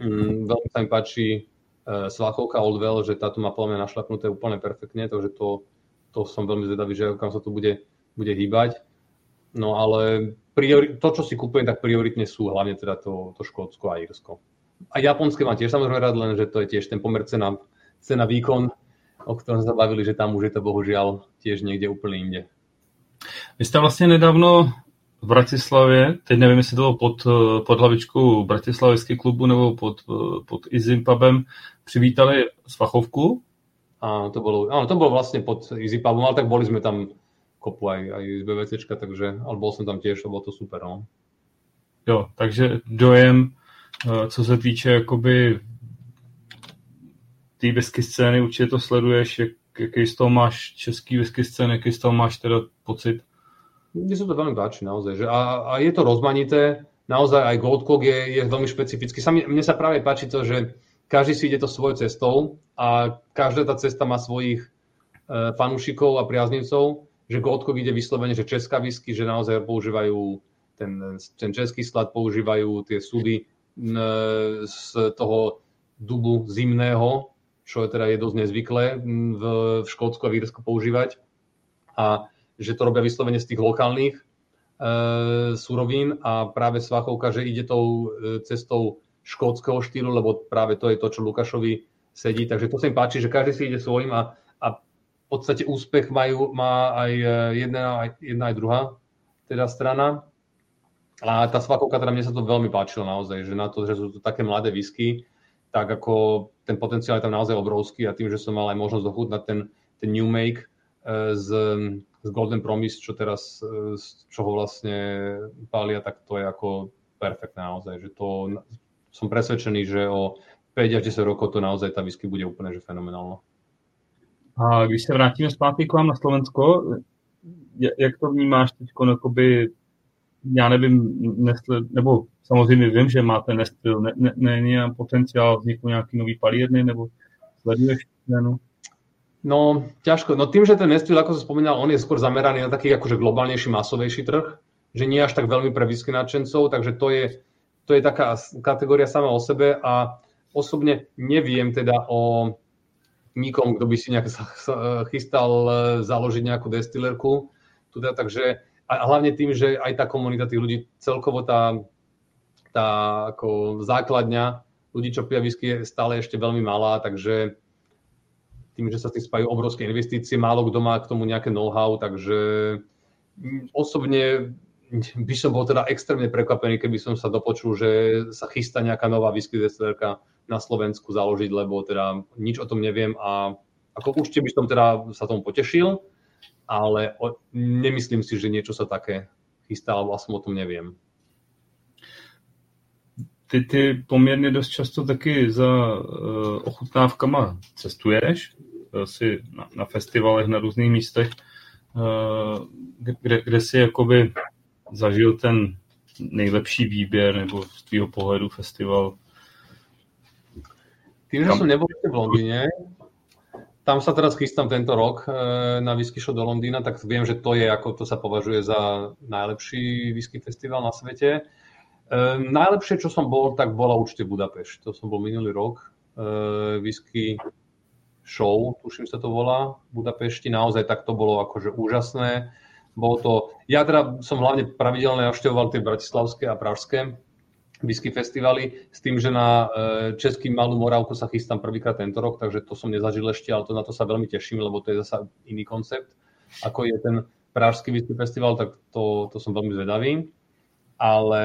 Mm, veľmi sa mi páči e, Svachovka Oldwell, že táto má podľa našlapnuté úplne perfektne, takže to, to som veľmi zvedavý, že kam sa to bude, bude hýbať. No ale priori- to, čo si kúpujem, tak prioritne sú hlavne teda to, to Škótsko a Írsko. A japonské mám tiež samozrejme rád, len že to je tiež ten pomer cena, cena výkon, o ktorom sa bavili, že tam už je to bohužiaľ tiež niekde úplne inde. Vy jste vlastně nedávno v Bratislavě, teď nevím, jestli to bylo pod, pod hlavičkou Bratislavského klubu nebo pod, pod Izim pubem, přivítali Svachovku. Áno, to bolo, áno, to bolo vlastne pod Pubom, ale tak boli sme tam kopu aj, aj z BVCčka, takže, ale bol som tam tiež, bolo to super, no. Jo, takže dojem, eh, co se týče jakoby té whisky scény, určitě to sleduješ, jak, jaký z toho máš český whisky scény, jaký z toho máš teda pocit? Mne sa to veľmi páči naozaj, že a, a je to rozmanité, naozaj aj Gold Cock je, je veľmi špecifický. Sami, mne sa práve páči to, že každý si ide to svojou cestou a každá tá cesta má svojich e, fanúšikov a priaznivcov že Goldcock ide vyslovene, že česká whisky, že naozaj používajú ten, ten český slad, používajú tie súdy z toho dubu zimného, čo je teda je dosť nezvyklé v, v Škótsku a v používať. A že to robia vyslovene z tých lokálnych e, surovín a práve Svachovka, že ide tou e, cestou škótskeho štýlu, lebo práve to je to, čo Lukášovi sedí. Takže to sa im páči, že každý si ide svojím a podstate úspech majú, má aj e, jedna, aj jedna aj druhá teda strana. A tá svakovka, teda mne sa to veľmi páčilo naozaj, že na to, že sú to také mladé whisky, tak ako ten potenciál je tam naozaj obrovský a tým, že som mal aj možnosť dochutnať ten, ten New Make e, z, z Golden Promise, čo teraz, e, z čoho vlastne pália, tak to je ako perfektné naozaj, že to som presvedčený, že o 5 až 10 rokov to naozaj tá whisky bude úplne že fenomenálna. A když se vrátíme zpátky k vám na Slovensko, jak to vnímáš teď, jakoby, já nevím, nesle, nebo samozřejmě vím, že máte Nestil, ne, ne, ne, potenciál vzniku nějaký nový palírny, nebo sleduješ cenu? No, ťažko. No tým, že ten Nestil, ako som spomínal, on je skôr zameraný na taký akože globálnejší, masovejší trh, že nie až tak veľmi pre whisky nadšencov, takže to je, to je taká kategória sama o sebe a osobne neviem teda o nikom, kto by si nejak chystal e, založiť nejakú destilerku. Teda, takže, a hlavne tým, že aj tá komunita tých ľudí, celkovo tá, tá ako základňa ľudí, čo pia whisky, je stále ešte veľmi malá, takže tým, že sa s tým spajú obrovské investície, málo kto má k tomu nejaké know-how, takže osobne by som bol teda extrémne prekvapený, keby som sa dopočul, že sa chystá nejaká nová whisky destilerka na Slovensku založiť, lebo teda nič o tom neviem a ako určite by som teda sa tomu potešil, ale o, nemyslím si, že niečo sa také chystá, alebo aspoň o tom neviem. Ty, ty poměrně dost často taky za uh, ochutnávkama cestuješ, si na, na festivalech na různých místech, uh, kde, kde si jakoby zažil ten nejlepší výběr nebo z tvýho pohledu festival tým, že som nebol v Londýne, tam sa teraz chystám tento rok eh, na Whisky Show do Londýna, tak viem, že to je, ako to sa považuje za najlepší whisky festival na svete. Um, najlepšie, čo som bol, tak bola určite Budapešť. To som bol minulý rok. Uh, whisky show, tuším sa to volá, v Budapešti. Naozaj tak to bolo akože úžasné. Bolo to, ja teda som hlavne pravidelne navštevoval tie bratislavské a pražské whisky festivaly s tým, že na e, Český Malú Moravku sa chystám prvýkrát tento rok, takže to som nezažil ešte, ale to na to sa veľmi teším, lebo to je zase iný koncept, ako je ten Pražský whisky festival, tak to, to som veľmi zvedavý. Ale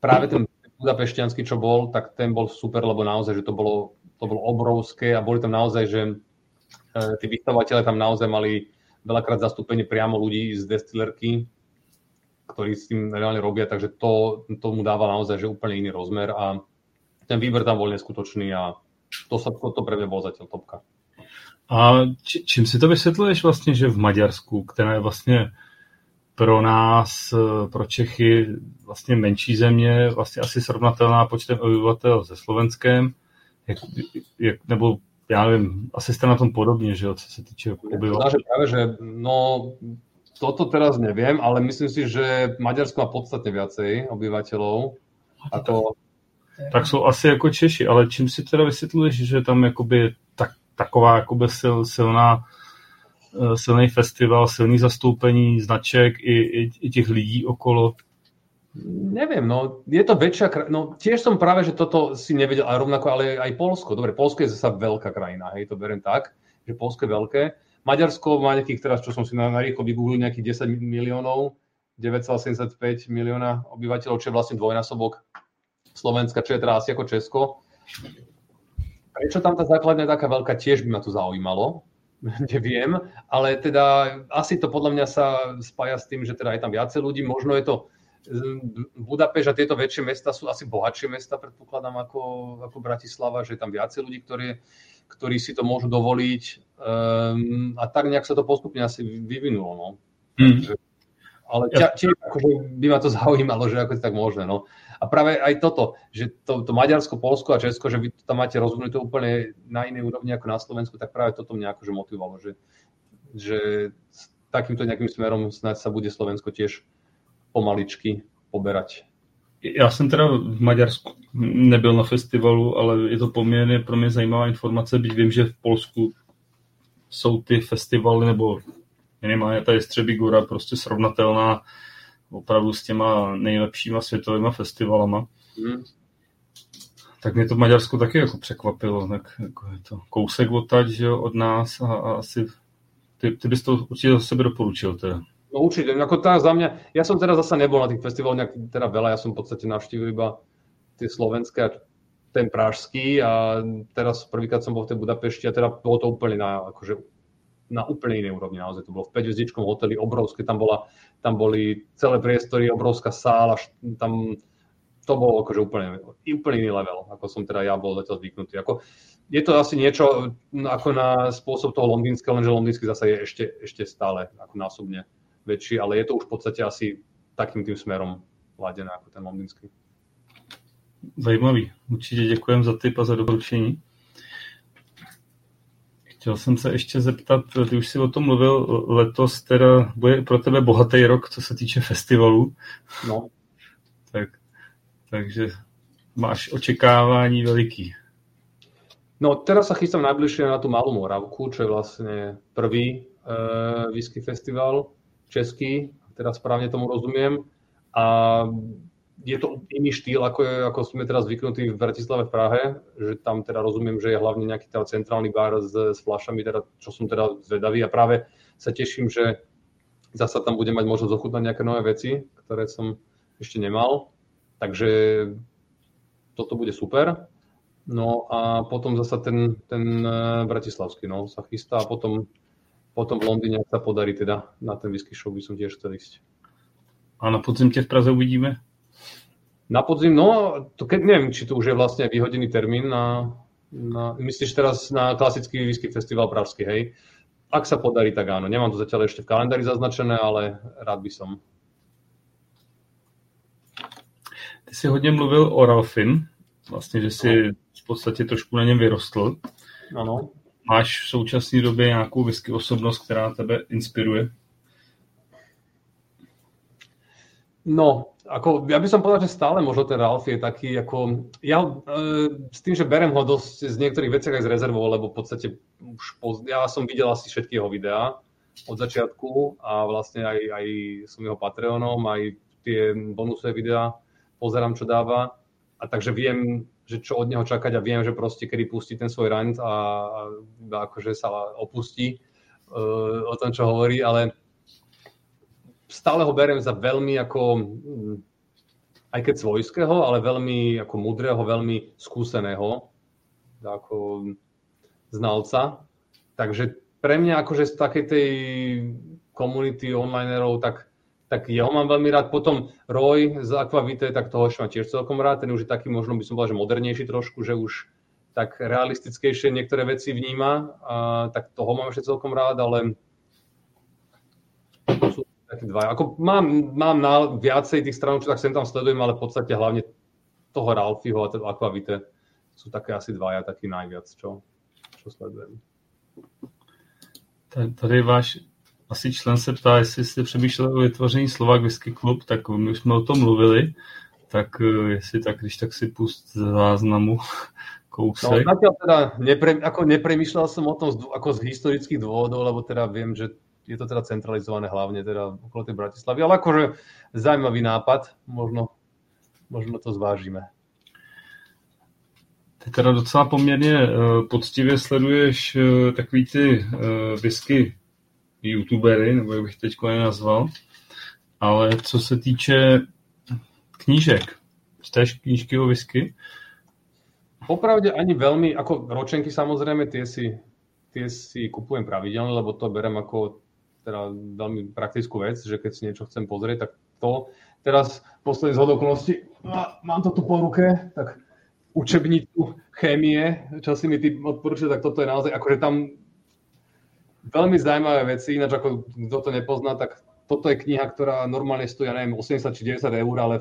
práve ten Budapešťanský, čo bol, tak ten bol super, lebo naozaj, že to bolo, to bolo obrovské a boli tam naozaj, že e, tí vystavovateľe tam naozaj mali veľakrát zastúpenie priamo ľudí z destilerky, ktorí s tým reálne robia, takže to tomu dáva naozaj že úplne iný rozmer a ten výber tam bol neskutočný a to, sa, to, to pre mňa bol zatiaľ topka. A či, čím si to vysvětluješ vlastně, že v Maďarsku, která je vlastně pro nás, pro Čechy, vlastně menší země, vlastně asi srovnatelná počtem obyvatel se Slovenskem, jak, jak, nebo já nevím, asi jste na tom podobně, že jo, co se týče obyvateľov. Práve, že no, toto teraz neviem, ale myslím si, že Maďarsko má podstatne viacej obyvateľov ako... Tak jsou asi jako Češi, ale čím si teda vysvětluješ, že tam jakoby tak, taková jakoby sil, silná eh, silný festival, silný zastoupení značek i, i, i těch lidí okolo? Neviem, no je to väčšia no tiež som práve, že toto si nevedel, ale rovnako, ale aj Polsko. Dobre, Polsko je zase veľká krajina, hej, to beriem tak, že Polsko je veľké. Maďarsko má nejakých teraz, čo som si na, rýchlo vygooglil, nejakých 10 miliónov, 9,75 milióna obyvateľov, čo je vlastne dvojnásobok Slovenska, čo je asi ako Česko. Prečo tam tá základňa je taká veľká, tiež by ma to zaujímalo, neviem, ale teda asi to podľa mňa sa spája s tým, že teda je tam viacej ľudí, možno je to Budapešť a tieto väčšie mesta sú asi bohatšie mesta, predpokladám, ako, ako Bratislava, že je tam viacej ľudí, ktorí, ktorí si to môžu dovoliť. Um, a tak nejak sa to postupne asi vyvinulo. No. Mm. Takže, ale ťa, tiež akože by ma to zaujímalo, že ako je tak možné. No. A práve aj toto, že to, to Maďarsko, Polsko a Česko, že vy to tam máte rozvinuté úplne na inej úrovni ako na Slovensku, tak práve toto mňa akože motivovalo, že, že takýmto nejakým smerom snáď sa bude Slovensko tiež pomaličky poberať. Já jsem teda v Maďarsku nebyl na festivalu, ale je to poměrně pro mě zajímavá informace, byť vím, že v Polsku jsou ty festivaly, nebo minimálně ta Střebí Gora prostě srovnatelná opravdu s těma nejlepšíma světovými festivalama. Hmm. Tak mě to v Maďarsku taky jako překvapilo, tak jako je to kousek odtaď, že jo, od nás a, a asi ty, ty bys to určitě za sebe doporučil teda. No určite, ako tá za mňa, ja som teraz zase nebol na tých festivaloch nejak teda veľa, ja som v podstate navštívil iba tie slovenské a ten pražský a teraz prvýkrát som bol v tej Budapešti a teda bolo to úplne na, akože, na úplne inej úrovni naozaj. To bolo v 5 hoteli, obrovské, tam, bola, tam boli celé priestory, obrovská sála, tam to bolo akože úplne, úplne iný level, ako som teda ja bol zatiaľ zvyknutý. Ako, je to asi niečo ako na spôsob toho londýnskeho, lenže londýnsky zase je ešte, ešte stále ako násobne väčší, ale je to už v podstate asi takým tým smerom ladené ako ten londýnsky. Zajímavý. Určitě děkujem za tip a za doporučení. Chtěl jsem se ještě zeptat, ty už si o tom mluvil, letos teda bude pro tebe bohatý rok, co se týče festivalů. No. tak, takže máš očekávání veliký. No teraz sa chystám najbližšie na tú Malú Moravku, čo je vlastne prvý e, whisky festival český, teraz správne tomu rozumiem. A je to iný štýl, ako, je, ako sme teraz zvyknutí v Bratislave v Prahe, že tam teda rozumiem, že je hlavne nejaký teda centrálny bar s, s flašami, teda, čo som teda zvedavý a práve sa teším, že zasa tam budem mať možnosť ochutnať nejaké nové veci, ktoré som ešte nemal. Takže toto bude super. No a potom zasa ten, ten eh, bratislavský no, sa chystá a potom potom v Londýne, sa podarí teda na ten whisky show, by som tiež chcel ísť. A na podzim v Praze uvidíme? Na podzim, no, to keď, neviem, či to už je vlastne vyhodený termín na, na myslíš teraz na klasický whisky festival pražský, hej? Ak sa podarí, tak áno. Nemám to zatiaľ ešte v kalendári zaznačené, ale rád by som. Ty si hodně mluvil o Ralfin, vlastně, že si v podstatě trošku na něm vyrostl. Ano. Máš v současné době nějakou whisky osobnost, která tebe inspiruje? No, ako, ja by som povedal, že stále možno ten Ralf je taký, ako, ja e, s tým, že berem ho dosť z niektorých veciach aj z rezervou, lebo v podstate už poz, ja som videl asi všetky jeho videá od začiatku a vlastne aj, aj som jeho Patreonom, aj tie bonusové videá pozerám, čo dáva. A takže viem, že čo od neho čakať a viem, že proste kedy pustí ten svoj rant a, a akože sa opustí uh, o tom, čo hovorí, ale stále ho beriem za veľmi ako hm, aj keď svojského, ale veľmi ako mudrého, veľmi skúseného ako znalca. Takže pre mňa akože z takej tej komunity onlinerov, tak tak jeho mám veľmi rád. Potom Roy z Aquavite, tak toho ešte mám tiež celkom rád. Ten už je taký, možno by som povedal, že modernejší trošku, že už tak realistickejšie niektoré veci vníma, a, tak toho mám ešte celkom rád, ale sú také dva. Ako mám, mám na viacej tých stran, čo tak sem tam sledujem, ale v podstate hlavne toho Ralfiho a to Aquavite sú také asi dvaja taký najviac, čo, čo sledujem. Tady váš asi člen se ptá, jestli jste přemýšlel o vytvoření Slovak Whisky Club, tak my už jsme o tom mluvili, tak eh, jestli tak, když tak si pust z záznamu kousek. No, zatiaľ teda nepre, ako nepremýšľal som o tom z, ako z historických dôvodov, lebo teda viem, že je to teda centralizované hlavne teda okolo tej Bratislavy, ale akože zaujímavý nápad, možno, možno to zvážime. Ty teda docela poměrně uh, poctivě sleduješ uh, takový ty uh, whisky youtubery, nebo jak bych teď nazval. Ale co se týče knížek, čteš knížky o whisky? Popravde ani veľmi, ako ročenky samozrejme, tie si, tie si kupujem pravidelne, lebo to berem ako teda veľmi praktickú vec, že keď si niečo chcem pozrieť, tak to. Teraz posledný z okolností, mám to tu po ruke, tak učebnicu chémie, čo si mi ty odporúčil, tak toto je naozaj, akože tam veľmi zaujímavé veci, ináč ako kto to nepozná, tak toto je kniha, ktorá normálne stojí, ja neviem, 80 či 90 eur, ale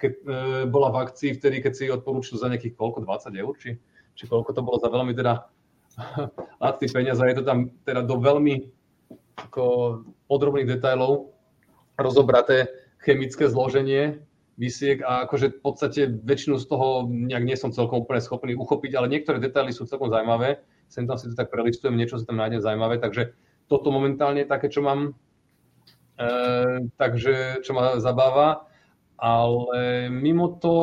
keď e, bola v akcii vtedy, keď si odporúčil za nejakých koľko, 20 eur, či, či koľko to bolo za veľmi teda lacný peniaz a je to tam teda do veľmi ako podrobných detailov rozobraté chemické zloženie vysiek a akože v podstate väčšinu z toho nejak nie som celkom úplne schopný uchopiť, ale niektoré detaily sú celkom zaujímavé. Sem tam si to tak prelistujem, niečo si tam nájdem zaujímavé, takže toto momentálne je také, čo mám, e, takže čo ma zabáva, ale mimo to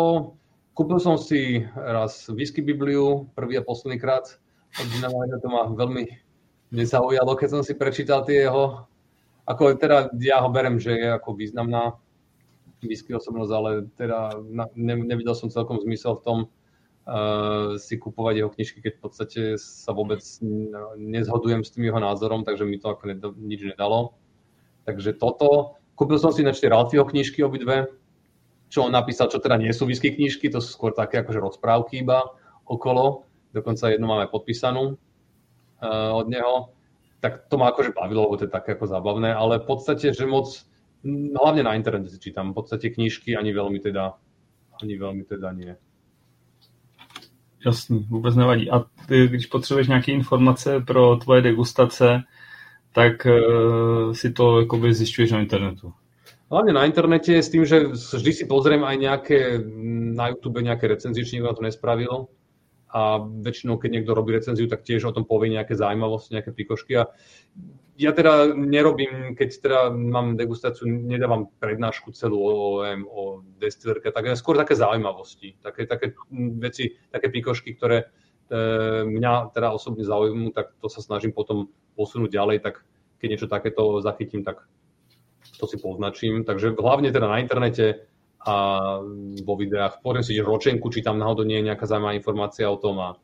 kúpil som si raz whisky Bibliu, prvý a posledný krát. Od to ma veľmi nezaujalo, keď som si prečítal tie jeho, ako teda ja ho berem, že je ako významná whisky osobnosť, ale teda ne, nevidel som celkom zmysel v tom, uh, si kupovať jeho knižky, keď v podstate sa vôbec nezhodujem s tým jeho názorom, takže mi to ako nedo, nič nedalo. Takže toto. Kúpil som si na tie Ralfieho knižky obidve, čo on napísal, čo teda nie sú whisky knižky, to sú skôr také akože rozprávky iba okolo. Dokonca jednu máme podpísanú od neho. Tak to ma akože bavilo, lebo to je také ako zábavné, ale v podstate, že moc, hlavne na internete si čítam, v podstate knižky ani veľmi teda, ani veľmi teda nie. Jasný, vůbec nevadí. A ty, když potřebuješ nějaké informace pro tvoje degustace, tak uh, si to jakoby zjišťuješ na internetu. Hlavne na internete s tým, že vždy si pozriem aj nejaké na YouTube nejaké recenzie, či niekto to nespravil. A väčšinou, keď niekto robí recenziu, tak tiež o tom povie nejaké zaujímavosti, nejaké pikošky. A ja teda nerobím, keď teda mám degustáciu, nedávam prednášku celú o, o, destilerke, tak skôr také zaujímavosti, také, také veci, také pikošky, ktoré e, mňa teda osobne zaujímujú, tak to sa snažím potom posunúť ďalej, tak keď niečo takéto zachytím, tak to si poznačím. Takže hlavne teda na internete a vo videách. Pozriem si ročenku, či tam náhodou nie je nejaká zaujímavá informácia o tom a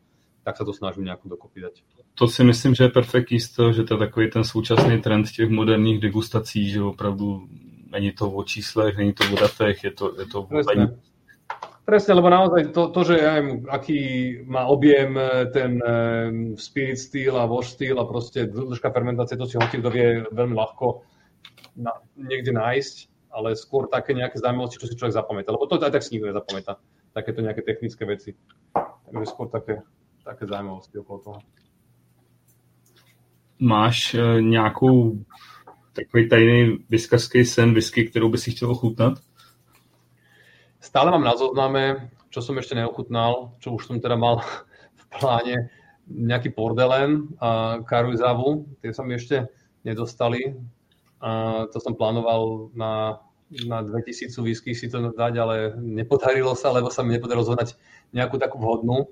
tak sa to snažím nejako dokopy dať. To si myslím, že je perfekt jisto, že to je takový ten současný trend těch moderních degustací, že opravdu není to o číslech, není to o datech, je to, je to Presne. Presne, lebo naozaj to, to že ja viem, aký má objem eh, ten um, spirit steel a wash steel a proste dĺžka fermentácie, to si hoci kto vie veľmi ľahko na, niekde nájsť, ale skôr také nejaké zaujímavosti, čo si človek zapamätá. Lebo to aj tak si nikto nezapamätá. Takéto nejaké technické veci. Takže skôr také také zaujímavosti okolo toho. Máš uh, nějakou takový tajný vyskařský sen whisky, kterou by si chtěl ochutnat? Stále mám na zozname, čo som ešte neochutnal, čo už som teda mal v pláne, nejaký Pordelen a Karuizavu, tie sa mi ešte nedostali. A to som plánoval na, na 2000 whisky si to dať, ale nepodarilo sa, lebo sa mi nepodarilo zohnať nejakú takú vhodnú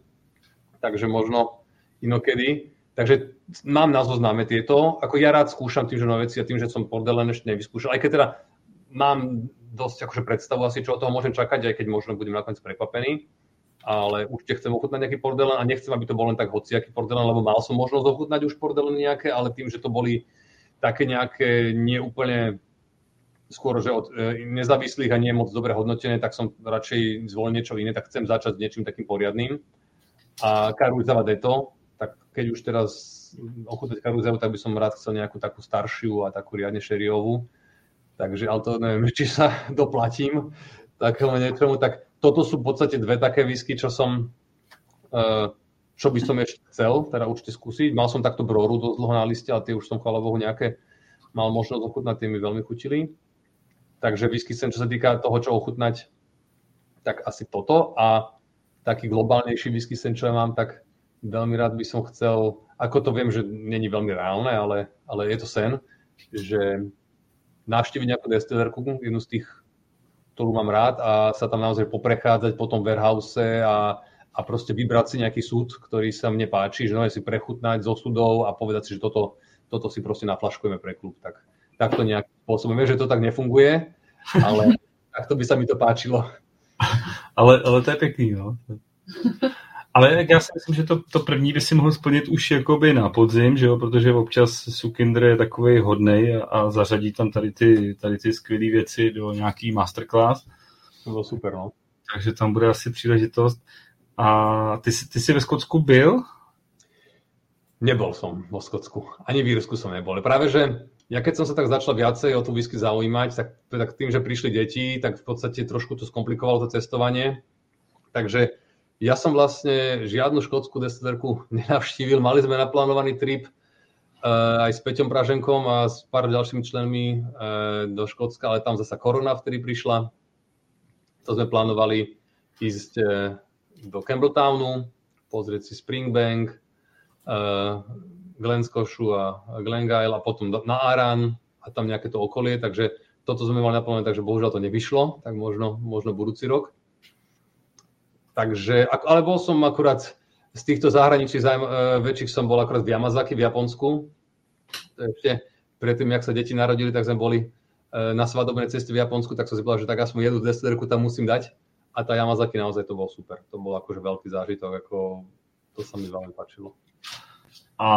takže možno inokedy. Takže mám na zozname tieto. Ako ja rád skúšam tým, že nové veci a tým, že som Pordelen ešte nevyskúšal. Aj keď teda mám dosť akože predstavu asi, čo od toho môžem čakať, aj keď možno budem nakoniec prekvapený. Ale určite chcem ochutnať nejaký Pordelen a nechcem, aby to bol len tak hociaký Pordelen, lebo mal som možnosť ochutnať už Pordelen nejaké, ale tým, že to boli také nejaké neúplne skôr, že od e, nezávislých a nie moc dobre hodnotené, tak som radšej zvolil niečo iné, tak chcem začať s niečím takým poriadným a Karuzava Deto, tak keď už teraz ochutnať Karuzavu, tak by som rád chcel nejakú takú staršiu a takú riadne šeriovú. Takže, ale to neviem, či sa doplatím takému niečomu. Tak toto sú v podstate dve také whisky, čo som, uh, čo by som ešte chcel, teda určite skúsiť. Mal som takto broru dosť dlho na liste, ale tie už som, chvála Bohu, nejaké mal možnosť ochutnať, tie mi veľmi chutili. Takže whisky sem, čo sa týka toho, čo ochutnať, tak asi toto. A taký globálnejší whisky sen, čo ja mám, tak veľmi rád by som chcel, ako to viem, že není veľmi reálne, ale, ale je to sen, že navštíviť nejakú destillerku, jednu z tých, ktorú mám rád a sa tam naozaj poprechádzať po tom warehouse a, a proste vybrať si nejaký súd, ktorý sa mne páči, že si prechutnať zo súdov a povedať si, že toto, toto si proste naflaškujeme pre klub. Tak, tak to nejakým spôsobom. Viem, že to tak nefunguje, ale takto by sa mi to páčilo. Ale, ale to je pekný, no. Ale já si myslím, že to, to první by si mohl splnit už jakoby na podzim, že jo? protože občas Sukinder je takový hodnej a, a zařadí tam tady ty, tady ty skvělé věci do nějaký masterclass. To bylo super, no. Takže tam bude asi příležitost. A ty, ty jsi ve Skotsku byl? Nebol som vo Skotsku. Ani v Írsku som nebol. Práve, že ja keď som sa tak začal viacej o tú whisky zaujímať, tak, tak tým, že prišli deti, tak v podstate trošku to skomplikovalo to cestovanie. Takže ja som vlastne žiadnu škótsku destilerku nenavštívil. Mali sme naplánovaný trip uh, aj s Peťom Praženkom a s pár ďalšími členmi uh, do Škótska, ale tam zasa korona vtedy prišla. To sme plánovali ísť uh, do Campbelltownu, pozrieť si Springbank, uh, Glenskošu a Glengyle a potom na Aran a tam nejaké to okolie, takže toto sme mali naplánované, takže bohužiaľ to nevyšlo, tak možno, možno budúci rok. Takže, ale bol som akurát z týchto zahraničí zájm, e, väčších som bol akurát v Yamazaki v Japonsku. Ešte predtým, jak sa deti narodili, tak sme boli e, na svadobnej ceste v Japonsku, tak som si povedal, že tak aspoň jednu destilerku tam musím dať. A tá Yamazaki naozaj to bol super. To bol akože veľký zážitok, ako to sa mi veľmi páčilo. A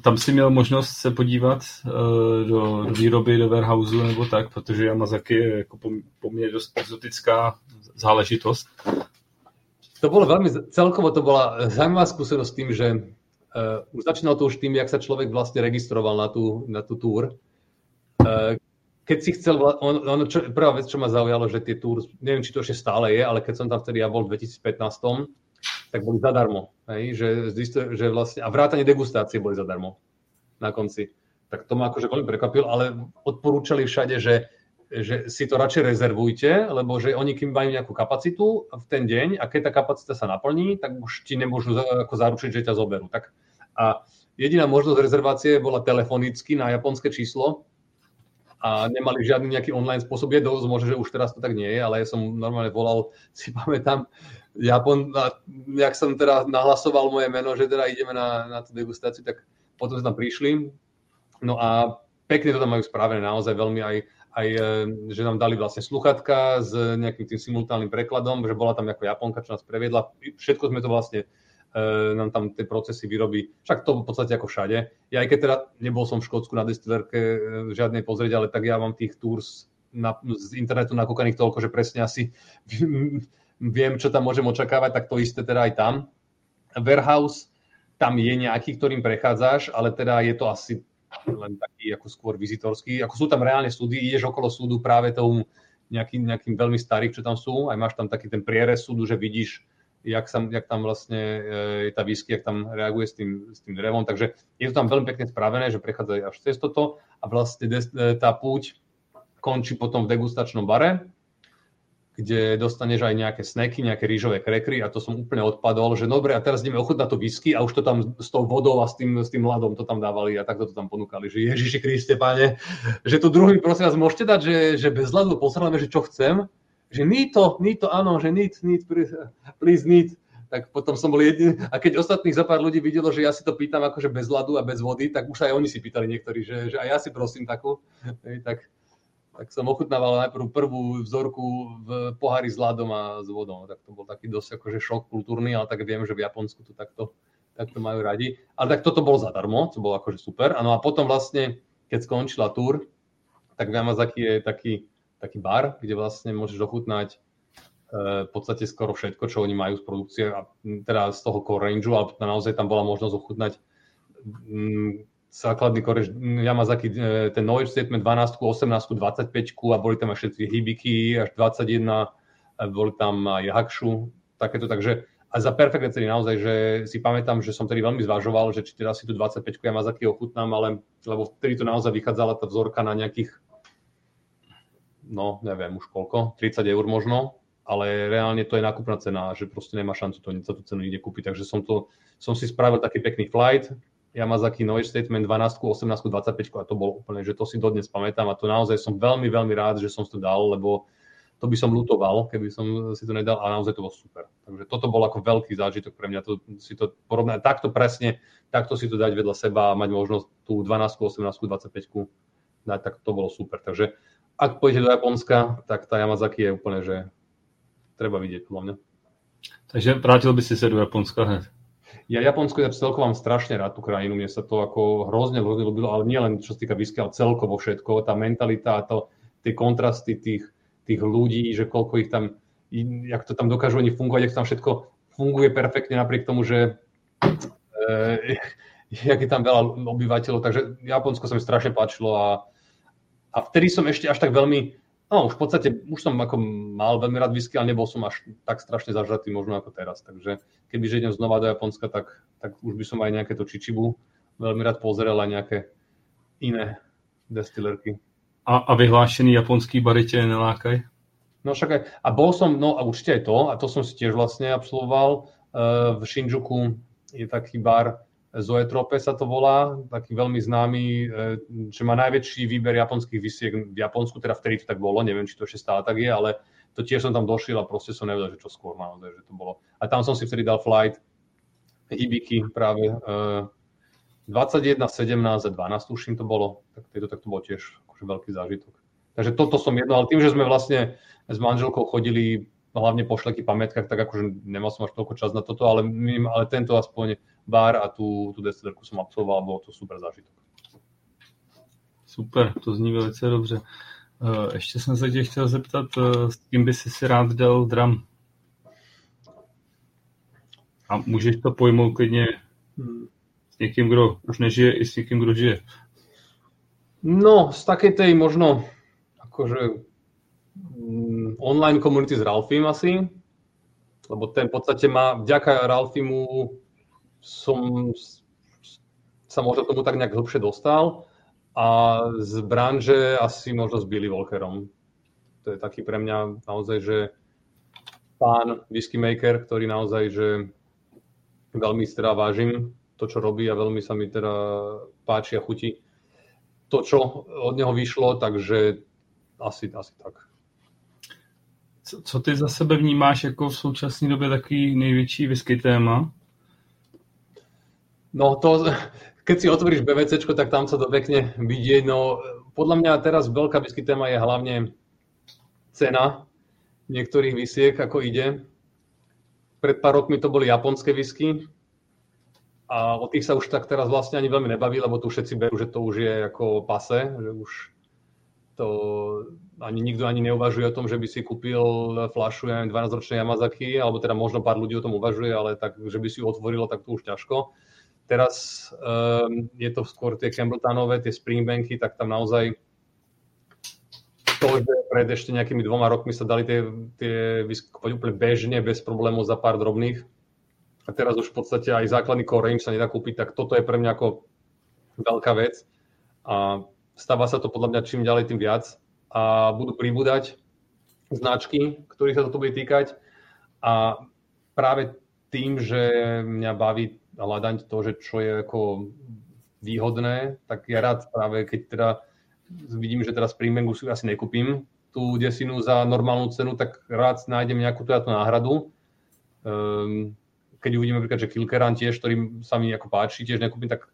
tam si měl možnost se podívat uh, do, do výroby, do warehouse nebo tak, protože Yamazaki je jako poměrně dost exotická záležitost. To bolo veľmi, celkovo to bola zaujímavá skúsenosť tým, že uh, už začínalo to už tým, jak sa človek vlastne registroval na tú, na tú túr. Uh, keď si chcel, on, on, čo, prvá vec, čo ma zaujalo, že tie túr, neviem, či to ešte stále je, ale keď som tam vtedy ja bol v 2015, tak boli zadarmo. Hej? Že, že vlastne, a vrátanie degustácie boli zadarmo na konci. Tak to ma akože veľmi prekvapilo, ale odporúčali všade, že že si to radšej rezervujte, lebo že oni kým majú nejakú kapacitu v ten deň a keď tá kapacita sa naplní, tak už ti nemôžu ako zaručiť, že ťa zoberú. Tak a jediná možnosť rezervácie bola telefonicky na japonské číslo a nemali žiadny nejaký online spôsob. Je dosť možno, že už teraz to tak nie je, ale ja som normálne volal, si pamätám, Japon, a jak som teda nahlasoval moje meno, že teda ideme na, na tú degustáciu, tak potom sme tam prišli. No a pekne to tam majú spravené, naozaj veľmi aj, aj, e, že nám dali vlastne sluchatka s nejakým tým simultánnym prekladom, že bola tam ako Japonka, čo nás previedla. Všetko sme to vlastne, nám tam tie procesy vyrobí. Však to v podstate ako všade. Ja aj keď teda nebol som v Škótsku na destillerke e, žiadnej pozrieť, ale tak ja mám tých tours na, z internetu nakúkaných toľko, že presne asi viem, čo tam môžem očakávať, tak to isté teda aj tam. Warehouse, tam je nejaký, ktorým prechádzaš, ale teda je to asi len taký ako skôr vizitorský. Ako sú tam reálne súdy, ideš okolo súdu práve tomu nejakým, nejakým veľmi starých, čo tam sú, aj máš tam taký ten prierez súdu, že vidíš, jak, sa, jak tam vlastne je tá whisky, jak tam reaguje s tým, s tým drevom. Takže je to tam veľmi pekne spravené, že prechádza až cez toto a vlastne tá púť končí potom v degustačnom bare, kde dostaneš aj nejaké sneky, nejaké rýžové krekry a to som úplne odpadol, že dobre, a teraz ideme ochutnať to whisky a už to tam s tou vodou a s tým, s tým ľadom to tam dávali a takto to tam ponúkali, že Ježiši Kriste, páne, že tu druhý prosím vás môžete dať, že, že bez ľadu posrame, že čo chcem, že to, ní to, áno, že need, need, please need, tak potom som bol jediný. A keď ostatných za pár ľudí videlo, že ja si to pýtam akože bez ľadu a bez vody, tak už aj oni si pýtali niektorí, že, že aj ja si prosím takú. tak tak som ochutnával najprv prvú vzorku v pohári s ľadom a s vodou. Tak to bol taký dosť akože šok kultúrny, ale tak viem, že v Japonsku to takto, takto majú radi. Ale tak toto bolo zadarmo, to bolo akože super. Ano a potom vlastne, keď skončila túr, tak Yamazaki je taký, taký bar, kde vlastne môžeš ochutnať v podstate skoro všetko, čo oni majú z produkcie, a teda z toho core range, ale naozaj tam bola možnosť ochutnať základný core Yamazaki, e, ten knowledge statement 12, 18, 25 a boli tam aj všetky Hibiki až 21, boli tam aj Hakshu, takéto, takže a za perfektné ceny naozaj, že si pamätám, že som tedy veľmi zvažoval, že či teda si tu 25 Yamazaki ochutnám, ale lebo vtedy to naozaj vychádzala tá vzorka na nejakých no neviem už koľko, 30 eur možno, ale reálne to je nákupná cena, že proste nemá šancu to za tú cenu nikde kúpiť. Takže som, to, som si spravil taký pekný flight, Yamazaki Noise Statement 12, 18, 25 a to bolo úplne, že to si dodnes pamätám a to naozaj som veľmi, veľmi rád, že som to dal, lebo to by som lutoval, keby som si to nedal a naozaj to bolo super. Takže toto bol ako veľký zážitok pre mňa, to, si to porovnať takto presne, takto si to dať vedľa seba a mať možnosť tú 12, 18, 25 dať, tak to bolo super. Takže ak pôjdete do Japonska, tak tá Yamazaki je úplne, že treba vidieť podľa mňa. Takže vrátil by si sa do Japonska hned? Ja Japonsko ja celkovo mám strašne rád tú krajinu, mne sa to ako hrozne, hrozne ľúbilo, ale nie len čo sa týka whisky, ale celkovo všetko, tá mentalita, to, tie kontrasty tých, tých ľudí, že koľko ich tam, jak to tam dokážu oni fungovať, jak tam všetko funguje perfektne napriek tomu, že e, jak je tam veľa obyvateľov, takže Japonsko sa mi strašne páčilo a, a vtedy som ešte až tak veľmi, no už v podstate, už som ako mal veľmi rád whisky, ale nebol som až tak strašne zažratý možno ako teraz, takže keby idem znova do Japonska, tak, tak už by som aj nejaké to čičibu veľmi rád pozrel aj nejaké iné destilerky. A, a vyhlášený japonský bary tě nelákaj? No však aj, a bol som, no a určite aj to, a to som si tiež vlastne absolvoval, uh, v Shinjuku je taký bar Zoetrope sa to volá, taký veľmi známy, uh, že má najväčší výber japonských vysiek v Japonsku, teda vtedy to tak bolo, neviem, či to ešte stále tak je, ale to tiež som tam došiel a proste som nevedel, že čo skôr naozaj, že to bolo. A tam som si vtedy dal flight Ibiki práve uh, 21, 17 a 12 tuším to bolo, tak to, tak to bolo tiež akože veľký zážitok. Takže toto som jedno, ale tým, že sme vlastne s manželkou chodili hlavne po šleky pamätkách, tak akože nemal som až toľko čas na toto, ale, ale tento aspoň bar a tú, tú destilerku som absolvoval, bolo to super zážitok. Super, to zní velice dobře. Eh, ještě jsem se tě chtěl zeptat, eh, s kým by si si rád dal dram? A můžeš to pojmout klidně hmm s niekým, kto už nežije, i s niekým, kto žije? No, z takej tej možno akože mm, online komunity s Ralfim asi, lebo ten v podstate má, vďaka Ralfimu som sa možno tomu tak nejak hlbšie dostal a z branže asi možno s Billy Walkerom. To je taký pre mňa naozaj, že pán whisky maker, ktorý naozaj, že veľmi teda vážim to, čo robí a veľmi sa mi teda páči a chutí to, čo od neho vyšlo, takže asi, asi tak. Co, co ty za sebe vnímáš jako v současné době taký největší whisky téma? No to, keď si otvoríš BVC, tak tam sa to pekne vidie. No, podľa mňa teraz veľká whisky téma je hlavne cena niektorých visiek, ako ide. Pred pár rokmi to boli japonské whisky, a o tých sa už tak teraz vlastne ani veľmi nebaví, lebo tu všetci berú, že to už je ako pase, že už to ani nikto ani neuvažuje o tom, že by si kúpil flašu, ja 12-ročnej Yamazaki, alebo teda možno pár ľudí o tom uvažuje, ale tak, že by si ju otvorilo, tak to už ťažko. Teraz um, je to skôr tie Campbelltownové, tie Springbanky, tak tam naozaj to, že pred ešte nejakými dvoma rokmi sa dali tie, tie vyskúpať úplne bežne, bez problémov za pár drobných, a teraz už v podstate aj základný core range sa nedá kúpiť, tak toto je pre mňa ako veľká vec. A stáva sa to podľa mňa čím ďalej, tým viac. A budú pribúdať značky, ktorých sa toto bude týkať. A práve tým, že mňa baví hľadať to, že čo je ako výhodné, tak ja rád práve, keď teda vidím, že teraz Springbanku si asi nekúpim tú desinu za normálnu cenu, tak rád nájdem nejakú teda tú náhradu. Um, keď uvidíme napríklad, že Kilkeran tiež, ktorý sa mi ako páči, tiež nekúpim, tak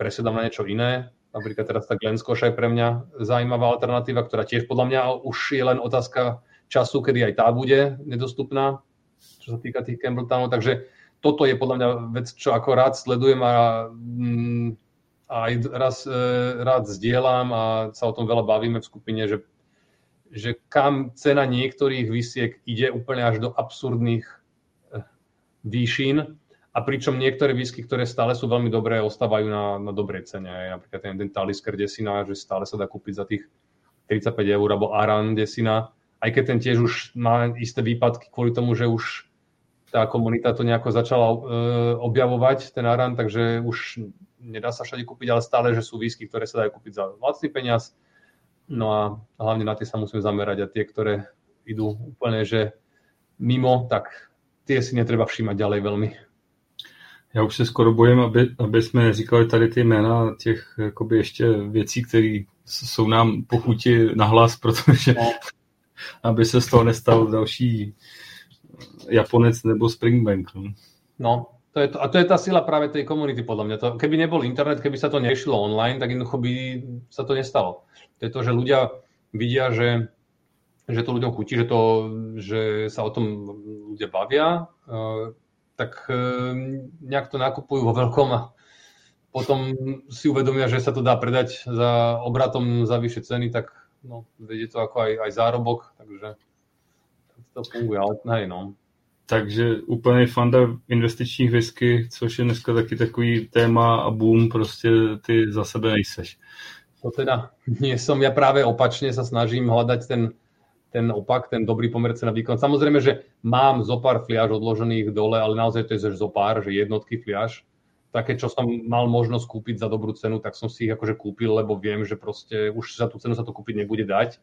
presedám na niečo iné. Napríklad teraz tá Glen je pre mňa zaujímavá alternatíva, ktorá tiež podľa mňa už je len otázka času, kedy aj tá bude nedostupná, čo sa týka tých Campbelltownov. Takže toto je podľa mňa vec, čo ako rád sledujem a, mm, a aj raz, e, rád zdieľam a sa o tom veľa bavíme v skupine, že že kam cena niektorých vysiek ide úplne až do absurdných eh, výšin a pričom niektoré whisky, ktoré stále sú veľmi dobré, ostávajú na, na dobrej cene. Napríklad ten, Talisker desina, že stále sa dá kúpiť za tých 35 eur, alebo Aran desina, aj keď ten tiež už má isté výpadky kvôli tomu, že už tá komunita to nejako začala uh, objavovať, ten Aran, takže už nedá sa všade kúpiť, ale stále, že sú whisky, ktoré sa dajú kúpiť za vlastný peniaz. No a hlavne na tie sa musíme zamerať a tie, ktoré idú úplne, že mimo, tak tie si netreba všímať ďalej veľmi. Já už se skoro bojím, aby, aby jsme říkali tady ty jména těch jakoby ještě věcí, které jsou nám pochuti nahlas, protože no. aby se z toho nestal další Japonec nebo Springbank. No, no to je to, a to je tá sila práve tej komunity, podľa mňa. To, keby nebol internet, keby sa to nešlo online, tak jednoducho by sa to nestalo. To je to, že ľudia vidia, že, že to ľuďom chutí, že, to, že sa o tom ľudia bavia, uh, tak uh, nejak to nakupujú vo veľkom a potom si uvedomia, že sa to dá predať za obratom za vyššie ceny, tak no, vedie to ako aj, aj zárobok, takže to funguje, ale hej, no. Takže úplný fanda investičních whisky, což je dneska taky takový téma a boom, prostě ty za sebe nejseš. To teda nie som, ja práve opačne sa snažím hľadať ten, ten opak, ten dobrý pomer na výkon. Samozrejme, že mám zo pár fliaž odložených dole, ale naozaj to je zo pár, že jednotky fliaž. Také, čo som mal možnosť kúpiť za dobrú cenu, tak som si ich akože kúpil, lebo viem, že proste už za tú cenu sa to kúpiť nebude dať.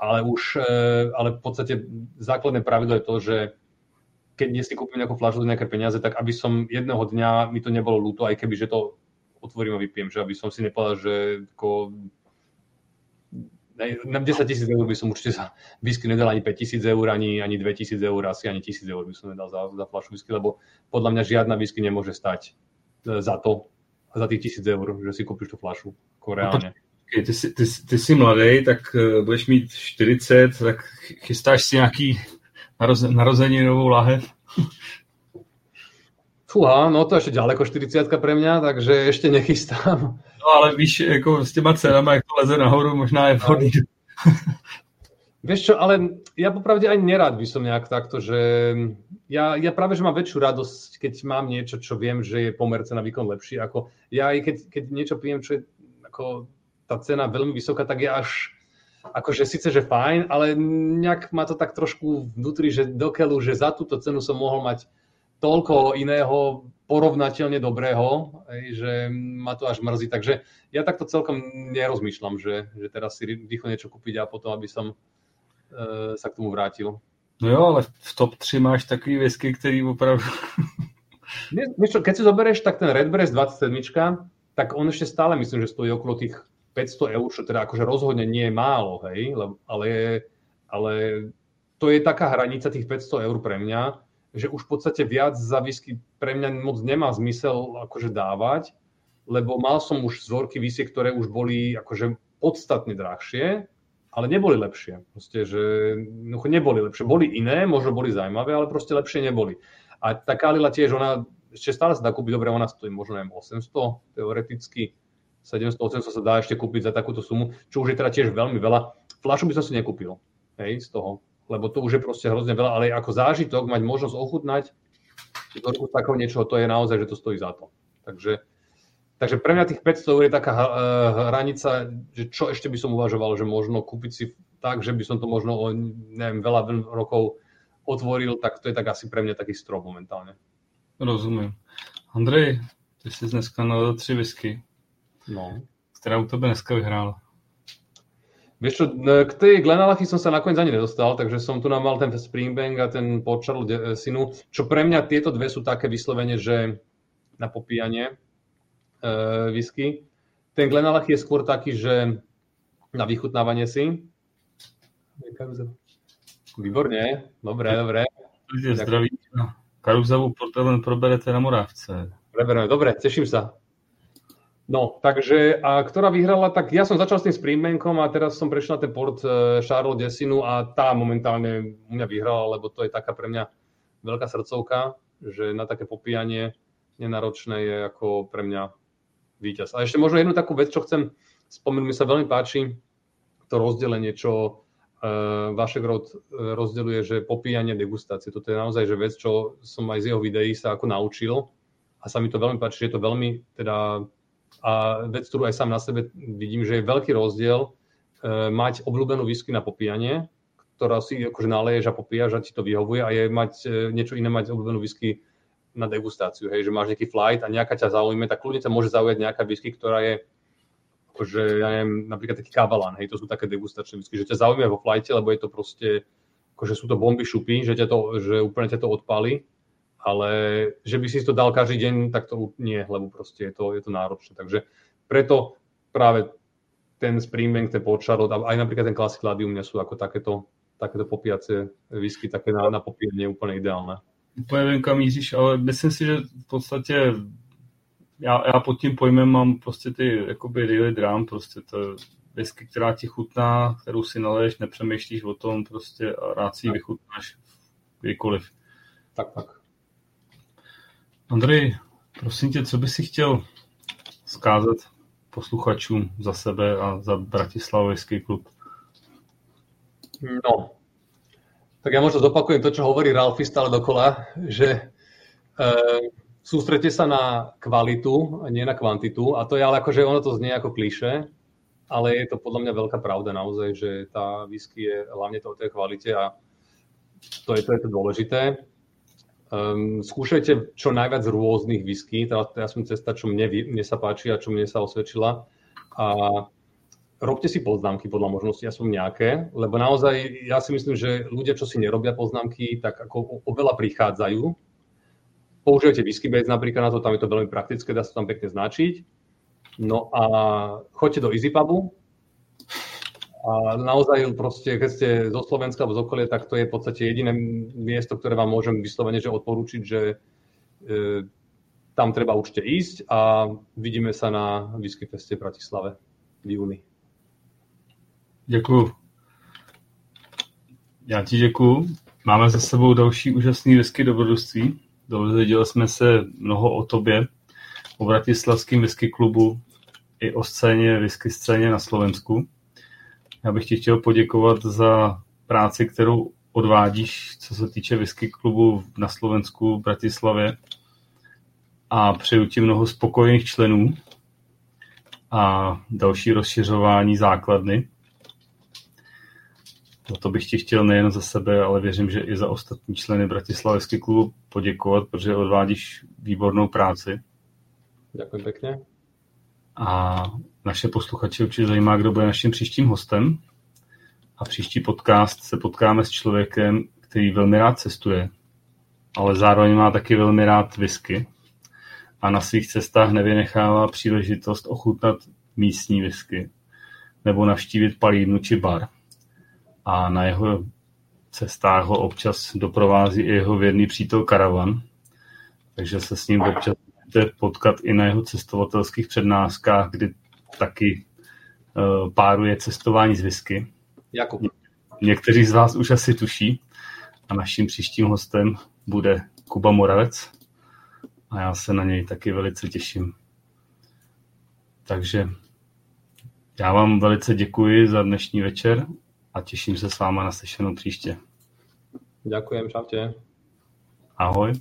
Ale už, e, ale v podstate základné pravidlo je to, že keď nie si kúpim nejakú fľašu za nejaké peniaze, tak aby som jedného dňa mi to nebolo ľúto, aj keby, že to otvorím a vypijem, že aby som si nepovedal, že ako na 10 tisíc eur by som určite za whisky nedal ani 5 tisíc eur, ani, ani 2 tisíc eur, asi ani tisíc eur by som nedal za, za fľašu whisky, lebo podľa mňa žiadna whisky nemôže stať e, za to, za tých tisíc eur, že si kúpiš tú fľašu, ako reálne. Ty, ty, ty, ty jsi mladý, tak uh, budeš mít 40, tak chystáš si nějaký narozeninovú lahev? Fúha, no to ešte ďaleko 40 pre mňa, takže ešte nechystám. No ale víš, jako s těma cenami, jak to leze nahoru, možná je vhodný. Vieš čo, ale ja popravde aj nerád by som nejak takto, že ja, ja práve, že mám väčšiu radosť, keď mám niečo, čo viem, že je pomerce na výkon lepší, ako ja aj keď, keď niečo pijem, čo je ako tá cena veľmi vysoká, tak ja až akože síce, že fajn, ale nejak ma to tak trošku vnútri, že dokeľu, že za túto cenu som mohol mať toľko iného porovnateľne dobrého, že ma to až mrzí. Takže ja takto celkom nerozmýšľam, že, že teraz si rýchlo niečo kúpiť a potom, aby som e, sa k tomu vrátil. No jo, ale v top 3 máš takový whisky, ktorý opravdu... keď si zoberieš, tak ten Redbreast 27, tak on ešte stále myslím, že stojí okolo tých 500 eur, čo teda akože rozhodne nie je málo, hej, ale, ale to je taká hranica tých 500 eur pre mňa, že už v podstate viac za whisky pre mňa moc nemá zmysel akože dávať, lebo mal som už vzorky visiek, ktoré už boli akože podstatne drahšie, ale neboli lepšie. Proste, že no, neboli lepšie. Boli iné, možno boli zaujímavé, ale proste lepšie neboli. A tá Kalila tiež, ona ešte stále sa dá kúpiť dobre, ona stojí možno neviem, 800 teoreticky, 700-800 sa dá ešte kúpiť za takúto sumu, čo už je teda tiež veľmi veľa. Flašu by som si nekúpil, hej, z toho, lebo to už je proste hrozne veľa, ale ako zážitok mať možnosť ochutnať z takého niečoho, to je naozaj, že to stojí za to. Takže, takže pre mňa tých 500 eur je taká uh, hranica, že čo ešte by som uvažoval, že možno kúpiť si tak, že by som to možno o neviem, veľa rokov otvoril, tak to je tak asi pre mňa taký strop momentálne. Rozumiem. Andrej, ty si dneska na tři whisky. No. Ktorá u tebe dneska vyhrála. Vieš čo, k tej Glenalachy som sa nakoniec ani nedostal, takže som tu nám mal ten Springbank a ten Charles eh, Sinu, čo pre mňa tieto dve sú také vyslovene, že na popíjanie e, whisky. Ten Glenalachy je skôr taký, že na vychutnávanie si. Výborne, dobre, dobre. Zdraví. Karuzavú proberete na Moravce. Prebereme, dobre, teším sa. No, takže, a ktorá vyhrala, tak ja som začal s tým Springbankom a teraz som prešiel na ten port e, Charles Desinu a tá momentálne u mňa vyhrala, lebo to je taká pre mňa veľká srdcovka, že na také popíjanie nenáročné je ako pre mňa víťaz. A ešte možno jednu takú vec, čo chcem spomenúť, mi sa veľmi páči to rozdelenie, čo Vašek Rod rozdeľuje, že popíjanie degustácie. Toto je naozaj že vec, čo som aj z jeho videí sa ako naučil a sa mi to veľmi páči, že je to veľmi teda a vec, ktorú aj sám na sebe vidím, že je veľký rozdiel e, mať obľúbenú whisky na popíjanie, ktorá si akože naleješ a popíjaš a ti to vyhovuje a je mať e, niečo iné mať obľúbenú whisky na degustáciu, hej, že máš nejaký flight a nejaká ťa zaujíme, tak kľudne ťa môže zaujať nejaká whisky, ktorá je akože, ja neviem, napríklad taký kavalán, hej, to sú také degustačné whisky, že ťa zaujíma vo flighte, lebo je to proste, akože sú to bomby šupy, že, ťa to, že úplne ťa to odpálí ale že by si to dal každý deň, tak to nie, lebo proste je to, je to náročné. Takže preto práve ten Springbank, ten Podšarot a aj napríklad ten Classic Ladium nie sú ako takéto, takéto popijace whisky, také na, na popíjanie úplne ideálne. Úplně vím, kam míříš, ale myslím si, že v podstatě já, já pod tím pojmem mám prostě ty jakoby daily drum, prostě to whisky, která ti chutná, kterou si naleješ, nepřemýšlíš o tom prostě a rád si ji vychutnáš kdykoliv. Tak, tak. Andrej, prosím tě, co by si chtěl zkázat posluchačům za sebe a za Bratislavovský klub? No, tak ja možno zopakujem to, čo hovorí Ralfi stále dokola, že e, sústrete sa na kvalitu a nie na kvantitu. A to je ale akože ono to znie ako kliše, ale je to podľa mňa veľká pravda naozaj, že tá whisky je hlavne to o tej kvalite a to je to, je to dôležité. Um, skúšajte čo najviac rôznych whisky, to je aspoň cesta, čo mne, mne sa páči a čo mne sa osvedčila. A robte si poznámky podľa možnosti, aspoň nejaké, lebo naozaj ja si myslím, že ľudia, čo si nerobia poznámky, tak ako oveľa prichádzajú. Použijete whisky base napríklad na to, tam je to veľmi praktické, dá sa tam pekne značiť. No a choďte do EasyPubu, a naozaj proste, keď ste zo Slovenska alebo z okolia, tak to je v podstate jediné miesto, ktoré vám môžem vyslovene že odporúčiť, že e, tam treba určite ísť a vidíme sa na Whisky Feste v Bratislave v júni. Děkuju. Já ti děkuju. Máme za sebou další úžasný whisky dobrodružství. Dozvěděli jsme se mnoho o tobě, o Bratislavském whisky klubu i o scéně, whisky scéně na Slovensku. Já bych ti chtěl poděkovat za práci, kterou odvádíš, co se týče whisky klubu na Slovensku, v Bratislavě. A přeju ti mnoho spokojených členů a další rozšiřování základny. Za to bych ti chtěl nejen za sebe, ale věřím, že i za ostatní členy Bratislavského klubu poděkovat, protože odvádíš výbornou práci. Děkuji pěkně. A naše posluchače určitě zajímá, kdo bude naším příštím hostem. A příští podcast se potkáme s člověkem, který velmi rád cestuje, ale zároveň má taky velmi rád whisky a na svých cestách nevynechává příležitost ochutnat místní whisky nebo navštívit palírnu či bar. A na jeho cestách ho občas doprovází i jeho věrný přítel Karavan, takže se s ním občas můžete potkat i na jeho cestovatelských přednáškách, kdy taky uh, páruje cestování z whisky. Jakub. Někteří z vás už asi tuší a naším příštím hostem bude Kuba Moravec a já se na něj taky velice těším. Takže já vám velice děkuji za dnešní večer a těším se s váma na slyšenou příště. Ďakujem, čaute. Ahoj.